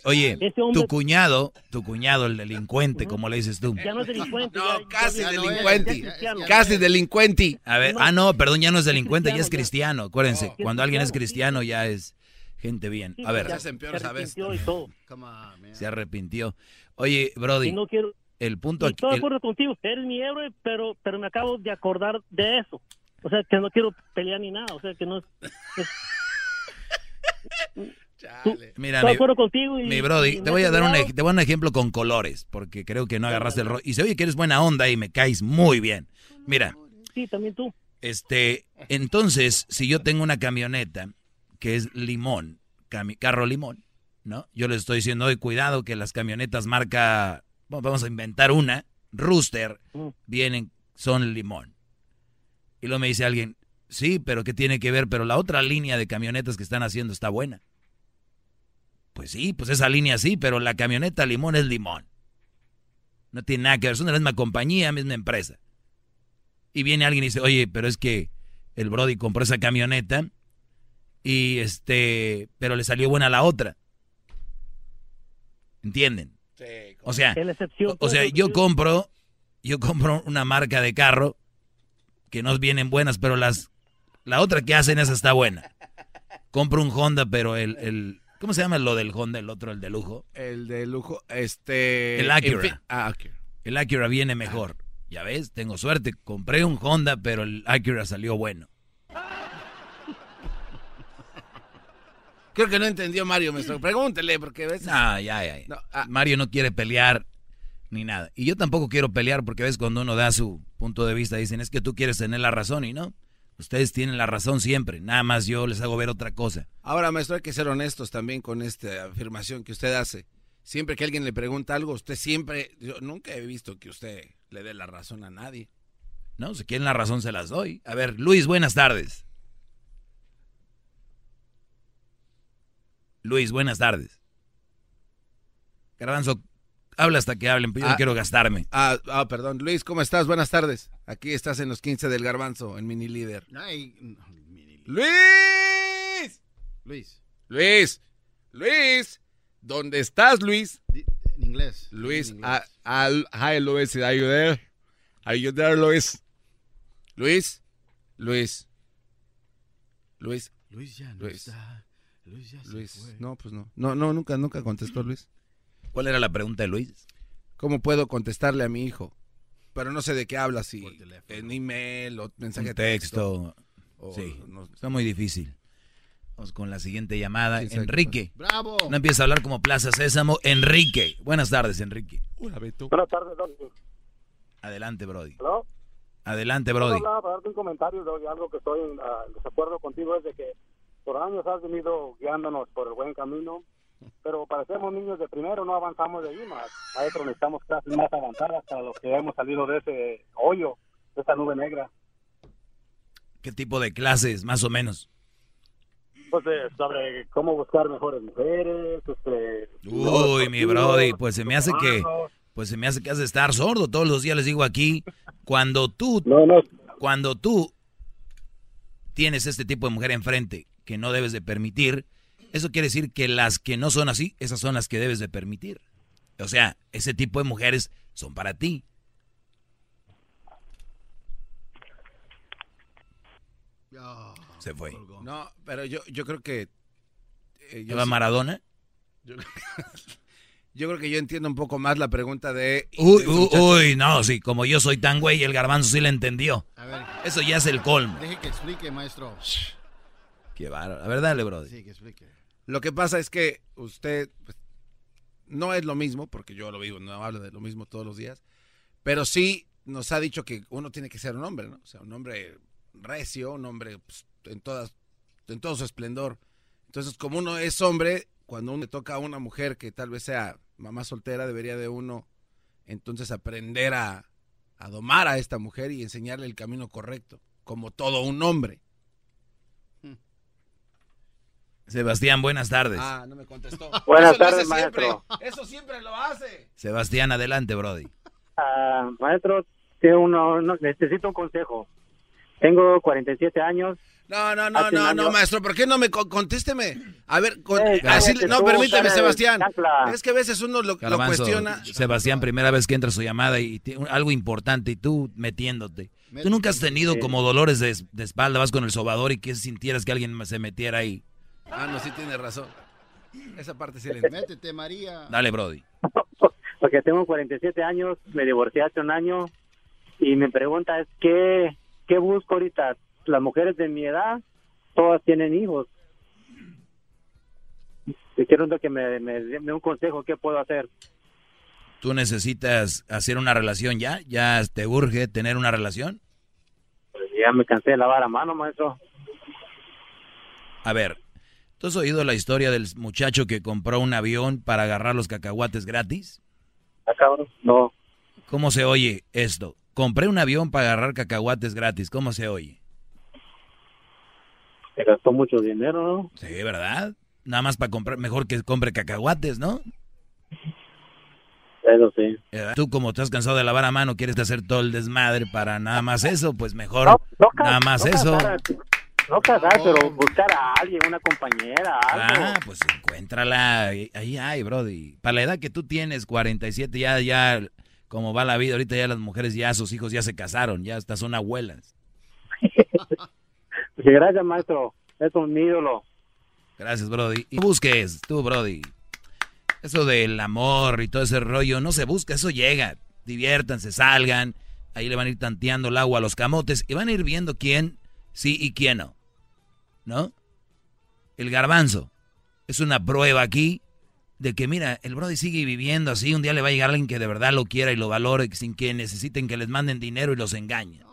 Oye, tu cuñado, tu cuñado, el delincuente, como le dices tú. Ya no es delincuente. No, casi delincuente. casi delincuente. A ver, ah, no, perdón, ya no es delincuente, ya es cristiano. Acuérdense, cuando alguien es cristiano ya es gente bien. A ver. Se empeora esa vez. Se arrepintió. Oye, Brody, el punto aquí... Estoy de acuerdo contigo, eres mi héroe, pero, pero me acabo de acordar de eso. O sea, que no quiero pelear ni nada. O sea, que no es... Mira, mi, contigo mi Brody, te voy a dar un, te voy a un ejemplo con colores, porque creo que no agarraste el rollo. Y se oye que eres buena onda y me caes muy bien. Mira. Sí, también tú. Este, entonces, si yo tengo una camioneta que es limón, carro limón, ¿no? Yo les estoy diciendo, hoy cuidado que las camionetas marca, vamos a inventar una, Rooster, mm. vienen, son limón. Y luego me dice alguien, sí, pero ¿qué tiene que ver? Pero la otra línea de camionetas que están haciendo está buena. Pues sí, pues esa línea sí, pero la camioneta limón es limón. No tiene nada que ver, son de la misma compañía, misma empresa. Y viene alguien y dice, oye, pero es que el Brody compró esa camioneta y este, pero le salió buena la otra. ¿Entienden? Sí, o sea, o sea, yo compro, yo compro una marca de carro que no vienen buenas, pero las, la otra que hacen esa está buena. Compro un Honda, pero el, ¿Cómo se llama lo del Honda, el otro, el de lujo? El de lujo, este... El Acura. Ah, El Acura viene ah. mejor. Ya ves, tengo suerte. Compré un Honda, pero el Acura salió bueno. <laughs> Creo que no entendió Mario, me pregúntele, porque ves... No, ya, ya. Ah. Mario no quiere pelear ni nada. Y yo tampoco quiero pelear porque ves cuando uno da su punto de vista, dicen, es que tú quieres tener la razón y no. Ustedes tienen la razón siempre, nada más yo les hago ver otra cosa. Ahora, maestro, hay que ser honestos también con esta afirmación que usted hace. Siempre que alguien le pregunta algo, usted siempre, yo nunca he visto que usted le dé la razón a nadie. No, si quieren la razón se las doy. A ver, Luis, buenas tardes. Luis, buenas tardes. Garbanzo, habla hasta que hablen, pero yo no ah, quiero gastarme. Ah, ah, perdón. Luis, ¿cómo estás? Buenas tardes. Aquí estás en los 15 del Garbanzo, en Mini Líder. ¡Luis! Luis. Luis. Luis. ¿Dónde estás, Luis? En inglés. Luis. Hi, Luis. Are you there? Are you there, Luis? Luis. Luis. Luis. Luis ya no está. Luis ya Luis. No, pues no. No, no, nunca, nunca contestó Luis. ¿Cuál era la pregunta de Luis? ¿Cómo puedo contestarle a mi hijo? Pero no sé de qué habla, si en email o mensaje de texto. sí, está muy difícil. Vamos con la siguiente llamada. Enrique. ¡Bravo! No empieza a hablar como Plaza Sésamo. Enrique. Buenas tardes, Enrique. Hola, Beto. Buenas tardes, Adelante, Brody. ¿Hello? Adelante, Brody. para darte un comentario de algo que estoy ah, en desacuerdo contigo es de que por años has venido guiándonos por el buen camino, pero parecemos niños de primero, no avanzamos de ahí más. Maestro, necesitamos clases más avanzadas para los que hemos salido de ese hoyo, de esa nube negra. ¿Qué tipo de clases, más o menos? Pues eh, sobre cómo buscar mejores mujeres, este... Uy, mi brody, pues se me hace que... Pues se me hace que has de estar sordo. Todos los días les digo aquí, cuando tú... Cuando tú tienes este tipo de mujer enfrente que no debes de permitir, eso quiere decir que las que no son así, esas son las que debes de permitir. O sea, ese tipo de mujeres son para ti. Se fue. No, pero yo, yo creo que... Eh, yo Maradona? <laughs> Yo, creo que yo entiendo un poco más la pregunta de... Uy, uy, no, sí, como yo soy tan güey, el garbanzo sí le entendió. A ver. Eso ya es el colmo. Deje que explique, maestro. Qué bárbaro. A ver, dale, bro. Sí, que explique. Lo que pasa es que usted pues, no es lo mismo, porque yo lo vivo, no hablo de lo mismo todos los días, pero sí nos ha dicho que uno tiene que ser un hombre, ¿no? O sea, un hombre recio, un hombre pues, en, todas, en todo su esplendor. Entonces, como uno es hombre, cuando uno le toca a una mujer que tal vez sea mamá soltera, debería de uno entonces aprender a, a domar a esta mujer y enseñarle el camino correcto, como todo un hombre. Sebastián, buenas tardes. Ah, no me contestó. <laughs> Buenas tardes, maestro. Eso siempre lo hace. Sebastián, adelante, Brody. Uh, maestro, uno, necesito un consejo. Tengo 47 años. No, no, no, no, no, maestro, ¿por qué no me contésteme? A ver, así, no, permíteme, Sebastián. Es que a veces uno lo, cuestiona. Sebastián, primera vez que entra su llamada y algo importante y tú metiéndote. Tú nunca has tenido como dolores de, de espalda, vas con el sobador y que sintieras que alguien se metiera ahí. Ah, no, sí tiene razón. Esa parte sí le Métete, María. Dale, Brody. <laughs> Porque tengo 47 años, me divorcié hace un año y mi pregunta es, ¿qué, qué busco ahorita? Las mujeres de mi edad, todas tienen hijos. Y quiero que me, me dé un consejo, ¿qué puedo hacer? ¿Tú necesitas hacer una relación ya? ¿Ya te urge tener una relación? Pues ya me cansé de lavar a mano, maestro. A ver, ¿Tú has oído la historia del muchacho que compró un avión para agarrar los cacahuates gratis? Ah, cabrón, no. ¿Cómo se oye esto? Compré un avión para agarrar cacahuates gratis. ¿Cómo se oye? Se gastó mucho dinero, ¿no? Sí, ¿verdad? Nada más para comprar, mejor que compre cacahuates, ¿no? Eso sí. Tú como te has cansado de lavar a mano, quieres hacer todo el desmadre para nada más eso, pues mejor nada más eso. No casar, pero buscar a alguien, una compañera, algo. Ah, pues encuéntrala. Ahí hay, Brody. Para la edad que tú tienes, 47, ya, ya, como va la vida, ahorita ya las mujeres, ya sus hijos ya se casaron, ya hasta son abuelas. <laughs> gracias, maestro. Es un ídolo. Gracias, Brody. Y busques, tú, Brody. Eso del amor y todo ese rollo, no se busca, eso llega. Diviértanse, salgan. Ahí le van a ir tanteando el agua a los camotes y van a ir viendo quién sí y quién no. ¿No? El garbanzo. es una prueba aquí de que, mira, el Brody sigue viviendo así. Un día le va a llegar alguien que de verdad lo quiera y lo valore sin que necesiten que les manden dinero y los engañen.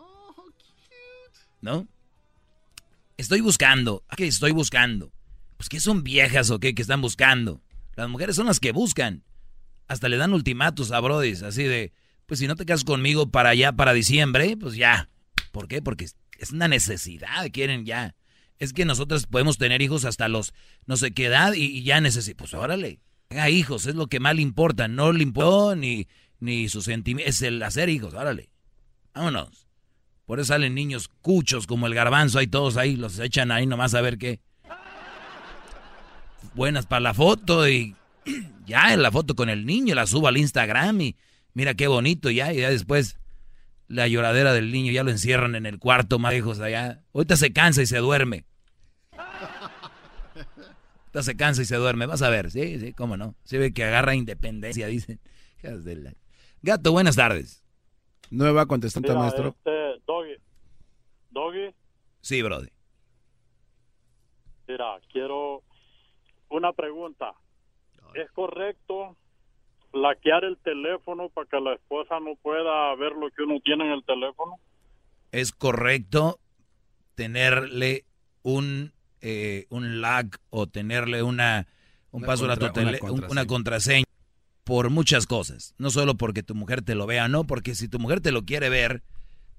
¿No? Estoy buscando. ¿Qué estoy buscando? Pues que son viejas o qué que están buscando. Las mujeres son las que buscan. Hasta le dan ultimatos a Brody, así de, pues si no te casas conmigo para allá, para diciembre, pues ya. ¿Por qué? Porque es una necesidad, quieren ya. Es que nosotros podemos tener hijos hasta los no sé qué edad y, ya necesito. Pues órale, tenga hijos, es lo que más le importa. No le importa ni, ni su sentimiento, es el hacer hijos, órale. Vámonos. Por eso salen niños cuchos como el garbanzo, ahí todos ahí, los echan ahí nomás a ver qué. Buenas para la foto y <clears throat> ya en la foto con el niño la subo al Instagram y mira qué bonito ya y ya después la lloradera del niño ya lo encierran en el cuarto más lejos allá. Ahorita se cansa y se duerme. Ahorita se cansa y se duerme. Vas a ver, sí, sí, cómo no. Se ve que agarra independencia, dicen. <laughs> Gato, buenas tardes. Nueva contestante maestro. Este, doggy. Doggy. Sí, Brody. Mira, quiero una pregunta. ¿Es correcto laquear el teléfono para que la esposa no pueda ver lo que uno tiene en el teléfono? Es correcto tenerle un, eh, un lag o tenerle una, un paso una, una, contraseña. por muchas cosas. No solo porque tu mujer te lo vea, no, porque si tu mujer te lo quiere ver,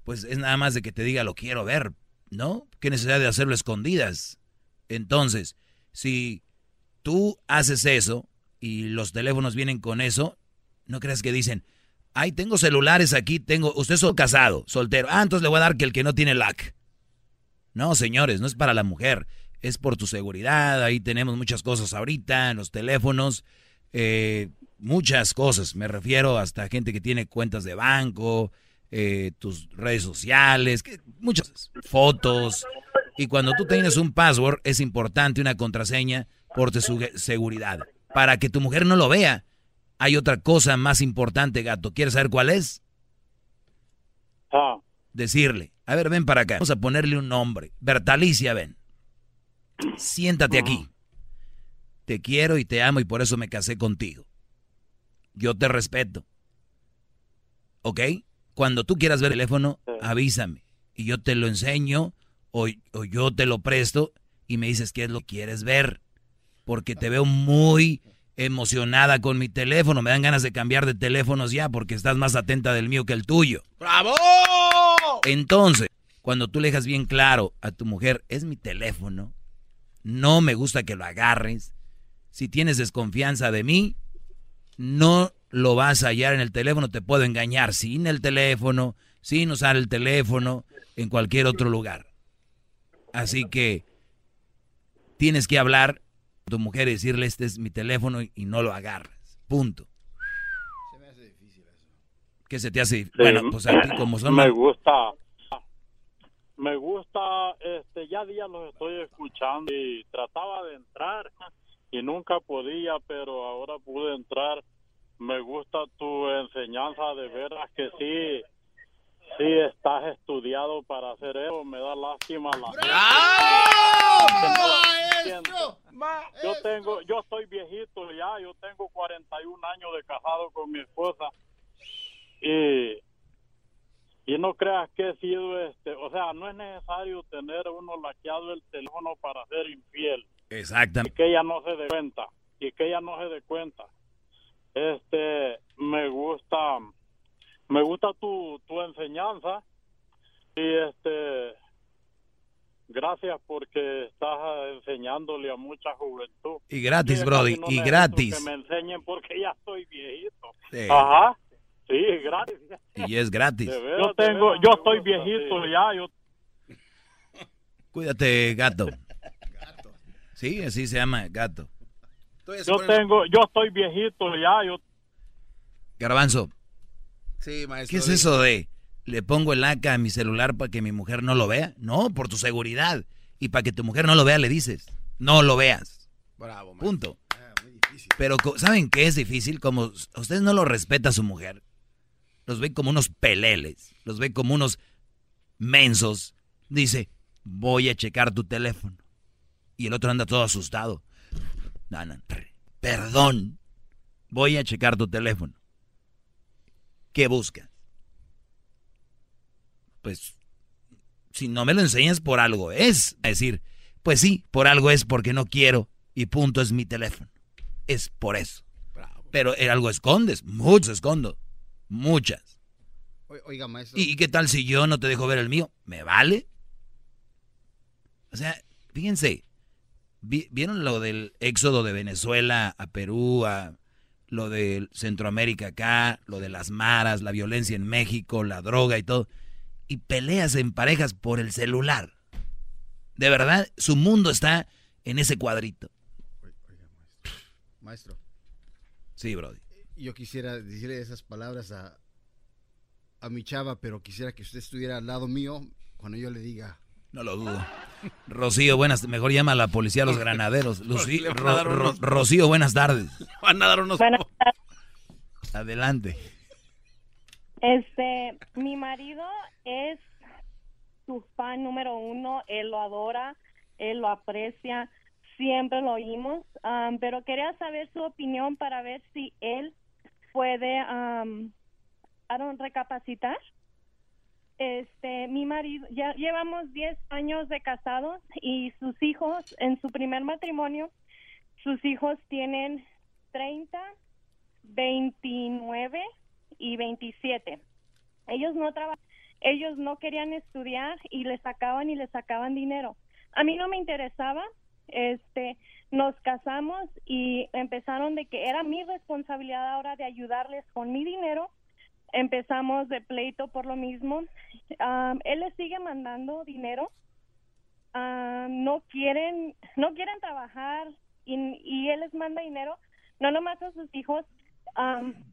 pues es nada más de que te diga lo quiero ver, ¿no? ¿Qué necesidad de hacerlo escondidas? Entonces, si tú haces eso, y los teléfonos vienen con eso, no creas que dicen, ay, tengo celulares aquí, tengo, usted es casado, soltero, ah, entonces le voy a dar que el que no tiene LAC. No, señores, no es para la mujer, es por tu seguridad, ahí tenemos muchas cosas ahorita los teléfonos, eh, muchas cosas, me refiero hasta gente que tiene cuentas de banco, eh, tus redes sociales, muchas fotos. Y cuando tú tienes un password, es importante una contraseña por tu seguridad para que tu mujer no lo vea. Hay otra cosa más importante, gato. ¿Quieres saber cuál es? Ah. Decirle, a ver, ven para acá. Vamos a ponerle un nombre. Bertalicia, ven. Siéntate aquí. Te quiero y te amo y por eso me casé contigo. Yo te respeto. ¿Ok? Cuando tú quieras ver el teléfono, avísame. Y yo te lo enseño o, o yo te lo presto y me dices qué es lo que quieres ver porque te veo muy emocionada con mi teléfono. Me dan ganas de cambiar de teléfonos ya porque estás más atenta del mío que el tuyo. ¡Bravo! Entonces, cuando tú le dejas bien claro a tu mujer, es mi teléfono, no me gusta que lo agarres. Si tienes desconfianza de mí, no lo vas a hallar en el teléfono, te puedo engañar sin el teléfono, sin usar el teléfono, en cualquier otro lugar. Así que tienes que hablar tu mujer y decirle este es mi teléfono y, no lo agarras. Punto. Se me hace difícil eso. ¿Qué se te hace? bueno, pues a ti como son... Me gusta. Me gusta, este, ya días los estoy escuchando y trataba de entrar y nunca podía, pero ahora pude entrar. Me gusta tu enseñanza, de veras que sí Sí, estás estudiado para hacer eso. Me da lástima la. Yo tengo, yo estoy viejito ya. Yo tengo 41 años de casado con mi esposa y y no creas que he sido este, o sea, no es necesario tener uno laqueado el teléfono para ser infiel. Exactamente. Y que ella no se dé cuenta y que ella no se dé cuenta. Este, me gusta me gusta tu, tu enseñanza y este gracias porque estás enseñándole a mucha juventud. Y gratis, Brody, y gratis. Que me enseñen porque ya estoy viejito. Ajá. Sí, gratis. Y es gratis. yo tengo, yo estoy viejito ya, yo Cuídate, gato. Sí, así se llama, gato. Yo tengo, yo estoy viejito ya, yo Garbanzo, Sí, maestro. ¿Qué es eso de le pongo el AK a mi celular para que mi mujer no lo vea? No, por tu seguridad. Y para que tu mujer no lo vea, le dices, no lo veas. Bravo, maestro. Punto. Ah, Pero, ¿saben qué es difícil? Como ustedes no lo respeta a su mujer, los ve como unos peleles, los ve como unos mensos. Dice, voy a checar tu teléfono. Y el otro anda todo asustado. No, no, perdón. Voy a checar tu teléfono. ¿Qué buscas? Pues, si no me lo enseñas por algo es. Es decir, pues sí, por algo es porque no quiero y punto es mi teléfono. Es por eso. Pero algo escondes, mucho escondo, muchas. Oiga, maestro. ¿Y qué tal si yo no te dejo ver el mío? ¿Me vale? O sea, fíjense, ¿vieron lo del éxodo de Venezuela a Perú, a lo de Centroamérica acá, lo de las maras, la violencia en México, la droga y todo? Y peleas en parejas por el celular. De verdad, su mundo está en ese cuadrito. Maestro. Sí, Brody. Yo quisiera decirle esas palabras a, a mi chava, pero quisiera que usted estuviera al lado mío cuando yo le diga. No lo dudo. Rocío, buenas, mejor llama a la policía a los <laughs> granaderos. Rocío, buenas tardes. <laughs> Van a dar unos. Adelante. Este, mi marido es su fan número uno, él lo adora, él lo aprecia, siempre lo oímos, pero quería saber su opinión para ver si él puede um, recapacitar. Este, mi marido, ya llevamos 10 años de casados y sus hijos, en su primer matrimonio, sus hijos tienen 30, 29 y 27. Ellos no trabajan, ellos no querían estudiar y les sacaban y les sacaban dinero. A mí no me interesaba, este, nos casamos y empezaron de que era mi responsabilidad ahora de ayudarles con mi dinero empezamos de pleito por lo mismo. él les sigue mandando dinero. no quieren, no quieren trabajar y, él les manda dinero, no nomás a sus hijos,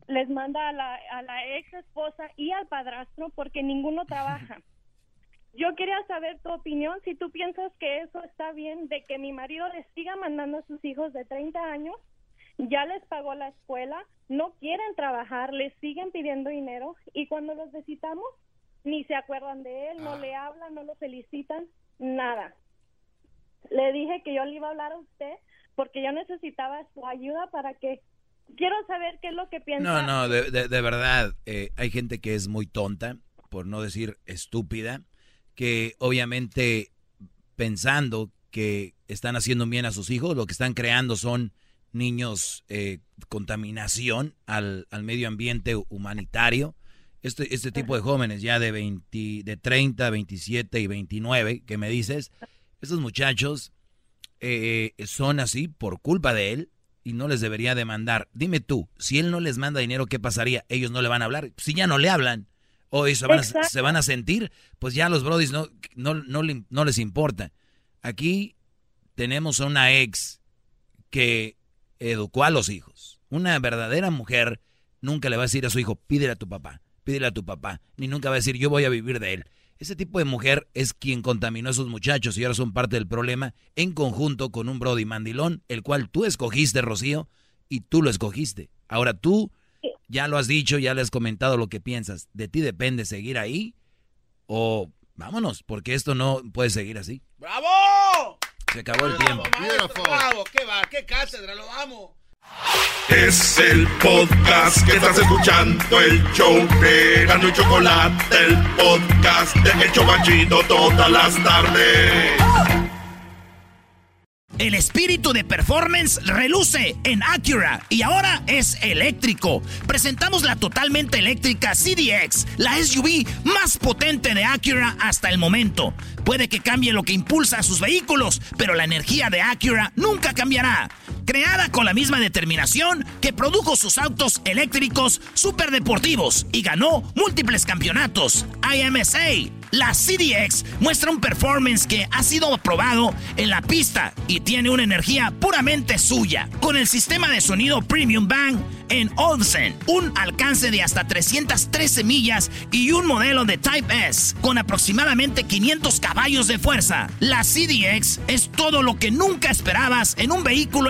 les manda a la, a la ex esposa y al padrastro porque ninguno trabaja. Yo quería saber tu opinión, si tú piensas que eso está bien, de que mi marido les siga mandando a sus hijos de 30 años ya les pagó la escuela, no quieren trabajar, les siguen pidiendo dinero y cuando los visitamos ni se acuerdan de él, no ah. le hablan, no lo felicitan, nada. Le dije que yo le iba a hablar a usted porque yo necesitaba su ayuda para que quiero saber qué es lo que piensa. No, no, de, de, verdad, eh, hay gente que es muy tonta, por no decir estúpida, que obviamente pensando que están haciendo bien a sus hijos, lo que están creando son niños eh, contaminación al, medio ambiente humanitario. Este, este tipo de jóvenes ya de, 20, de 30, 27 y 29 que me dices, estos muchachos eh, son así por culpa de él y no les debería demandar. Dime tú, si él no les manda dinero, ¿qué pasaría? Ellos no le van a hablar. Si ya no le hablan o se van, a, se van a sentir, pues ya los brodis no, no, no, no les importa. Aquí tenemos a una ex que educó a los hijos. Una verdadera mujer nunca le va a decir a su hijo, pídele a tu papá, pídele a tu papá, ni nunca va a decir, yo voy a vivir de él. Ese tipo de mujer es quien contaminó a esos muchachos y ahora son parte del problema en conjunto con un Brody mandilón, el cual tú escogiste, Rocío, y tú lo escogiste. Ahora tú ya lo has dicho, ya le has comentado lo que piensas. De ti depende seguir ahí o vámonos, porque esto no puede seguir así. ¡Bravo! Se acabó el tiempo. bravo, qué va, qué cátedra, lo amo. Es el podcast que estás escuchando, el show de Gano y Chocolate, el podcast de El Chobachito todas las tardes. El espíritu de performance reluce en Acura y ahora es eléctrico. Presentamos la totalmente eléctrica CDX, la SUV más potente de Acura hasta el momento. Puede que cambie lo que impulsa a sus vehículos, pero la energía de Acura nunca cambiará. Creada con la misma determinación que produjo sus autos eléctricos superdeportivos y ganó múltiples campeonatos. IMSA, la CDX muestra un performance que ha sido aprobado en la pista y tiene una energía puramente suya. Con el sistema de sonido Premium Bang en Olsen, un alcance de hasta 313 millas y un modelo de Type S con aproximadamente 500 caballos de fuerza. La CDX es todo lo que nunca esperabas en un vehículo